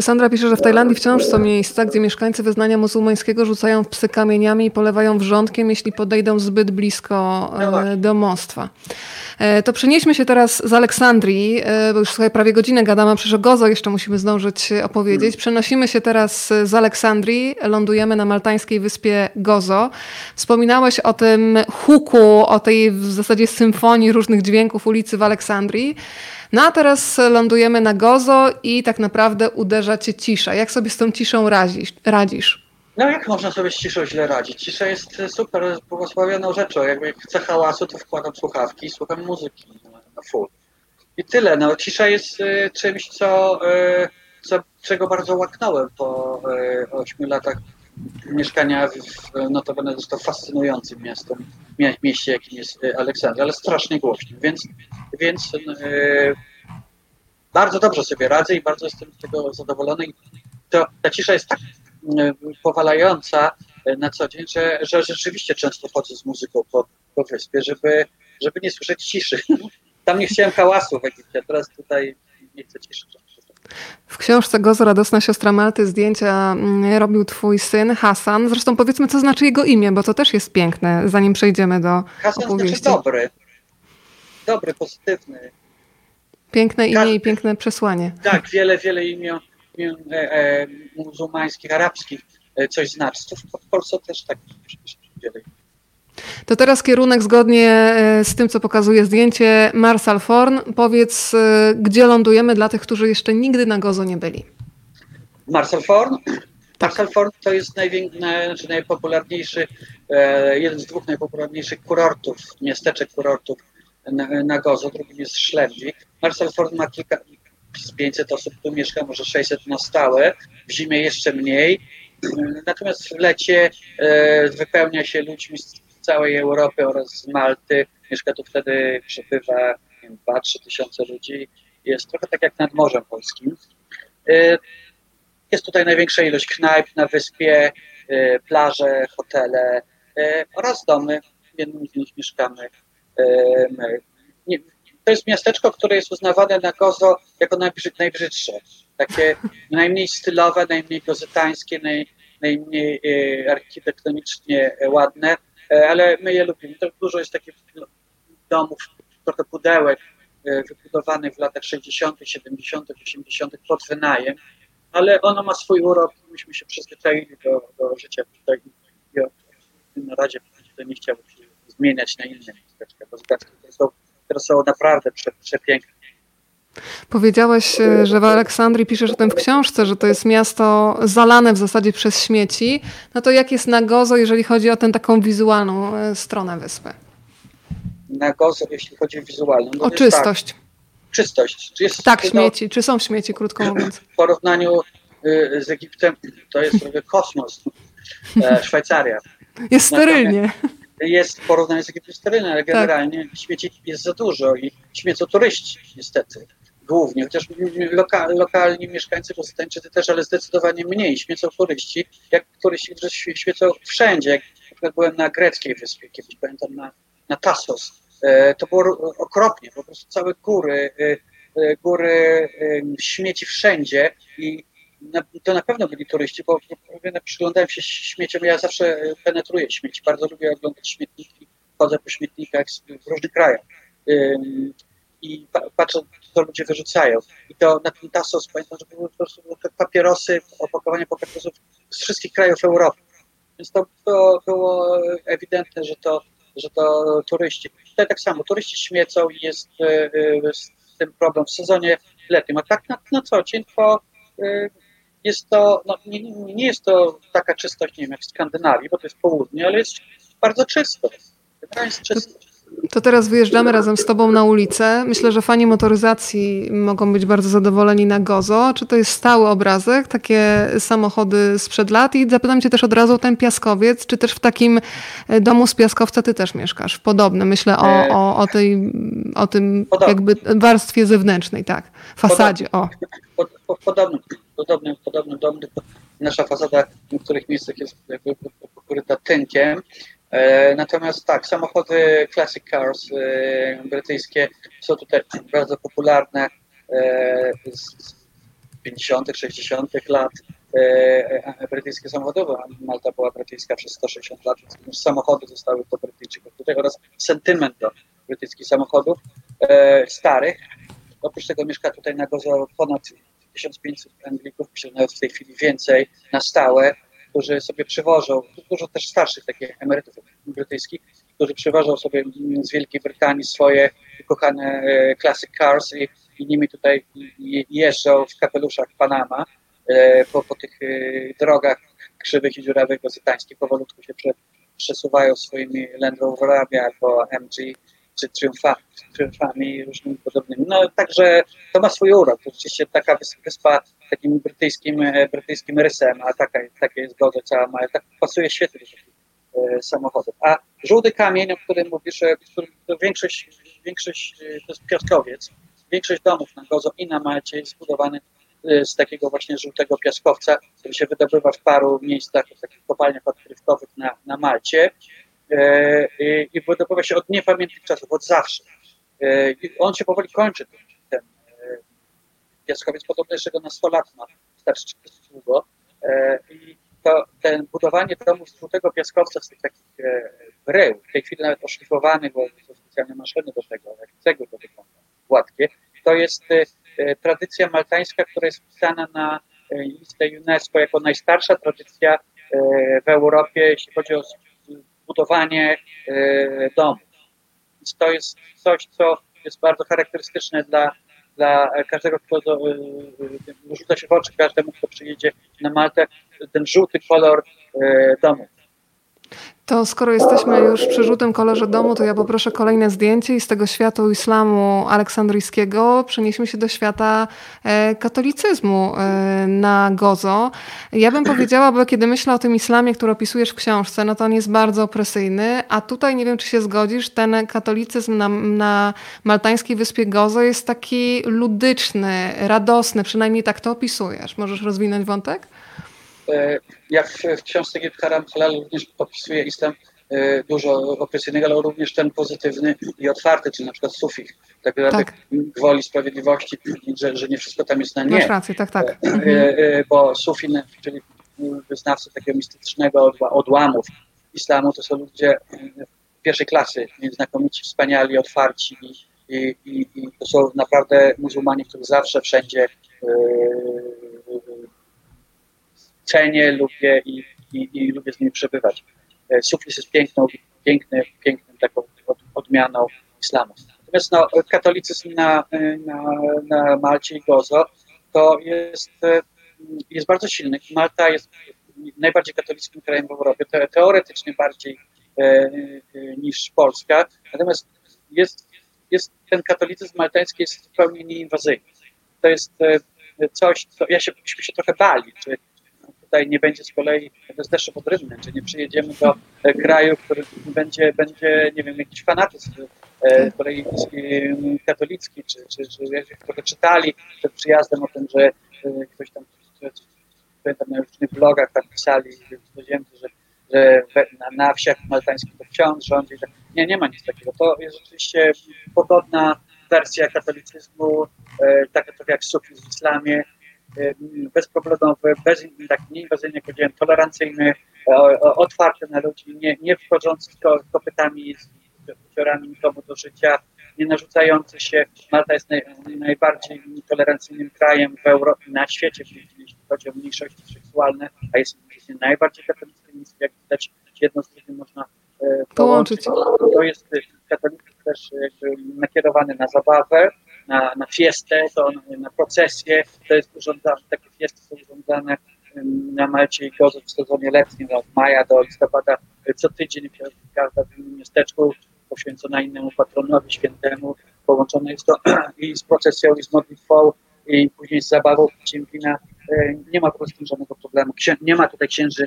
Sandra pisze, że w Tajlandii wciąż są miejsca, gdzie mieszkańcy wyznania muzułmańskiego rzucają w psy kamieniami i polewają wrzątkiem, jeśli podejdą zbyt blisko No e, właśnie. domostwa. E, To przenieśmy się teraz z Aleksandrii, e, bo już słuchaj, prawie godzinę gadamy, a przecież o Gozo jeszcze musimy zdążyć opowiedzieć. Przenosimy się teraz z Aleksandrii, lądujemy na maltańskiej wyspie Gozo. Wspominałeś o tym huku, o tej w zasadzie symfonii różnych dźwięków ulicy w Aleksandrii. No a teraz lądujemy na Gozo i tak naprawdę uderza cię cisza. Jak sobie z tą ciszą radzisz? radzisz? No jak można sobie z ciszą źle radzić? Cisza jest super błogosławioną rzeczą. Jakby jak chcę hałasu, to wkładam słuchawki i słucham muzyki na full. I tyle. No, cisza jest y, czymś, co, y, co, czego bardzo łaknąłem po y, 8 latach mieszkania notabene zresztą fascynującym miastem, mie, mieście, jakim jest y, Aleksandria, ale strasznie głośnym. Więc, więc y, bardzo dobrze sobie radzę i bardzo jestem z tego zadowolony. To, ta cisza jest tak y, powalająca na co dzień, że, że rzeczywiście często chodzę z muzyką po, po wyspie, żeby, żeby nie słyszeć ciszy. Tam nie chciałem hałasu w Egipcie, teraz tutaj nie chcę ciszy. W książce Gozo, radosna siostra Malty, zdjęcia mm, robił twój syn Hasan. Zresztą powiedzmy, co znaczy jego imię, bo to też jest piękne, zanim przejdziemy do Hasan znaczy opowieści. dobry. Dobry, pozytywny. Piękne imię Każdy- i piękne przesłanie. Tak, wiele, wiele imion, imion e, e, muzułmańskich, arabskich e, coś znaczy. To w, Polsce też tak wiele. To teraz kierunek zgodnie e, z tym, co pokazuje zdjęcie Marsal Forn. Powiedz, e, gdzie lądujemy dla tych, którzy jeszcze nigdy na Gozo nie byli. Marcel Forn? Tak. Marcel Forn to jest najwię- znaczy najpopularniejszy, e, jeden z dwóch najpopularniejszych kurortów, miasteczek kurortów na, na Gozo, drugim jest Szlendwik. Marcel Forn ma kilka, z 500 osób tu mieszka, może 600 na stałe, w zimie jeszcze mniej. Natomiast w lecie wypełnia się ludźmi z całej Europy oraz z Malty. Mieszka tu wtedy, przebywa 2-3 tysiące ludzi. Jest trochę tak jak nad Morzem Polskim. E, jest tutaj największa ilość knajp na wyspie, e, plaże, hotele e, oraz domy. W jednym z nich mieszkamy my. To jest miasteczko, które jest uznawane na Gozo jako najbrzyd, najbrzydsze. Takie najmniej stylowe, najmniej gozytańskie, naj, najmniej architektonicznie ładne. E, ale my je lubimy. To dużo jest takich domów, trochę pudełek e, wybudowanych w latach 60., 70., 80. pod wynajem, ale ono ma swój urok. Myśmy się przyzwyczaili do, do życia tutaj na razie nie chciałbym się zmieniać na inne miasteczka, które są, które są naprawdę prze, przepiękne. Powiedziałeś, e, że w Aleksandrii piszesz o tym w książce, że to jest miasto zalane w zasadzie przez śmieci. No to jak jest na Gozo, jeżeli chodzi o tę taką wizualną e, stronę wyspy? Na Gozo, jeśli chodzi o wizualną. No o czystość. Tak, czystość. Czy jest, tak, śmieci. Czy są śmieci, krótko mówiąc? W porównaniu y, z Egiptem to jest trochę kosmos. E, Szwajcaria. Jest sterylnie. Jest w porównaniu z Egiptem sterylne, ale tak. generalnie tak. śmieci jest za dużo i śmiecą turyści niestety głównie, chociaż loka, lokalni mieszkańcy Pozytańczycy też, ale zdecydowanie mniej. Śmiecą turyści, jak turyści, którzy świecą wszędzie. Jak, jak byłem na greckiej wyspie kiedyś, pamiętam, na, na Tassos, e, to było okropnie, po prostu całe góry, e, e, góry śmieci wszędzie i na, to na pewno byli turyści, bo przyglądałem się śmieciom, ja zawsze penetruję śmieci, bardzo lubię oglądać śmietniki, chodzę po śmietnikach w różnych krajach i patrzę, co ludzie wyrzucają. I to na ten Tassos pamiętam, że były po prostu papierosy, opakowania papierosów z wszystkich krajów Europy. Więc to, to było ewidentne, że to, że to turyści. Tutaj tak samo, turyści śmiecą i jest y, z tym problem w sezonie letnim. A tak na, na co dzień to y, jest to, no, nie, nie jest to taka czystość, nie wiem, jak w Skandynawii, bo to jest południe, ale jest bardzo czysto. Jest czysto. To teraz wyjeżdżamy razem z Tobą na ulicę. Myślę, że fani motoryzacji mogą być bardzo zadowoleni na Gozo. Czy to jest stały obrazek, takie samochody sprzed lat? I zapytam Cię też od razu o ten piaskowiec. Czy też w takim e, domu z piaskowca Ty też mieszkasz? Podobne, myślę o, e, o, o, tej, o tym jakby warstwie zewnętrznej, tak, fasadzie. Podobny, o. Podobny, podobny, podobny dom, nasza fasada w niektórych miejscach jest pokryta tynkiem, natomiast tak, samochody Classic Cars e, brytyjskie są tutaj bardzo popularne e, z 50., 60. lat. Brytyjskie samochody, Malta była brytyjska przez 160 lat, więc samochody zostały po Brytyjczyków tutaj oraz sentyment do brytyjskich samochodów starych. Oprócz tego mieszka tutaj na Gozo ponad 1500 Anglików, myślę w tej chwili więcej, na stałe którzy sobie przywożą, dużo też starszych takich emerytów brytyjskich, którzy przywożą sobie z Wielkiej Brytanii swoje kochane e, classic cars i, i nimi tutaj jeżdżą w kapeluszach Panama e, po, po tych e, drogach krzywych i dziurawych gozytańskich, powolutku się prze, przesuwają swoimi Land Roverami albo MG czy triumfami, triumfami różnymi podobnymi. No także to ma swój urok. To rzeczywiście taka wyspa takim brytyjskim, e, brytyjskim rysem, a taka, takie jest Gozo cała ma, tak pasuje świetnie do e, samochodów. A żółty kamień, o którym mówisz, e, to większość, większość to jest piaskowiec, większość domów na Gozo i na Malcie jest zbudowany z takiego właśnie żółtego piaskowca, który się wydobywa w paru miejscach, w takich kopalniach odkrywkowych na, na Malcie i, i wydobywa się od niepamiętnych czasów, od zawsze. I on się powoli kończy, piaskowiec, podobno jeszcze go na 100 lat ma, starczy długo. E, I to ten budowanie domów z żółtego piaskowca, z tych takich e, brył, w tej chwili nawet oszlifowanych, bo są specjalne maszyny do tego, jak cegły to wygląda, gładkie, to jest e, tradycja maltańska, która jest wpisana na listę UNESCO jako najstarsza tradycja w Europie, jeśli chodzi o budowanie domów. Więc to jest coś, co jest bardzo charakterystyczne dla dla każdego, kto y, rzuca się w oczy każdemu, kto przyjedzie na Maltę, ten żółty kolor y, domu. To skoro jesteśmy już przy żółtym kolorze domu, to ja poproszę kolejne zdjęcie i z tego świata islamu aleksandryjskiego przenieśmy się do świata e, katolicyzmu e, na Gozo. Ja bym powiedziała, bo kiedy myślę o tym islamie, który opisujesz w książce, no to on jest bardzo opresyjny, a tutaj nie wiem, czy się zgodzisz, ten katolicyzm na, na maltańskiej wyspie Gozo jest taki ludyczny, radosny, przynajmniej tak to opisujesz. Możesz rozwinąć wątek? E, jak w książce Egipt Haram Halal również opisuje islam e, dużo opresyjnego, ale również ten pozytywny i otwarty, czyli na przykład sufich, tak naprawdę tak. gwoli sprawiedliwości, że, że nie wszystko tam jest na nie. Masz rację, tak, tak. E, mhm. Bo sufin, czyli wyznawcy takiego mistycznego odłamów, islamu to są ludzie pierwszej klasy, znakomici, wspaniali, otwarci i, i, i to są naprawdę muzułmanie, których zawsze, wszędzie cenię, lubię i, i, i lubię z nimi przebywać. Sufizm jest piękną, piękny, pięknym taką odmianą islamu. Natomiast no, katolicyzm na, na, na Malcie i Gozo to jest, jest bardzo silny. Malta jest najbardziej katolickim krajem w Europie, teoretycznie bardziej e, e, niż Polska, natomiast jest, jest, ten katolicyzm maltański jest zupełnie nieinwazyjny. To jest e, coś, co ja się, myśmy się trochę bali, czy tutaj nie będzie z kolei, to jest czy nie przyjedziemy do kraju, który będzie, będzie nie wiem, jakiś fanatyzm z kolei katolicki, czy, czy, czy trochę czytali przed przyjazdem o tym, że ktoś tam pamiętam na różnych blogach tam pisali że, że na, na wsiach maltańskich to ksiądz rządzi. Nie, nie ma nic takiego. To jest rzeczywiście podobna wersja katolicyzmu, e, taka trochę jak sufizm w islamie, e, bezproblemowy, bez, tak nieinwazyjny, jak powiedziałem, tolerancyjny, e, otwarty na ludzi, nie, nie wchodzący kopytami z udziorami nikomu do życia, nie narzucający się. Malta jest naj, najbardziej tolerancyjnym krajem w Europie, na świecie, jeśli chodzi o mniejszości seksualne, a jest najbardziej katolickim, więc jak widać jedno z drugim można e, połączyć. To jest katolicyzm też nakierowany na zabawę, na, na fiestę, to na, procesję, to jest urządzane, takie fiesty są urządzane na Malcie i Gozo w sezonie letnim, od maja do listopada, co tydzień w każdym miasteczku poświęcona innemu patronowi świętemu, połączone jest to i z procesją, i z modlitwą, i później z zabawą e, nie ma po prostu żadnego problemu. Księ, nie ma tutaj księży,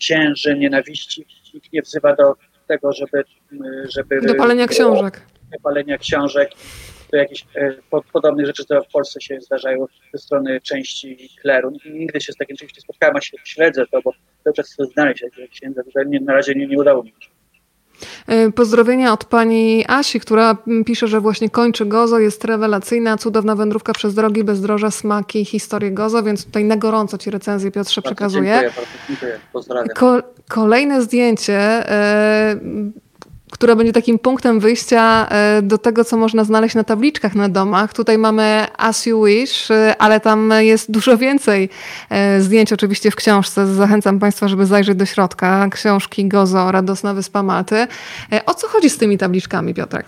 księży nienawiści, nikt nie wzywa do tego, żeby... żeby do palenia książek. Do palenia książek, do jakichś e, podobnych rzeczy, które w Polsce się zdarzają ze strony części kleru. Nigdy się z takim czymś nie spotkałem, a śledzę to, bo cały czas chcę znaleźć jakiegoś księdza. Tutaj na razie nie, nie udało mi się. E, pozdrowienia od pani Asi, która pisze, że właśnie kończy Gozo, jest rewelacyjna, cudowna wędrówka przez drogi, bezdroża, smaki, historię Gozo, więc tutaj na gorąco ci recenzję Piotrze bardzo przekazuję. Dziękuję, bardzo dziękuję, pozdrawiam. Ko kolejne zdjęcie e, które będzie takim punktem wyjścia e, do tego, co można znaleźć na tabliczkach na domach. Tutaj mamy As You Wish, e, ale tam jest dużo więcej e, zdjęć oczywiście w książce. Zachęcam Państwa, żeby zajrzeć do środka. Książki Gozo, Radosna Wyspa Malty. O co chodzi z tymi tabliczkami, Piotrek?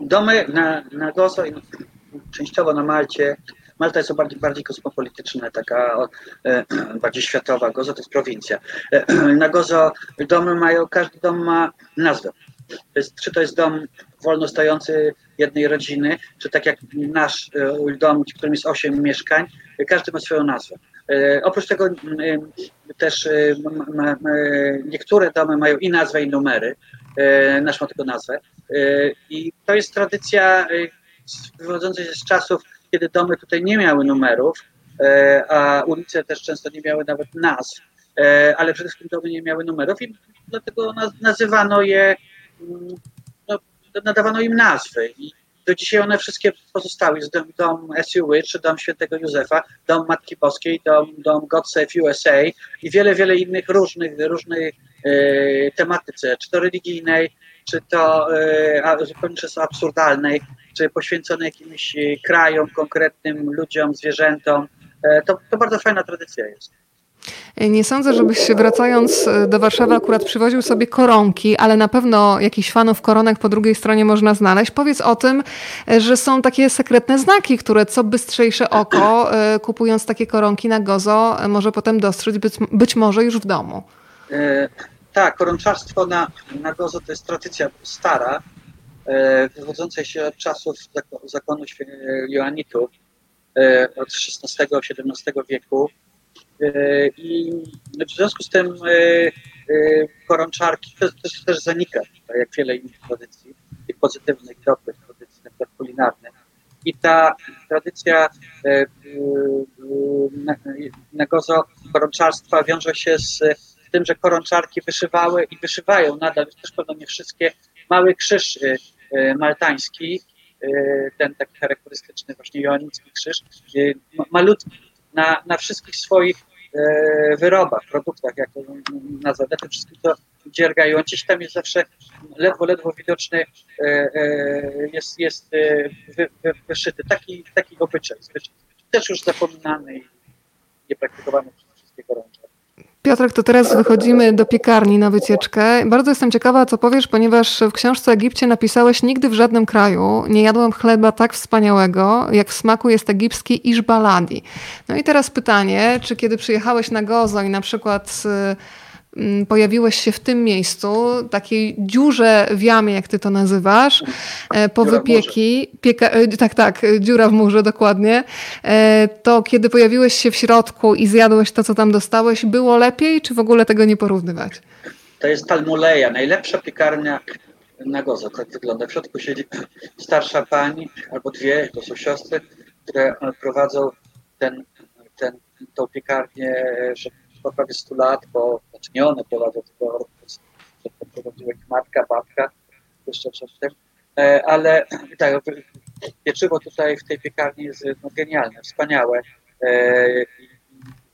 Domy na, na Gozo i częściowo na Malcie Malta jest bardziej, bardziej kosmopolityczna, taka e, bardziej światowa. Gozo to jest prowincja. E, na Gozo domy mają, każdy dom ma nazwę. Czy to jest dom wolno stojący jednej rodziny, czy tak jak nasz e, dom, w którym jest osiem mieszkań, każdy ma swoją nazwę. Oprócz tego też niektóre domy mają i nazwę, i numery. Nasz ma tylko nazwę. I to jest tradycja wywodząca się z czasów kiedy domy tutaj nie miały numerów, e, a ulice też często nie miały nawet nazw, e, ale przede wszystkim domy nie miały numerów i dlatego nazywano je, mm, no, nadawano im nazwy. I do dzisiaj one wszystkie pozostały. Dom, dom SUY, czy dom świętego Józefa, dom Matki Boskiej, dom, dom God Save USA i wiele, wiele innych różnych, różnej e, tematyce, czy to religijnej, czy to e, zupełnie absurdalnej, czy poświęcone jakimś e, krajom, konkretnym ludziom, zwierzętom. To, to bardzo fajna tradycja jest. Nie sądzę, żebyś wracając do Warszawy akurat przywoził sobie koronki, ale na pewno jakichś fanów koronek po drugiej stronie można znaleźć. Powiedz o tym, że są takie sekretne znaki, które co bystrzejsze oko, kupując takie koronki na gozo, może potem dostrzec być, być może już w domu. Tak, koronczarstwo na, na Gozo to jest tradycja stara, e, wywodząca się od czasów zakonu Joannitów e, od XVI-XVII wieku. E, I w związku z tym e, e, koronczarki to, to też zanika, tak jak wiele innych tradycji, tych pozytywnych, dobrych tradycji, na przykład kulinarnych. I ta tradycja e, na, na Gozo koronczarstwa wiąże się z tym, że koronczarki wyszywały i wyszywają nadal, też pewno nie wszystkie, mały krzyż maltański, ten taki charakterystyczny właśnie joannicki krzyż, malutki, na, na wszystkich swoich e, wyrobach, produktach, jak to nazwać, na tym wszystkim, co dziergają. Gdzieś tam jest zawsze ledwo, ledwo widoczny, e, e, jest, jest e, wy, wy, wyszyty. Taki, taki obyczaj. Też już zapominany i niepraktykowany przez wszystkie gorącze. Piotrek, to teraz wychodzimy do piekarni na wycieczkę. Bardzo jestem ciekawa, co powiesz, ponieważ w książce Egipcie napisałeś nigdy w żadnym kraju nie jadłem chleba tak wspaniałego, jak w smaku jest egipski iżbaladi. No i teraz pytanie, czy kiedy przyjechałeś na Gozo i na przykład Mm, pojawiłeś się w tym miejscu, takiej dziurze w jamie, jak ty to nazywasz, e, po dziura wypieki, pieka, e, tak, tak, dziura w murze, dokładnie, e, to kiedy pojawiłeś się w środku i zjadłeś to, co tam dostałeś, było lepiej, czy w ogóle tego nie porównywać? To jest Palmuleja, najlepsza piekarnia na Gozo, tak wygląda. W środku siedzi starsza pani, albo dwie, to są siostry, które prowadzą ten, ten, tą piekarnię, że po prawie 100 lat, bo znaczy nie one prowadzą, tylko prowadziła ich matka, babka, jeszcze wcześniej. E, ale tak, pieczywo tutaj w tej piekarni jest no, genialne, wspaniałe. E,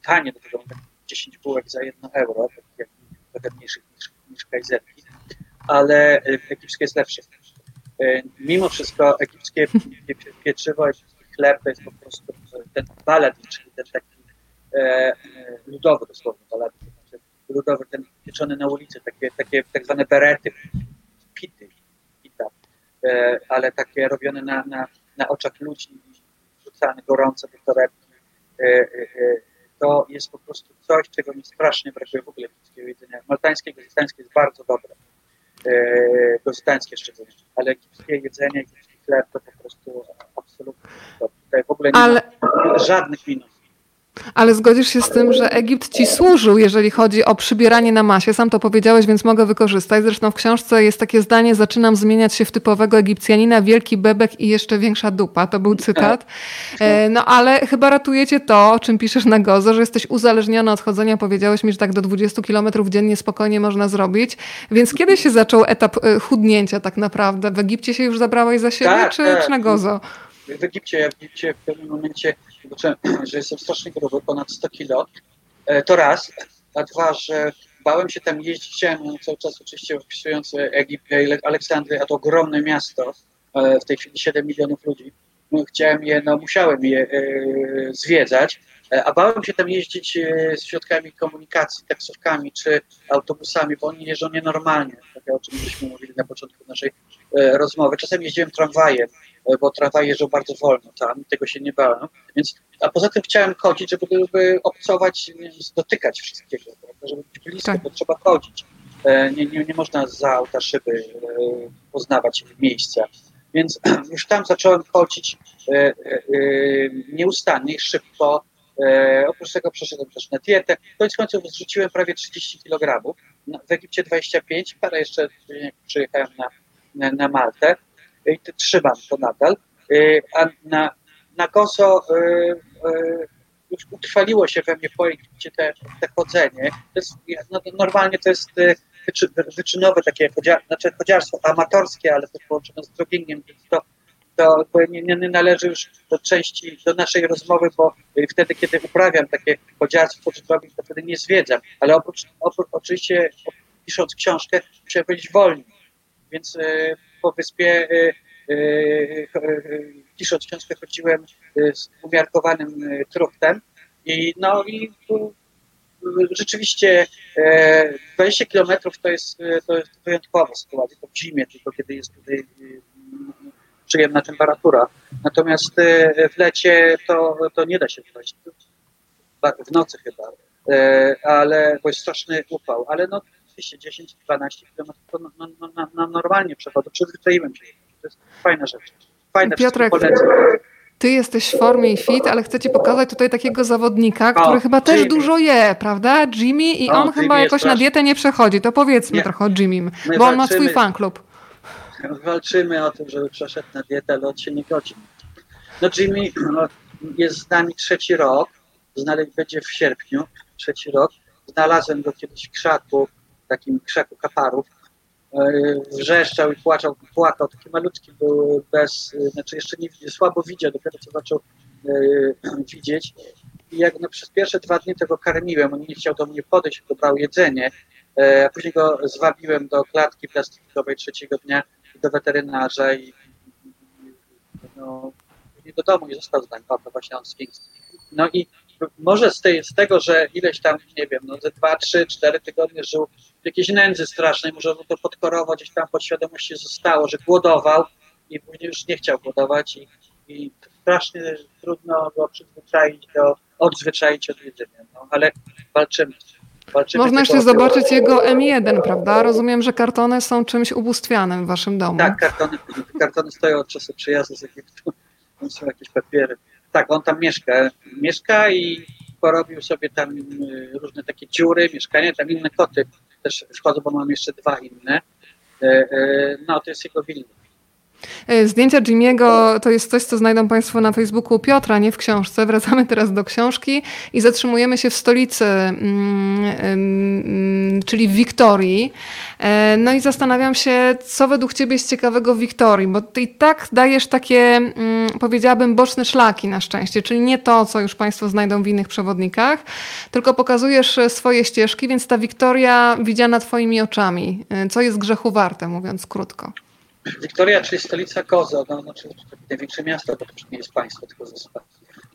tanie do tego, 10 bułek za 1 euro, tak trochę mniejszych niż, niż kajzerki, ale egipskie jest lepsze. E, mimo wszystko egipskie pieczywo, egipski chleb to jest po prostu ten baladin, czyli ten taki ludowy dosłownie, balady, znaczy ludowy, ten pieczony na ulicy, takie, takie tak zwane berety, pity, pita, e, ale takie robione na, na, na oczach ludzi, rzucane gorące do torebki. E, e, e, to jest po prostu coś, czego mi strasznie brakuje w ogóle egipskiego jedzenia. Maltańskie, gozytańskie jest bardzo dobre. E, gozytańskie szczególnie, ale egipskie jedzenie, egipski chleb to po prostu absolutnie dobre. Tutaj w ogóle nie ale... ma żadnych minusów. Ale zgodzisz się z tym, że Egipt ci służył, jeżeli chodzi o przybieranie na masie. Sam to powiedziałeś, więc mogę wykorzystać. Zresztą w książce jest takie zdanie: Zaczynam zmieniać się w typowego Egipcjanina, wielki bebek i jeszcze większa dupa. To był cytat. E, no ale chyba ratujecie to, o czym piszesz na Gozo, że jesteś uzależniony od chodzenia. Powiedziałeś mi, że tak do 20 kilometrów dziennie spokojnie można zrobić. Więc kiedy się zaczął etap e, chudnięcia tak naprawdę? W Egipcie się już zabrałeś za siebie, tak, czy, tak. czy na Gozo? W Egipcie, w Egipcie w pewnym momencie zobaczyłem, że jestem strasznie gruby, ponad 100 kilo, e, to raz, a dwa, że bałem się tam jeździć, chciałem cały czas oczywiście opisując Egipt, Aleksandrię, a to ogromne miasto, e, w tej chwili 7 milionów ludzi, no, chciałem je, no musiałem je e, zwiedzać, a bałem się tam jeździć z środkami komunikacji, taksówkami czy autobusami, bo oni jeżdżą nienormalnie, tak o czym żeśmy mówili na początku naszej rozmowy. Czasem jeździłem tramwajem, bo tramwaj jeżdżą bardzo wolno tam, tego się nie bałem. Więc, a poza tym chciałem chodzić, żeby, żeby obcować, dotykać wszystkiego, żeby być blisko, tak. bo trzeba chodzić. E, nie, nie, nie można za auta szyby e, poznawać miejsca. Więc już tam zacząłem chodzić e, nieustannie i szybko. Oprócz tego przeszedłem też na dietę. Koniec końców zrzuciłem prawie 30 kg. W Egipcie 25, parę jeszcze przyjechałem na, na, na Maltę i trzymam to nadal. Y, a na, na koso y, y, już utrwaliło się we mnie po Egipcie te, te chodzenie. To jest, no, normalnie to jest wyczy, wyczynowe takie, chodzia, znaczy chodziarstwo amatorskie, ale to połączone z joggingiem, więc to, to nie, nie, należy już do części, do naszej rozmowy, bo wtedy, kiedy uprawiam takie chodziarstwo czy to wtedy nie zwiedzam. Ale oprócz, oprócz oczywiście pisząc książkę, muszę powiedzieć wolniej. Więc po wyspie y, y, y, pisząc książkę chodziłem z umiarkowanym truchtem i no i rzeczywiście 20 kilometrów to jest, to jest wyjątkowa sytuacja, to w zimie, tylko kiedy jest tutaj przyjemna temperatura. Natomiast w lecie to, to nie da się wyjść. W nocy chyba, ale bo jest straszny upał, ale no 210-12 km to no, no, no, no, normalnie przechodzę, przyzwyczaiłem się. To jest fajna rzecz. Fajne Piotrek, ty jesteś w formie i fit, ale chcę ci pokazać tutaj takiego zawodnika, który o, chyba Jimmy. też dużo je, prawda? Jimmy i o, on Jimmy chyba jakoś na dietę nie przechodzi. To powiedzmy nie. trochę o Jimmym, bo on ma swój fan klub. Walczymy o tym, żeby przeszedł na dietę, ale on się nie godzi. No Jimmy no, jest z nami trzeci rok, znaleźć będzie w sierpniu, trzeci rok. Znalazłem go kiedyś w krzaku, takim krzaku kaparów, e, wrzeszczał i płaczał, płakał, taki malutki był bez, znaczy jeszcze nie słabo widział, dopiero co zaczął e, widzieć. I jak no, przez pierwsze dwa dni tego karmiłem, on nie chciał do mnie podejść, tylko brał jedzenie, e, a później go zwabiłem do klatki plastikowej trzeciego dnia do weterynarza i no, do domu i został z nami, to właśnie on Sfinks. No i może z, tej, z tego, że ileś tam, nie wiem, no ze dwa, trzy, cztery tygodnie żył w jakiejś nędzy strasznej, może to podkorowo gdzieś tam pod świadomości zostało, że głodował i później już nie chciał głodować i, i strasznie trudno go przyzwyczaić do, odzwyczaić od jedzenia, no, ale walczymy. Walczymy Można jeszcze zobaczyć jego M1, prawda? Rozumiem, że kartony są czymś ubóstwianym w waszym domu. Tak, kartony, kartony stoją od czasu przyjazdu z Egiptu. Są jakieś papiery. Tak, on tam mieszka. Mieszka i porobił sobie tam y, różne takie dziury, mieszkanie, tam inne koty też wchodzą, bo mam jeszcze dwa inne. E, e, No, to jest jego willa. E, Zdjęcia Jimiego to jest coś, co znajdą Państwo na Facebooku Piotra, nie w książce. Wracamy teraz do książki i zatrzymujemy się w stolicy, mm, mm, czyli w Wiktorii. E, No i zastanawiam się, co według Ciebie jest ciekawego w Wiktorii, bo Ty i tak dajesz takie, mm, powiedziałabym, boczne szlaki na szczęście, czyli nie to, co już Państwo znajdą w innych przewodnikach, tylko pokazujesz e, swoje ścieżki, więc ta Wiktoria widziana Twoimi oczami. Co jest grzechu warte, mówiąc krótko. Wiktoria, czyli stolica Gozo, no, znaczy największe miasto, bo to nie jest państwo, tylko wyspa.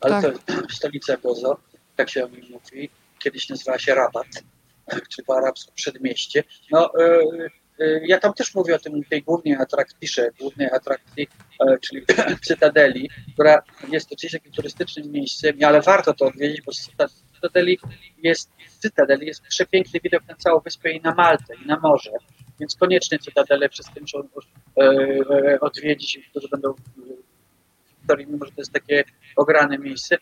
Ale Tak. to jest stolica Gozo, tak się o nim mówi. Kiedyś nazywała się Rabat, czy po arabsku przedmieście. No, e, e, ja tam też mówię o tym, tej głównej atrakcji, piszę, głównej atrakcji, e, czyli Cytadeli, która jest oczywiście takim turystycznym miejscem, ale warto to odwiedzić, bo z Cyta- Cytadeli jest, Cytadeli jest przepiękny widok na całą wyspę i na Maltę, i na morze. Więc koniecznie Cytadelę przez tym muszą e, e, odwiedzić, którzy będą w Wiktorii, mimo że to jest takie ograne miejsce.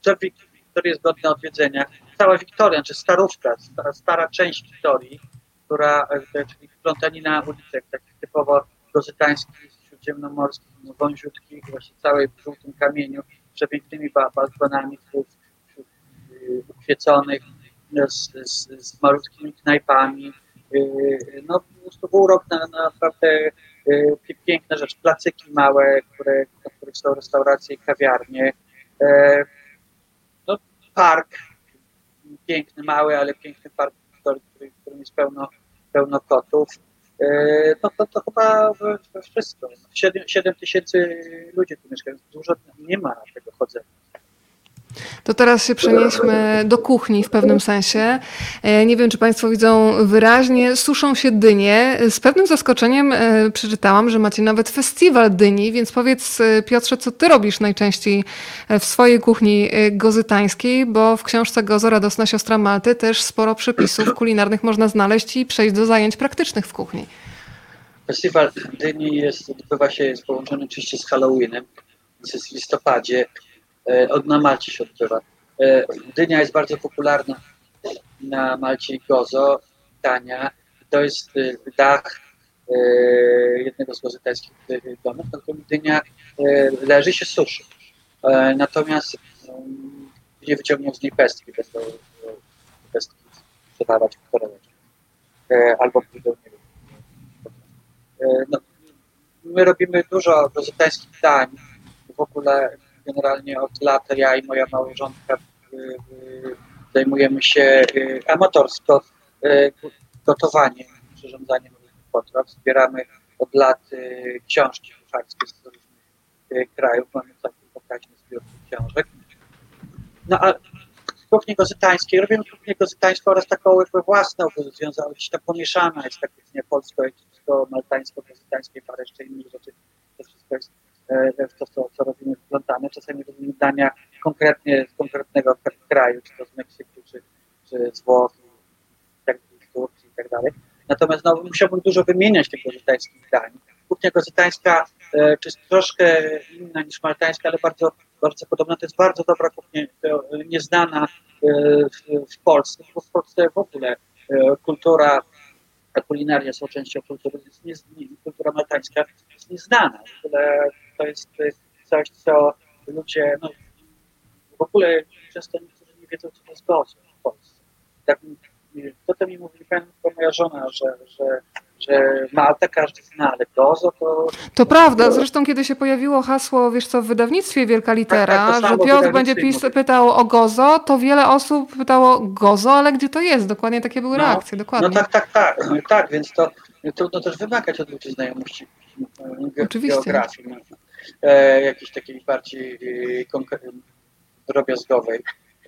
Co w Wik- Wiktorii jest godne odwiedzenia? Cała Wiktoria, znaczy starówka, stara, stara część Wiktorii, która, e, czyli plątanina ulicek, takich typowo gozytańskich, śródziemnomorskich, no, wąziutkich, właśnie całej w żółtym kamieniu, przepięknymi ba- balkonami wśród, wśród z, z, z malutkimi knajpami, no po prostu był rok na, na naprawdę pie- piękne rzeczy, placyki małe, które, na których są restauracje i kawiarnie, Yy, no park, piękny, mały, ale piękny park, w którym jest pełno, pełno kotów. No to, to chyba wszystko. 7, 7 tysięcy ludzi tu mieszka, dużo nie ma tego chodzenia. To teraz się przenieśmy do kuchni w pewnym sensie. E, Nie wiem, czy Państwo widzą wyraźnie, suszą się dynie. Z pewnym zaskoczeniem e, przeczytałam, że macie nawet festiwal dyni, więc powiedz e, Piotrze, co Ty robisz najczęściej w swojej kuchni gozytańskiej, bo w książce Gozo Radosna Siostra Malty też sporo przepisów kulinarnych można znaleźć i przejść do zajęć praktycznych w kuchni. Festiwal Dyni jest, odbywa się, jest połączony oczywiście z Halloweenem, jest w listopadzie, od na Malcie się odbywa. E, Dynia jest bardzo popularna na Malcie i Gozo, tania. To jest e, dach e, jednego z gozytańskich e, domów, na którym dynia e, leży się suszy. E, Natomiast um, nie wyciągną z niej pestki, będą e, pestki sprzedawać w torebeczkach. E, Albo pójdą, nie wiem, E, no, my robimy dużo gozytańskich dań. W ogóle generalnie od lat ja i moja małżonka y, y, zajmujemy się y, amatorsko gotowaniem, przyrządzaniem potraw. Zbieramy od lat książki kucharskie z różnych krajów. Mamy taki pokaźny zbiór książek. No a kuchnię gozytańskiej, robimy kuchnię gozytańską oraz taką własną, związaną, gdzieś tam pomieszana jest ta kuchnia polsko-egipsko-maltańsko-gozytańskiej, parę jeszcze innych rzeczy. To wszystko jest w to, co, co robimy wplątane. Czasami robimy dania konkretnie z konkretnego kraju, czy to z Meksyku, czy, czy z Włoch, tak, z Turcji i tak dalej. Natomiast no, musiałbym dużo wymieniać tych gozytańskich dań. Kuchnia gozytańska e, czy jest troszkę inna niż maltańska, ale bardzo, bardzo podobna. To jest bardzo dobra kuchnia, e, nieznana e, w, w Polsce, bo w Polsce w ogóle e, kultura, kulinaria są częścią kultury, jest nie, kultura maltańska jest nieznana. W ogóle to jest e, coś, co ludzie, no, w ogóle często niektórzy nie wiedzą, co to jest gozo w Polsce. Tak, to mi mówi moja żona, że, że, że Malta każdy zna, ale Gozo to... To prawda, zresztą kiedy się pojawiło hasło, wiesz co, w wydawnictwie Wielka Litera, Tak, tak, to że Piotr będzie pis- pytał o Gozo, to wiele osób pytało Gozo, ale gdzie to jest? Dokładnie takie były No, reakcje, dokładnie. No tak, tak, tak, tak, więc to trudno też wymagać od ludzi znajomości e, Oczywiście. geografii, no. Jakiejś takiej bardziej e, drobiazgowej.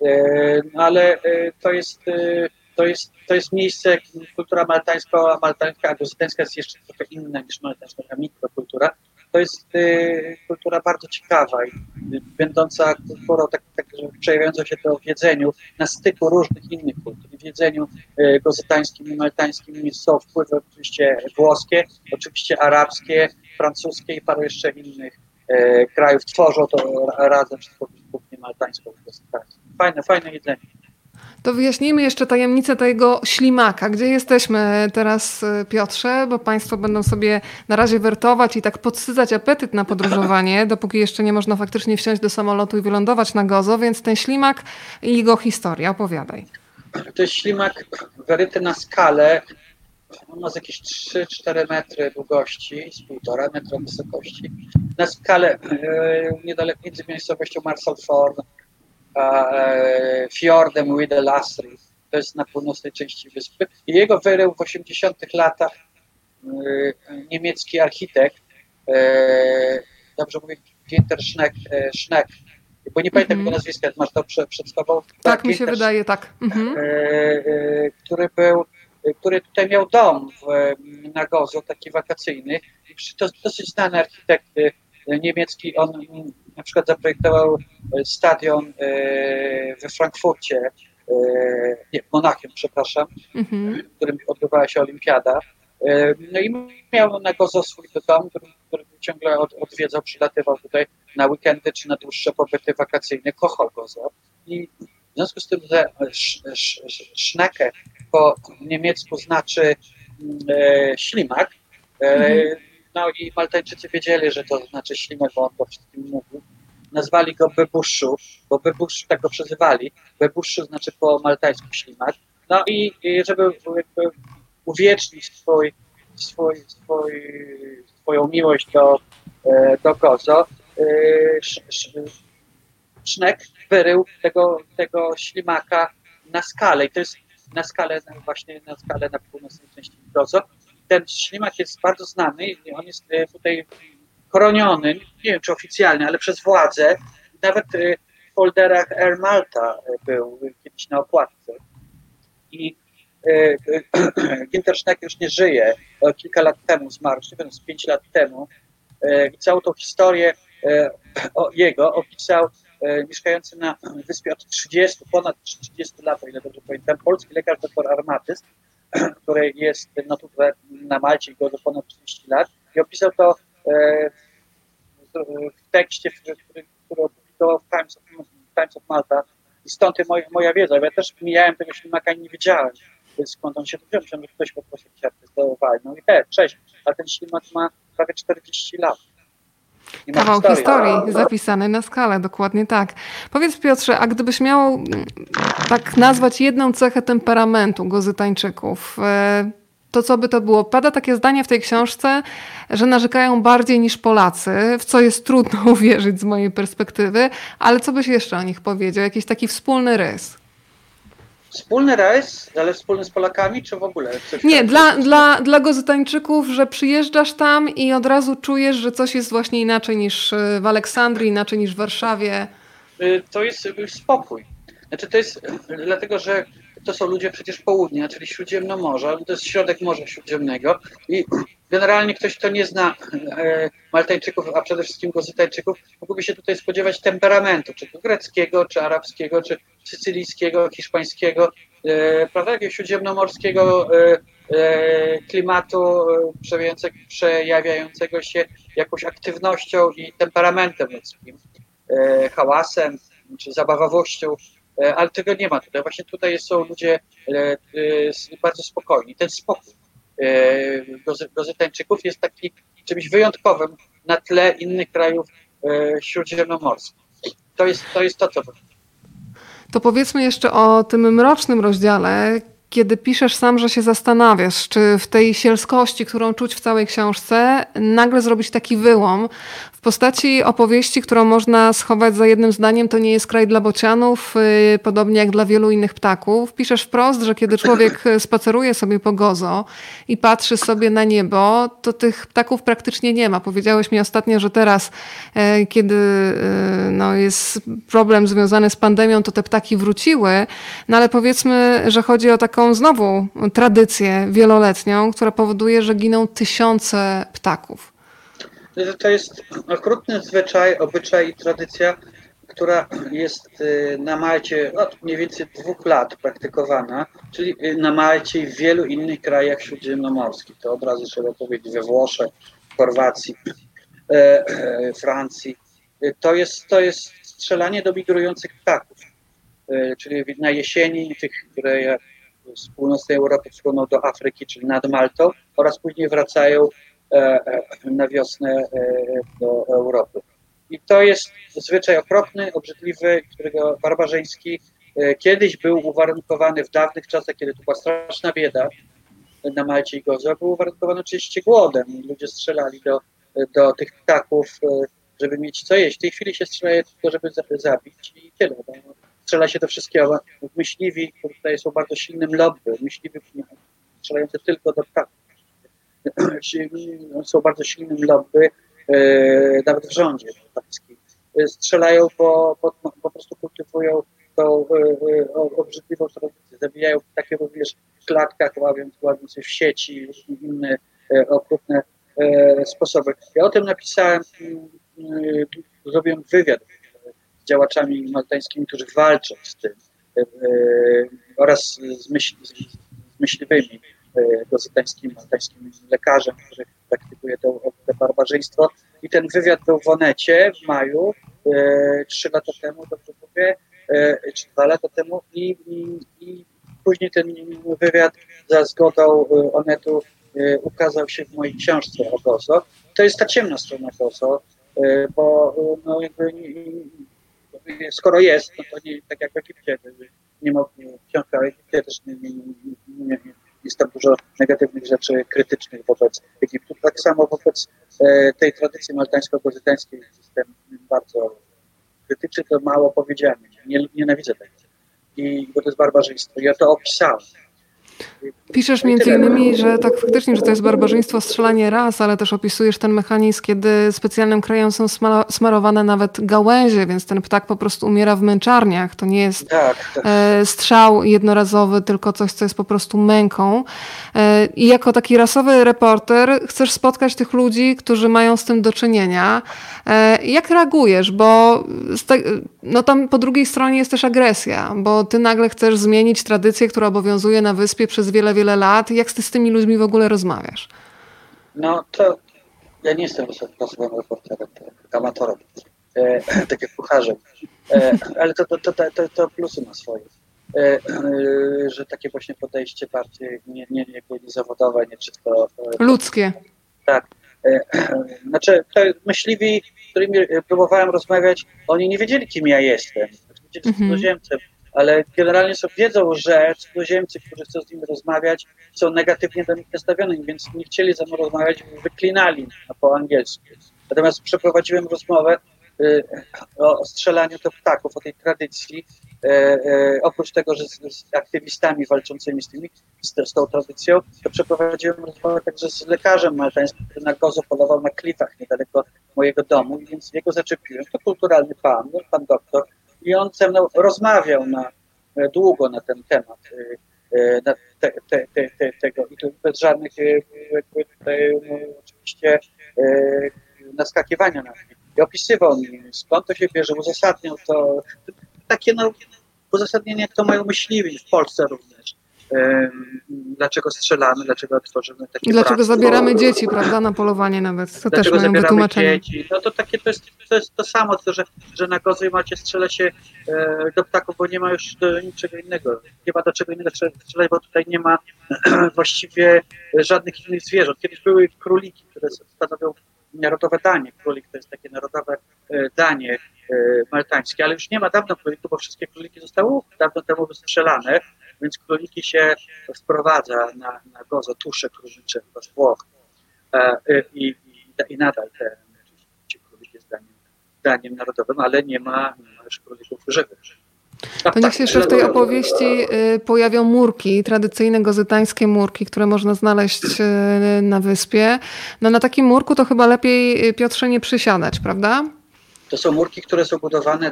E, no ale e, to jest, e, to jest, to jest miejsce, kultura maltańska, maltańska, a jest jeszcze trochę inna niż maltańska, taka mikrokultura. To jest e, kultura bardzo ciekawa i e, będąca kulturą tak, tak, przejawiającą się to w jedzeniu na styku różnych innych kultur. W jedzeniu e, gozytańskim i maltańskim są wpływy oczywiście włoskie, oczywiście arabskie, francuskie i paru jeszcze innych e, krajów. Tworzą to ra- razem wszystko kuchnię maltańską. Fajne, fajne jedzenie. To wyjaśnijmy jeszcze tajemnicę tego ślimaka. Gdzie jesteśmy teraz, y, Piotrze? Bo Państwo będą sobie na razie wertować i tak podsycać apetyt na podróżowanie, dopóki jeszcze nie można faktycznie wsiąść do samolotu i wylądować na Gozo, więc ten ślimak i jego historia. Opowiadaj. To jest ślimak wyryty na skalę. On ma z jakieś 3-4 metry długości, z 1,5 metra wysokości. Na skalę e, niedaleko między miejscowością Marsalforn a e, fiordem Widelasri. To jest na północnej części wyspy. I jego wyrył w 80 latach e, niemiecki architekt, dobrze mówię, Ginter Schneck, Schneck bo nie pamiętam Mhm. jego nazwiska, masz to przed, przed sobą. Tak, mi się Ginter wydaje, tak. E, e, który był, który tutaj miał dom w, na Gozo, taki wakacyjny. To dosyć znany architekt e, niemiecki. On na przykład zaprojektował e, stadion e, we Frankfurcie, e, nie, w Monachium, przepraszam, Mhm. w którym odbywała się olimpiada. E, No i miał na Gozo swój dom, który, ciągle od, odwiedzał, przylatywał tutaj na weekendy czy na dłuższe pobyty wakacyjne, kochał Gozo. I w związku z tym, że sz, sz, sz, Schnecke po niemiecku znaczy mm, e, ślimak, e, Mhm. no i Maltańczycy wiedzieli, że to znaczy ślimak, bo on to wszystkim mówił. Nazwali go Bebuszu, bo Bebuszu tak go przezywali. Bebuszu znaczy po maltańsku ślimak. No i, i żeby jakby uwiecznić swój, swój, swój, swoją miłość do, e, do Gozo, e, Sz- Sz- Sznek wyrył tego, tego ślimaka na skalę i to jest na skalę, właśnie na skalę na północnej części Gozo. Ten ślimak jest bardzo znany i on jest e, tutaj chroniony, nie wiem czy oficjalnie, ale przez władze. Nawet e, w folderach Air Malta e, był kiedyś na okładce. I Ginter Schneck już nie żyje. Kilka lat temu zmarł, nie wiem, z pięć lat temu. I całą tą historię o jego opisał mieszkający na wyspie od 30, ponad 30 lat, o ile dobrze pamiętam, polski lekarz dr Armatys, który jest no, tutaj na Malcie i go do ponad 30 lat i opisał to e, w- tekście, który, który opublikował w Times of, Times of Malta i stąd moja, moja wiedza. Ja też mijałem tego ślimaka i nie wiedziałem, skąd on się tu wziął. Że ktoś po prostu jakiś artysta no i te, cześć, a ten ślimak ma prawie 40 lat. Kawał historii zapisany na skalę, dokładnie tak. Powiedz Piotrze, a gdybyś miał mm, tak nazwać jedną cechę temperamentu gozytańczyków, e, to co by to było? Pada takie zdanie w tej książce, że narzekają bardziej niż Polacy, w co jest trudno uwierzyć z mojej perspektywy, ale co byś jeszcze o nich powiedział? Jakiś taki wspólny rys? Wspólny rejs, ale wspólny z Polakami, czy w ogóle? Coś Nie, dla, dla, dla gozytańczyków, że przyjeżdżasz tam i od razu czujesz, że coś jest właśnie inaczej niż e, w Aleksandrii, inaczej niż w Warszawie. Y, to jest y, spokój. Znaczy to jest y, dlatego, że to są ludzie przecież południa, czyli Śródziemnomorza, to jest środek Morza Śródziemnego i generalnie ktoś, kto nie zna e, Maltańczyków, a przede wszystkim Gozytańczyków, mógłby się tutaj spodziewać temperamentu, czy to greckiego, czy arabskiego, czy sycylijskiego, hiszpańskiego, e, prawda, jakiegoś śródziemnomorskiego e, klimatu przejawiającego, się jakąś aktywnością i temperamentem ludzkim, hałasem, czy zabawowością, ale tego nie ma tutaj. Właśnie tutaj są ludzie bardzo spokojni. Ten spokój gozytańczyków jest taki czymś wyjątkowym na tle innych krajów e, śródziemnomorskich. To jest to, jest to co To powiedzmy jeszcze o tym mrocznym rozdziale, kiedy piszesz sam, że się zastanawiasz, czy w tej sielskości, którą czuć w całej książce, nagle zrobić taki wyłom postaci opowieści, którą można schować za jednym zdaniem, to nie jest kraj dla bocianów, y, podobnie jak dla wielu innych ptaków. Piszesz wprost, że kiedy człowiek spaceruje sobie po gozo i patrzy sobie na niebo, to tych ptaków praktycznie nie ma. Powiedziałeś mi ostatnio, że teraz, e, kiedy no, jest problem związany z pandemią, to te ptaki wróciły, no ale powiedzmy, że chodzi o taką znowu tradycję wieloletnią, która powoduje, że giną tysiące ptaków. To jest okrutny zwyczaj, obyczaj i tradycja, która jest y, na Malcie od mniej więcej dwóch lat praktykowana, czyli y, na Malcie i w wielu innych krajach śródziemnomorskich. To od razu trzeba powiedzieć we Włoszech, Chorwacji, e, e, Francji. To jest, to jest strzelanie do migrujących ptaków, e, czyli na jesieni tych, które z północnej Europy płyną do Afryki, czyli nad Maltą, oraz później wracają na wiosnę do Europy. I to jest zwyczaj okropny, obrzydliwy, którego barbarzyński e, kiedyś był uwarunkowany w dawnych czasach, kiedy tu była straszna bieda na Malcie i Gozo, był uwarunkowany oczywiście głodem. Ludzie strzelali do, do tych ptaków, e, żeby mieć co jeść. W tej chwili się strzela tylko, żeby zabić i tyle. No, strzela się do wszystkiego. Myśliwi, tutaj są bardzo silnym lobby, myśliwi strzelający tylko do ptaków. Są bardzo silnym lobby, E, nawet w rządzie polskim, e, strzelają, bo, bo po prostu kultywują tą e, obrzydliwą tradycję. Zabijają takie również w klatkach, ławiąc, ławiąc w sieci, różne inne okrutne sposoby. Ja o tym napisałem, mm, zrobiłem wywiad z działaczami maltańskimi, którzy walczą z tym oraz z, myśl, z myśliwymi gozytańskimi, maltańskimi lekarzem, który praktykuje to, to barbarzyństwo. I ten wywiad był w Onecie w maju, e, trzy lata temu, dobrze mówię, e, czy dwa lata temu i, i, i później ten wywiad za zgodą e, Onetu ukazał się w mojej książce o Gozo. To jest ta ciemna strona Gozo, bo no jakby skoro jest, no to nie tak jak w Egipcie, nie mogli, książka o Egipcie też nie, nie, nie, jest tam dużo negatywnych rzeczy krytycznych wobec Egiptu. Tak samo wobec e, tej tradycji maltańsko-pozytańskiej jestem bardzo krytyczny, to mało powiedziałem. Nie, nienawidzę tego. I, bo to jest barbarzyństwo. Ja to opisałem. Piszesz między innymi, że tak faktycznie, że to jest barbarzyństwo strzelanie raz, ale też opisujesz ten mechanizm, kiedy specjalnym krajem są smarowane nawet gałęzie, więc ten ptak po prostu umiera w męczarniach. To nie jest tak, tak. E, strzał jednorazowy, tylko coś, co jest po prostu męką. E, I jako taki rasowy reporter chcesz spotkać tych ludzi, którzy mają z tym do czynienia. E, jak reagujesz? Bo no tam po drugiej stronie jest też agresja, bo ty nagle chcesz zmienić tradycję, która obowiązuje na wyspie przez wiele, wiele lat. Jak ty z tymi ludźmi w ogóle rozmawiasz? No to ja nie jestem osobowym reporterem, tak, amatorem, e, tak jak kucharzem, e, ale to, to, to, to, to plusy ma swoje. E, e, że takie właśnie podejście bardziej nie, nie, nie, nie zawodowe, nie czysto... E, Ludzkie. Tak. E, znaczy, myśliwi, z którymi próbowałem rozmawiać, oni nie wiedzieli, kim ja jestem. Wiedzieli, mhm. cudzoziemcem ale generalnie sobie wiedzą, że cudzoziemcy, którzy chcą z nimi rozmawiać, są negatywnie do nich nastawioni, więc nie chcieli ze mną rozmawiać, wyklinali po angielsku. Natomiast przeprowadziłem rozmowę y, o strzelaniu do ptaków, o tej tradycji. Y, y, oprócz tego, że z, z, aktywistami walczącymi z, tymi, z, z tą tradycją, to przeprowadziłem rozmowę także z lekarzem maltańskim, który na gozo polował na klifach niedaleko mojego domu, więc jego zaczepiłem. To kulturalny pan, pan doktor, i on rozmawiał na, e, długo na ten temat, e, e, na te, te, te, tego. I bez żadnych no, oczywiście naskakiwania na mnie. I opisywał mi, skąd to się bierze, uzasadniał to, takie no, uzasadnienie, to mają myśliwi w Polsce również dlaczego strzelamy, dlaczego tworzymy takie Dlaczego bractwo. zabieramy dzieci, prawda, na polowanie nawet. To dlaczego też mają wytłumaczenie. Dzieci. No to takie to jest, to jest to samo, to, że, że na kozy macie strzela się e, do ptaków, bo nie ma już do niczego innego. Nie ma do czego innego strzelać, bo tutaj nie ma właściwie żadnych innych zwierząt. Kiedyś były króliki, które stanowią narodowe danie. Królik to jest takie narodowe e, danie e, maltańskie, ale już nie ma dawno królików, bo wszystkie króliki zostały dawno temu wystrzelane więc króliki się wprowadza na, na gozo tusze królicze z Włoch e, i, i, i nadal te oczywiście królik jest daniem, daniem narodowym, ale nie ma, nie ma już królików żywych. To niech się jeszcze w tej opowieści y, pojawią murki, tradycyjne gozytańskie murki, które można znaleźć y, na wyspie. No na takim murku to chyba lepiej, y, Piotrze, nie przysiadać, prawda? To są murki, które są budowane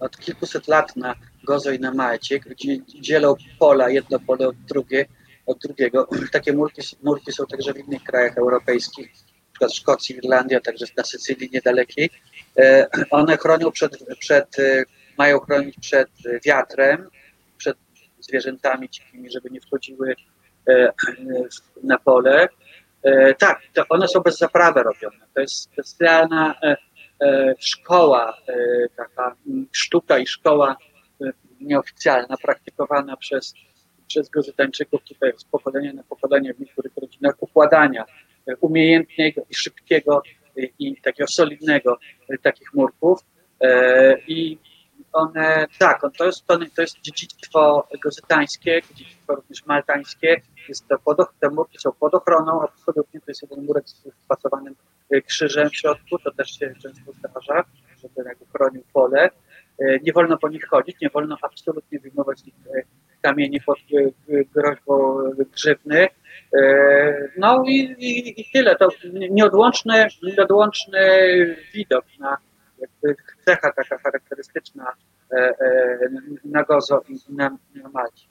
od kilkuset lat na Gozo i na Malcie, gdzie dzielą pola, jedno pole od, drugie, od drugiego. Takie murki, murki są także w innych krajach europejskich, przykład Szkocji, Irlandii, a także na Sycylii niedalekiej. E, one chronią przed, przed mają chronić przed wiatrem, przed zwierzętami dzikimi, żeby nie wchodziły e, na pole. E, tak, one są bez zaprawy robione. To jest specjalna e, szkoła, taka sztuka i szkoła nieoficjalna, praktykowana przez, przez gozytańczyków tutaj z pokolenia na pokolenie w niektórych rodzinach układania umiejętnego i szybkiego i takiego solidnego takich murków. I one, tak, to jest, to, jest dziedzictwo gozytańskie, dziedzictwo również maltańskie. Jest to pod, te murki są pod ochroną, absolutnie to jest jeden murek z wpasowanym krzyżem w środku, to też się często zdarza, żeby jakby chronił pole. Y, nie wolno po nich chodzić, nie wolno absolutnie wyjmować ich y, kamieni pod groźbą grzywny. No i, i, i tyle. To nieodłączny, nieodłączny widok na jakby cecha taka charakterystyczna e, e, na Gozo i na, na Malcie.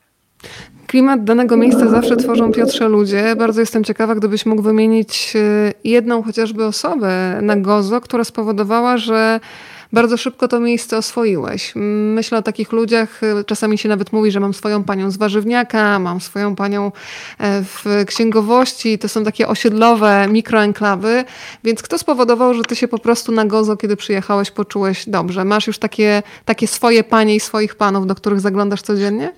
Klimat danego miejsca zawsze tworzą Piotrze ludzie. Bardzo jestem ciekawa, gdybyś mógł wymienić e, jedną chociażby osobę na Gozo, która spowodowała, że bardzo szybko to miejsce oswoiłeś. Myślę o takich ludziach, czasami się nawet mówi, że mam swoją panią z warzywniaka, mam swoją panią e, w księgowości, to są takie osiedlowe mikroenklawy, więc kto spowodował, że ty się po prostu na Gozo, kiedy przyjechałeś, poczułeś dobrze? Masz już takie, takie swoje panie i swoich panów, do których zaglądasz codziennie?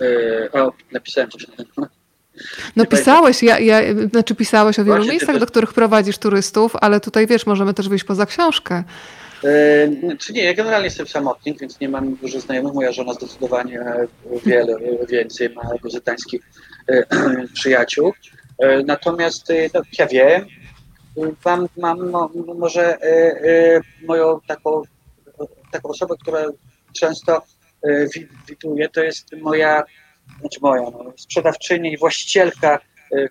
Yy, o, napisałem coś no pisałeś, ja, ja, znaczy pisałeś o wielu Właśnie, miejscach, do których prowadzisz turystów, ale tutaj wiesz, możemy też wyjść poza książkę. E, czy nie, ja generalnie jestem samotnik, więc nie mam dużo znajomych. Moja żona zdecydowanie e, wiele więcej ma gozytańskich e, przyjaciół. Natomiast no, ja wiem, mam, mam no, może moją taką, taką osobę, która często widuje, to jest moja, znaczy moja, no, sprzedawczyni i właścicielka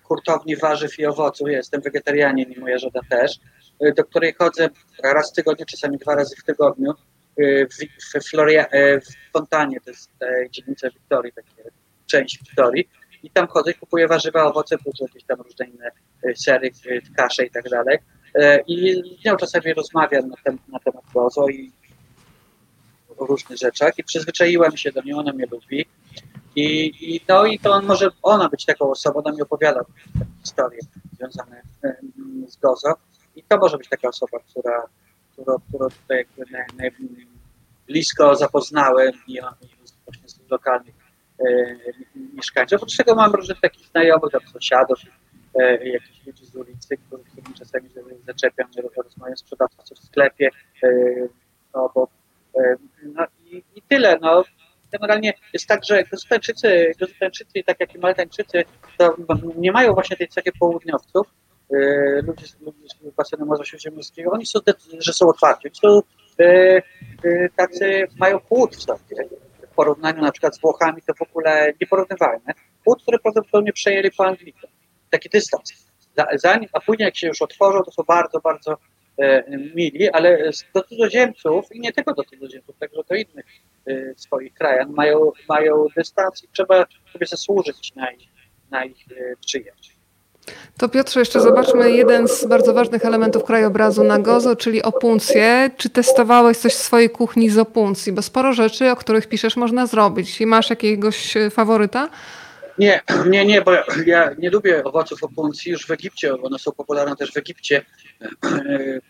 hurtowni warzyw i owoców. Jestem wegetarianin i moja żona też. Y, do której chodzę raz w tygodniu, czasami dwa razy w tygodniu y, w, w, Floria, y, w Fontanie, to jest dzielnica Wiktorii, takie część Wiktorii. I tam chodzę i kupuję warzywa, owoce, plus jakieś tam różne inne sery, kasze i tak dalej. I z nią czasami rozmawiam na, na temat gozo i o różnych rzeczach i przyzwyczaiłem się do niej, ona mnie lubi. I, i, no i to on może ona być taką osobą, ona mi opowiada historie związane z gozo. I to może być taka osoba, która, którą, którą tutaj jakby naj, naj, blisko zapoznałem i, właśnie z lokalnych e, mieszkańców. Oprócz tego mam różnych takich znajomych, tam sąsiadów, e, jakichś ludzi z ulicy, których, którym czasami zaczepiam, rozmawiam sprzedawców w sklepie e, obok. E, no i, i tyle. No. Generalnie jest tak, że Gozytańczycy, Gozytańczycy, tak jak i Maltańczycy, to nie mają właśnie tej cechy południowców, E, ludzie, z basenu Morza Śródziemnomorskiego, oni są, że są otwarci, oni są e, e, tacy, mają płód w sobie. W porównaniu na przykład z Włochami to w ogóle nieporównywalne. Płód, który prawdopodobnie przejęli po Anglikom. Taki dystans. Zanim, a później jak się już otworzą, to są bardzo, bardzo e, mili, ale do cudzoziemców i nie tylko do cudzoziemców, także do innych e, swoich krajan mają, mają dystans i trzeba sobie zasłużyć na ich, na ich e, przyjaźń. To Piotrze, jeszcze zobaczmy jeden z bardzo ważnych elementów krajobrazu na Gozo, czyli opuncję. Czy testowałeś coś w swojej kuchni z opuncji? Bo sporo rzeczy, o których piszesz, można zrobić. I masz jakiegoś e, faworyta? Nie, nie, nie, bo ja nie lubię owoców opuncji. Już w Egipcie, one są popularne też w Egipcie.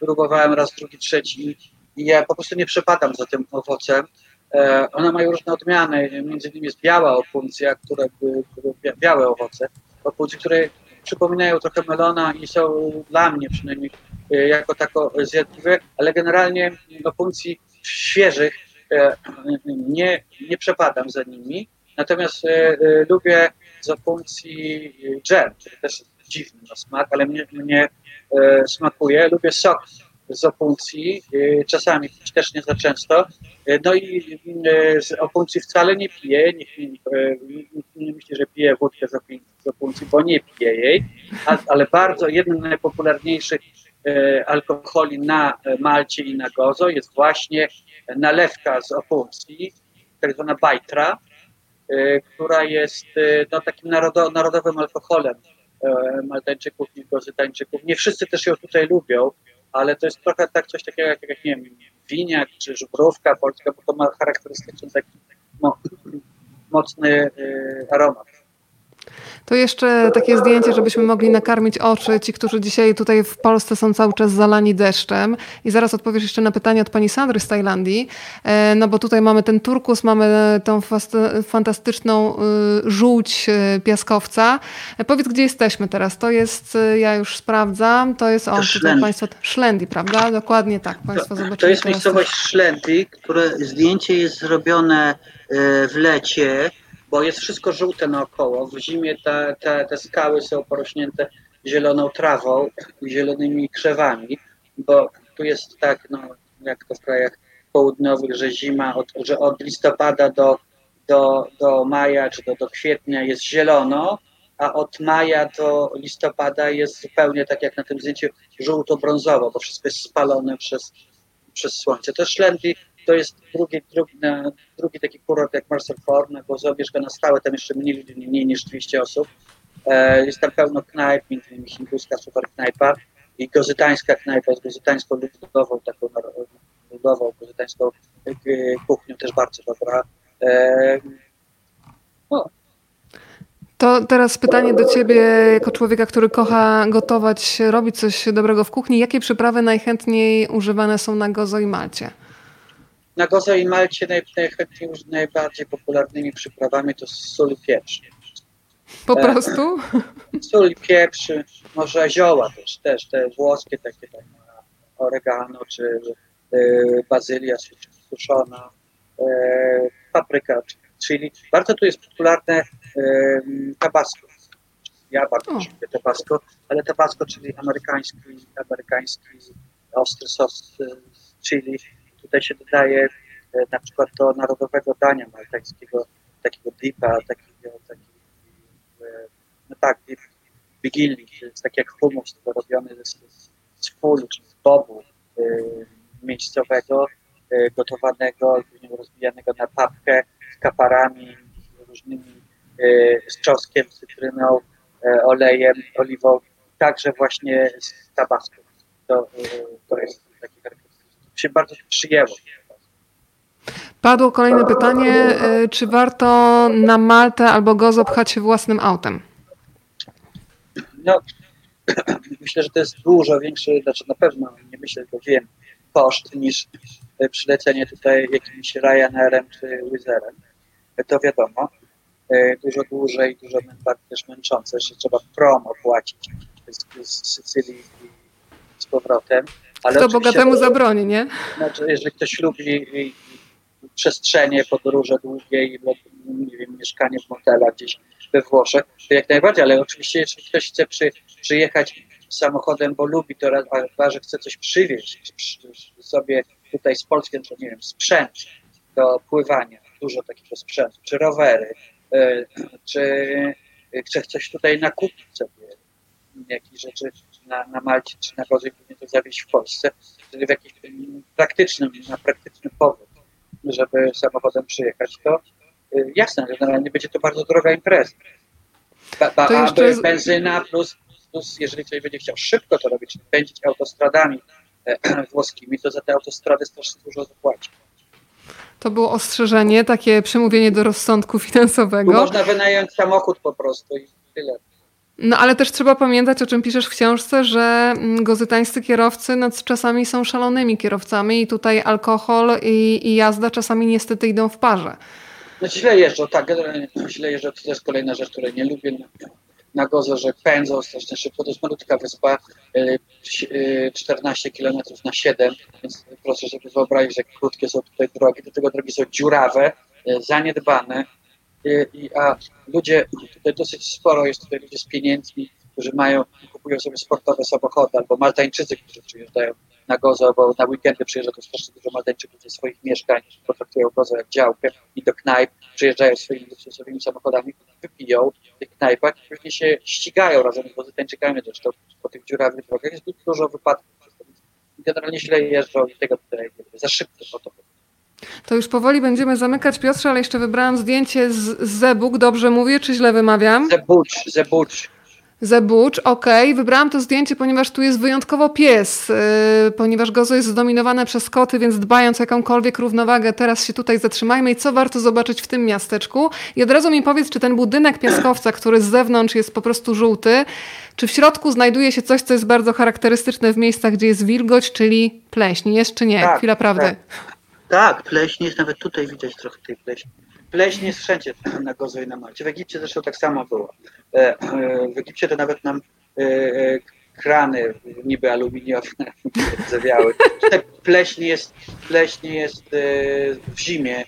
Próbowałem raz, drugi, trzeci i ja po prostu nie przepadam za tym owocem. E, one mają różne odmiany, między innymi jest biała opuncja, które białe owoce, opuncji, które przypominają trochę melona i są dla mnie przynajmniej e, jako tako zjadliwe, ale generalnie do funkcji świeżych e, nie, nie przepadam za nimi. Natomiast e, lubię z opuncji dżem, który też jest dziwny na smak, ale mnie, mnie smakuje. Lubię sok z opuncji, e, czasami też nie za często. E, no i e, z opuncji wcale nie piję. Nikt, nie- nie myśli, że piję wódkę z opuncji, bo nie piję jej. Ale bardzo jednym z najpopularniejszych alkoholi na Malcie i na Gozo jest właśnie nalewka z opuncji, tak zwana bajtra, która jest no, takim narodo, narodowym alkoholem Maltańczyków i Gozytańczyków. Nie wszyscy też ją tutaj lubią, ale to jest trochę tak coś takiego jak, jak nie wiem, winiak czy żubrówka polska, bo to ma charakterystyczny taki mo, mocny e, aromat. To jeszcze takie zdjęcie, żebyśmy mogli nakarmić oczy, ci, którzy dzisiaj tutaj w Polsce są cały czas zalani deszczem. I zaraz odpowiesz jeszcze na pytanie od pani Sandry z Tajlandii, E, no bo tutaj mamy ten turkus, mamy tą fantastyczną y, żółć y, piaskowca. E, Powiedz, gdzie jesteśmy teraz? To jest, y, ja już sprawdzam, to jest, o, tutaj Szlendi. państwo, Szlendi, prawda? Dokładnie tak, państwo zobaczyli To jest miejscowość Szlendy, które zdjęcie jest zrobione e, w lecie, bo jest wszystko żółte naokoło. W zimie te, te, te skały są porośnięte zieloną trawą zielonymi krzewami, bo tu jest tak, no, jak to w krajach południowych, że zima, od, że od listopada do, do, do maja czy do, do kwietnia jest zielono, a od maja do listopada jest zupełnie tak jak na tym zdjęciu żółto-brązowo, bo wszystko jest spalone przez, przez słońce. To Szlendy to jest drugi, drugi, drugi taki kurort jak Marcel Ford, no bo zabierz go na stałe, tam jeszcze mniej mniej niż 200 osób. E, jest tam pełno knajp, innymi hinduska super knajpa i gozytańska knajpa z gozytańską ludową, taką ludową, gozytańską e, kuchnią, też bardzo dobra. E, no, To teraz pytanie do ciebie, jako człowieka, który kocha gotować, robić coś dobrego w kuchni. Jakie przyprawy najchętniej używane są na Gozo i Malcie? Na Gozo i Malcie naj, najchętniej już najbardziej popularnymi przyprawami to sól i pieprz. Po E, prostu? Sól i pieprz, może zioła też, też te włoskie takie tam oregano czy y, bazylia su- suszona, y, papryka czy chili. Bardzo tu jest popularne y, tabasco. Ja bardzo O. lubię tabasco, ale tabasco, czyli amerykański, amerykański ostry sos z chili. Tutaj się dodaje y, na przykład do narodowego dania maltańskiego, takiego dipa, takiego, takiego y, no tak, dip wigilii, to jest tak jak humus, tylko robiony z, z, fulu z bobu y, miejscowego, y, gotowanego, rozbijanego na papkę z kaparami, z różnymi, y, z czosnkiem, cytryną, olejem, oliwą, także właśnie z tabasco. To, to jest taki. Się bardzo przyjęło. Padło kolejne pytanie, y, czy warto na Maltę albo Gozo pchać się własnym autem? No, myślę, że to jest dużo większy, znaczy na pewno, nie myślę, tylko wiem, koszt niż e, przylecenie tutaj jakimś Ryanairem czy Wizerem. E, To wiadomo. E, Dużo dłużej, dużo bardziej też męczące, że trzeba promo płacić z, z Sycylii i z powrotem. Ale To oczywiście- bogatemu zabroni, nie? znaczy, jeżeli ktoś lubi przestrzenie, podróże długie i nie wiem, mieszkanie w motelach gdzieś we Włoszech, to jak najbardziej, ale oczywiście jeśli ktoś chce przy, przyjechać samochodem, bo lubi to, a dwa, że chce coś przywieźć sobie tutaj z Polski, czy nie wiem, sprzęt do pływania, dużo takiego sprzętu, czy rowery, e, czy chce coś tutaj nakupić sobie, jakieś rzeczy na, na Malcie czy na Gorzej, później to zawieźć w Polsce, czyli w jakiś mm, praktycznym, na praktyczny powód, żeby samochodem przyjechać, to y, jasne, że generalnie będzie to bardzo droga impreza. Ba, ba, To a jeszcze benzyna plus, plus, jeżeli ktoś będzie chciał szybko to robić, pędzić autostradami e, włoskimi, to za te autostrady też dużo zapłaci. To było ostrzeżenie, takie przemówienie do rozsądku Tu finansowego. można wynająć samochód po prostu i tyle. No ale też trzeba pamiętać, o czym piszesz w książce, że mm, gozytańscy kierowcy no, czasami są szalonymi kierowcami i tutaj alkohol i, i jazda czasami niestety idą w parze. No źle jeżdżą, tak, generalnie źle jeżdżą, to jest kolejna rzecz, której nie lubię. Na Gozo, że pędzą strasznie szybko, to jest malutka wyspa, y, y, 14 km na 7, więc proszę sobie wyobrazić, jak krótkie są tutaj drogi, do tego drogi są dziurawe, y, zaniedbane, i, a ludzie, tutaj dosyć sporo jest tutaj ludzi z pieniędzmi, którzy mają, kupują sobie sportowe samochody, albo Maltańczycy, którzy przyjeżdżają na Gozo, bo na weekendy przyjeżdża to strasznie dużo Maltańczyków ze swoich mieszkań, potraktują Gozo jak działkę i do knajp, przyjeżdżają swoimi luksusowymi samochodami, wypiją w tych knajpach i później się ścigają razem z Gozytańczykami zresztą po tych dziurawych drogach. Jest dużo wypadków. Generalnie źle jeżdżą i tego tutaj za szybko po to. To już powoli będziemy zamykać, Piotrze, ale jeszcze wybrałam zdjęcie z Zebuk. Dobrze mówię, czy źle wymawiam? Zebucz, Zebucz. Zebucz, okej. Okay. Wybrałam to zdjęcie, ponieważ tu jest wyjątkowo pies, yy, ponieważ Gozo jest zdominowane przez koty, więc dbając o jakąkolwiek równowagę, teraz się tutaj zatrzymajmy i co warto zobaczyć w tym miasteczku. I od razu mi powiedz, czy ten budynek piaskowca, który z zewnątrz jest po prostu żółty, czy w środku znajduje się coś, co jest bardzo charakterystyczne w miejscach, gdzie jest wilgoć, czyli pleśń. Jest czy nie? Tak, Chwila prawdy. Tak. Tak, pleśń jest, nawet tutaj widać trochę tej pleśni. Pleśń jest wszędzie na Gozo i na Malcie. W Egipcie zresztą tak samo było. E, e, w Egipcie to nawet nam e, krany niby aluminiowe zawiały. Pleśń jest, pleśń jest w zimie.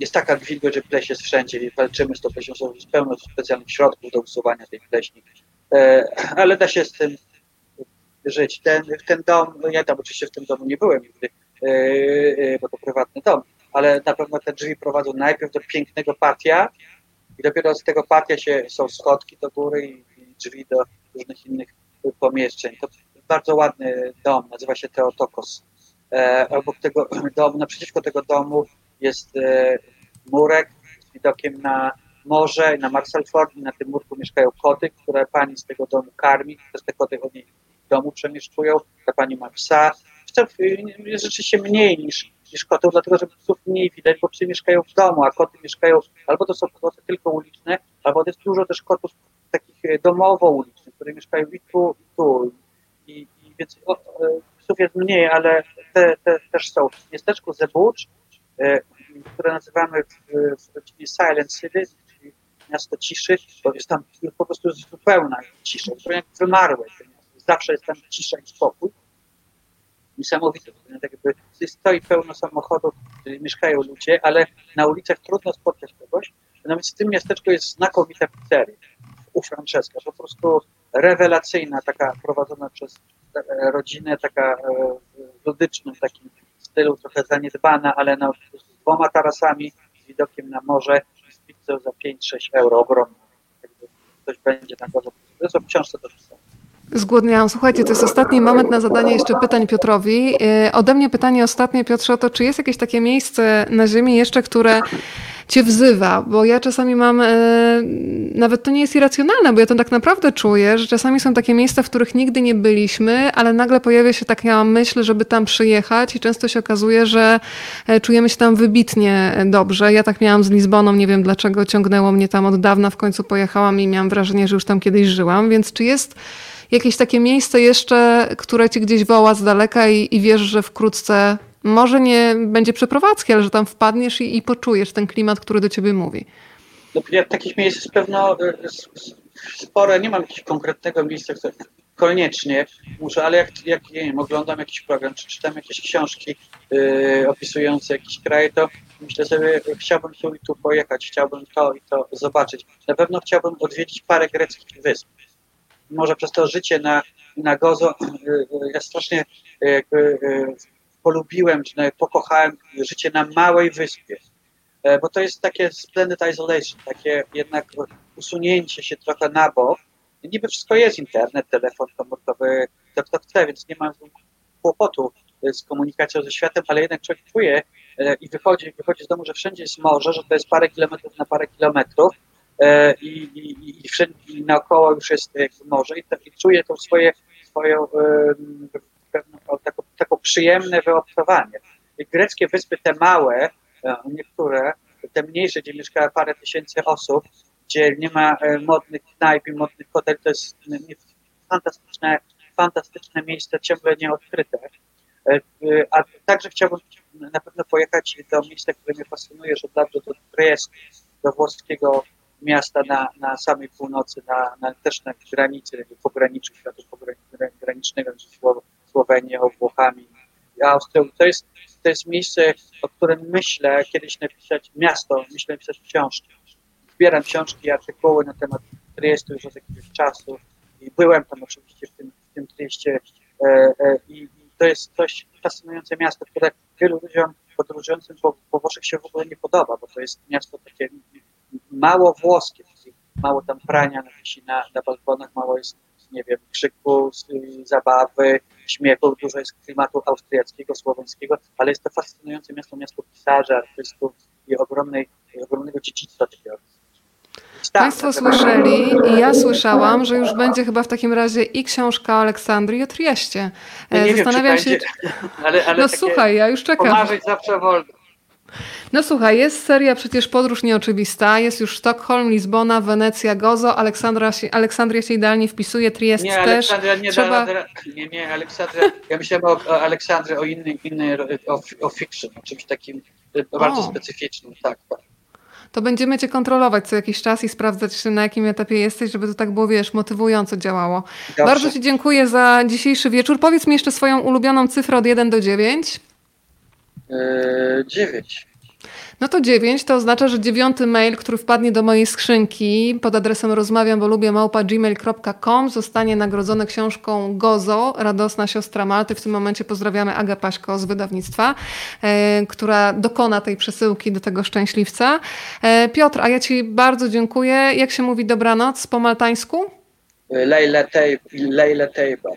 Jest taka wilgoć, że pleś jest wszędzie i walczymy z tą pleśnią. Są pełno specjalnych środków do usuwania tej pleśni. Ale da się z tym żyć. Ten, ten dom, no ja tam oczywiście w tym domu nie byłem nigdy, bo to prywatny dom, ale na pewno te drzwi prowadzą najpierw do pięknego patia i dopiero z tego patia się, są schodki do góry i, drzwi do różnych innych pomieszczeń. To bardzo ładny dom, nazywa się Teotokos. E, obok tego domu, naprzeciwko tego domu jest e, murek z widokiem na morze, na Marsalford i na tym murku mieszkają koty, które pani z tego domu karmi, też te koty od niej domu przemieszczują, ta pani ma psa, psów jest rzeczywiście mniej niż, niż kotów, dlatego że psów mniej widać, bo psy mieszkają w domu, a koty mieszkają, albo to są koty tylko uliczne, albo jest dużo też kotów takich e, domowo-ulicznych, które mieszkają i tu, i tu. I, i więc o, psów jest mniej, ale te, te też są. W miasteczku Zebucz, e, które nazywamy w, w rodzinie Silent City, czyli miasto ciszy, bo jest tam po prostu zupełna cisza, jak wymarłe. Zawsze jest tam cisza i spokój niesamowite. Tak jakby stoi pełno samochodów, mieszkają ludzie, ale na ulicach trudno spotkać kogoś. Nawet w tym miasteczku jest znakomita pizzeria u Francesca, po prostu rewelacyjna, taka prowadzona przez rodzinę, taka e, w ludycznym takim stylu, trochę zaniedbana, ale na, z dwoma tarasami, z widokiem na morze, z pizzą za 5-6 euro, ogromna. Ktoś będzie na górze. To jest w czytałem. Zgłodniałam. Słuchajcie, to jest ostatni moment na zadanie jeszcze pytań Piotrowi. E, ode mnie pytanie ostatnie, Piotrze, to, czy jest jakieś takie miejsce na Ziemi jeszcze, które cię wzywa, bo ja czasami mam, e, nawet to nie jest irracjonalne, bo ja to tak naprawdę czuję, że czasami są takie miejsca, w których nigdy nie byliśmy, ale nagle pojawia się taka myśl, żeby tam przyjechać i często się okazuje, że e, czujemy się tam wybitnie dobrze. Ja tak miałam z Lizboną, nie wiem dlaczego ciągnęło mnie tam od dawna, w końcu pojechałam i miałam wrażenie, że już tam kiedyś żyłam, więc czy jest jakieś takie miejsce jeszcze, które ci gdzieś woła z daleka i, i wiesz, że wkrótce może nie będzie przeprowadzki, ale że tam wpadniesz i, i poczujesz ten klimat, który do ciebie mówi. No, ja, takich miejsc jest pewno e, sporo. Nie mam jakiegoś konkretnego miejsca, które koniecznie muszę, ale jak, jak nie wiem, oglądam jakiś program, czy czytam jakieś książki yy, opisujące jakiś kraj, to myślę sobie, chciałbym tu i tu pojechać, chciałbym to i to zobaczyć. Na pewno chciałbym odwiedzić parę greckich wysp może przez to życie na, na Gozo, y, y, ja strasznie y, jakby polubiłem, czy pokochałem życie na małej wyspie, e, bo to jest takie splendid isolation, takie jednak usunięcie się trochę na bok. Niby wszystko jest, internet, telefon komórkowy, chce, więc nie mam kłopotu z komunikacją ze światem, ale jednak człowiek czuje e, i wychodzi, wychodzi z domu, że wszędzie jest morze, że to jest parę kilometrów na parę kilometrów, E, i, i, i, wszędzie, naokoło już jest morze i, to, i czuję tą swoje, swoją pewną, taką, taką przyjemne wyobcowanie. I greckie wyspy, te małe, e, niektóre, te mniejsze, gdzie mieszka parę tysięcy osób, gdzie nie ma e, modnych knajp i modnych hoteli, to jest fantastyczne, fantastyczne miejsce, ciągle nieodkryte. A także chciałbym na pewno pojechać do miejsca, które mnie fascynuje, że dobrze do Trieste, do włoskiego miasta na, na samej północy, na, na, też na granicy, pograniczu świata granicznego między Słowenią, Włochami Austrią. To jest, to jest miejsce, o którym myślę kiedyś napisać miasto, myślę napisać książkę. zbieram książki artykuły na temat Triestu już od jakiegoś czasu i byłem tam oczywiście w tym, w tym Trieście e, e, i, to jest dość fascynujące miasto, które wielu ludziom podróżującym po, po Włoszech się w ogóle nie podoba, bo to jest miasto takie mało włoskie, mało tam prania na na, na balkonach, mało jest, nie wiem, krzyku, zabawy, śmiechu, dużo jest klimatu austriackiego, słoweńskiego, ale jest to fascynujące miasto, miasto pisarzy, artystów i ogromnej, ogromnego dziedzictwa takiego. Tak, Państwo słyszeli i ja słyszałam, że już będzie chyba w takim razie i książka o Aleksandrii o Trieście. Ja nie E, wiem, Zastanawiam się. będzie, ale, ale No słuchaj, ja już czekam. Pomarzyć zawsze wolno. No słuchaj, jest seria przecież Podróż Nieoczywista, jest już Sztokholm, Lizbona, Wenecja, Gozo, Aleksandra się, Aleksandria się idealnie wpisuje, Triest Nie, też. Aleksandra nie Trzeba- da. Nie, nie, Aleksandra. Ja myślałem o, o Aleksandrze, o innej, innej o, o fiction, o czymś takim e, bardzo O. specyficznym. Tak, tak. To będziemy cię kontrolować co jakiś czas i sprawdzać, na jakim etapie jesteś, żeby to tak było, wiesz, motywująco działało. Dobrze. Bardzo ci dziękuję za dzisiejszy wieczór. Powiedz mi jeszcze swoją ulubioną cyfrę od 1 do 9. E, dziewięć. No to 9 to oznacza, że dziewiąty mail, który wpadnie do mojej skrzynki pod adresem rozmawiam, bo lubię małpa gmail.com zostanie nagrodzony książką Gozo, Radosna Siostra Malty. W tym momencie pozdrawiamy Agę Paśko z wydawnictwa, e, która dokona tej przesyłki do tego szczęśliwca. E, Piotr, a ja ci bardzo dziękuję. Jak się mówi dobranoc po maltańsku? Lejle Tejba.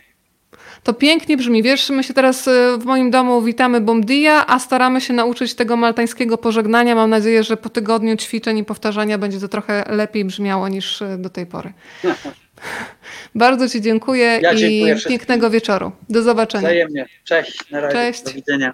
To pięknie brzmi. Wiesz, my się teraz e, w moim domu witamy Bom dia, a staramy się nauczyć tego maltańskiego pożegnania. Mam nadzieję, że po tygodniu ćwiczeń i powtarzania będzie to trochę lepiej brzmiało niż e, do tej pory. Bardzo Ci dziękuję Ja i dziękuję wszystkim. pięknego wieczoru. Do zobaczenia. Wzajemnie. Cześć. Na razie. Cześć. Do widzenia.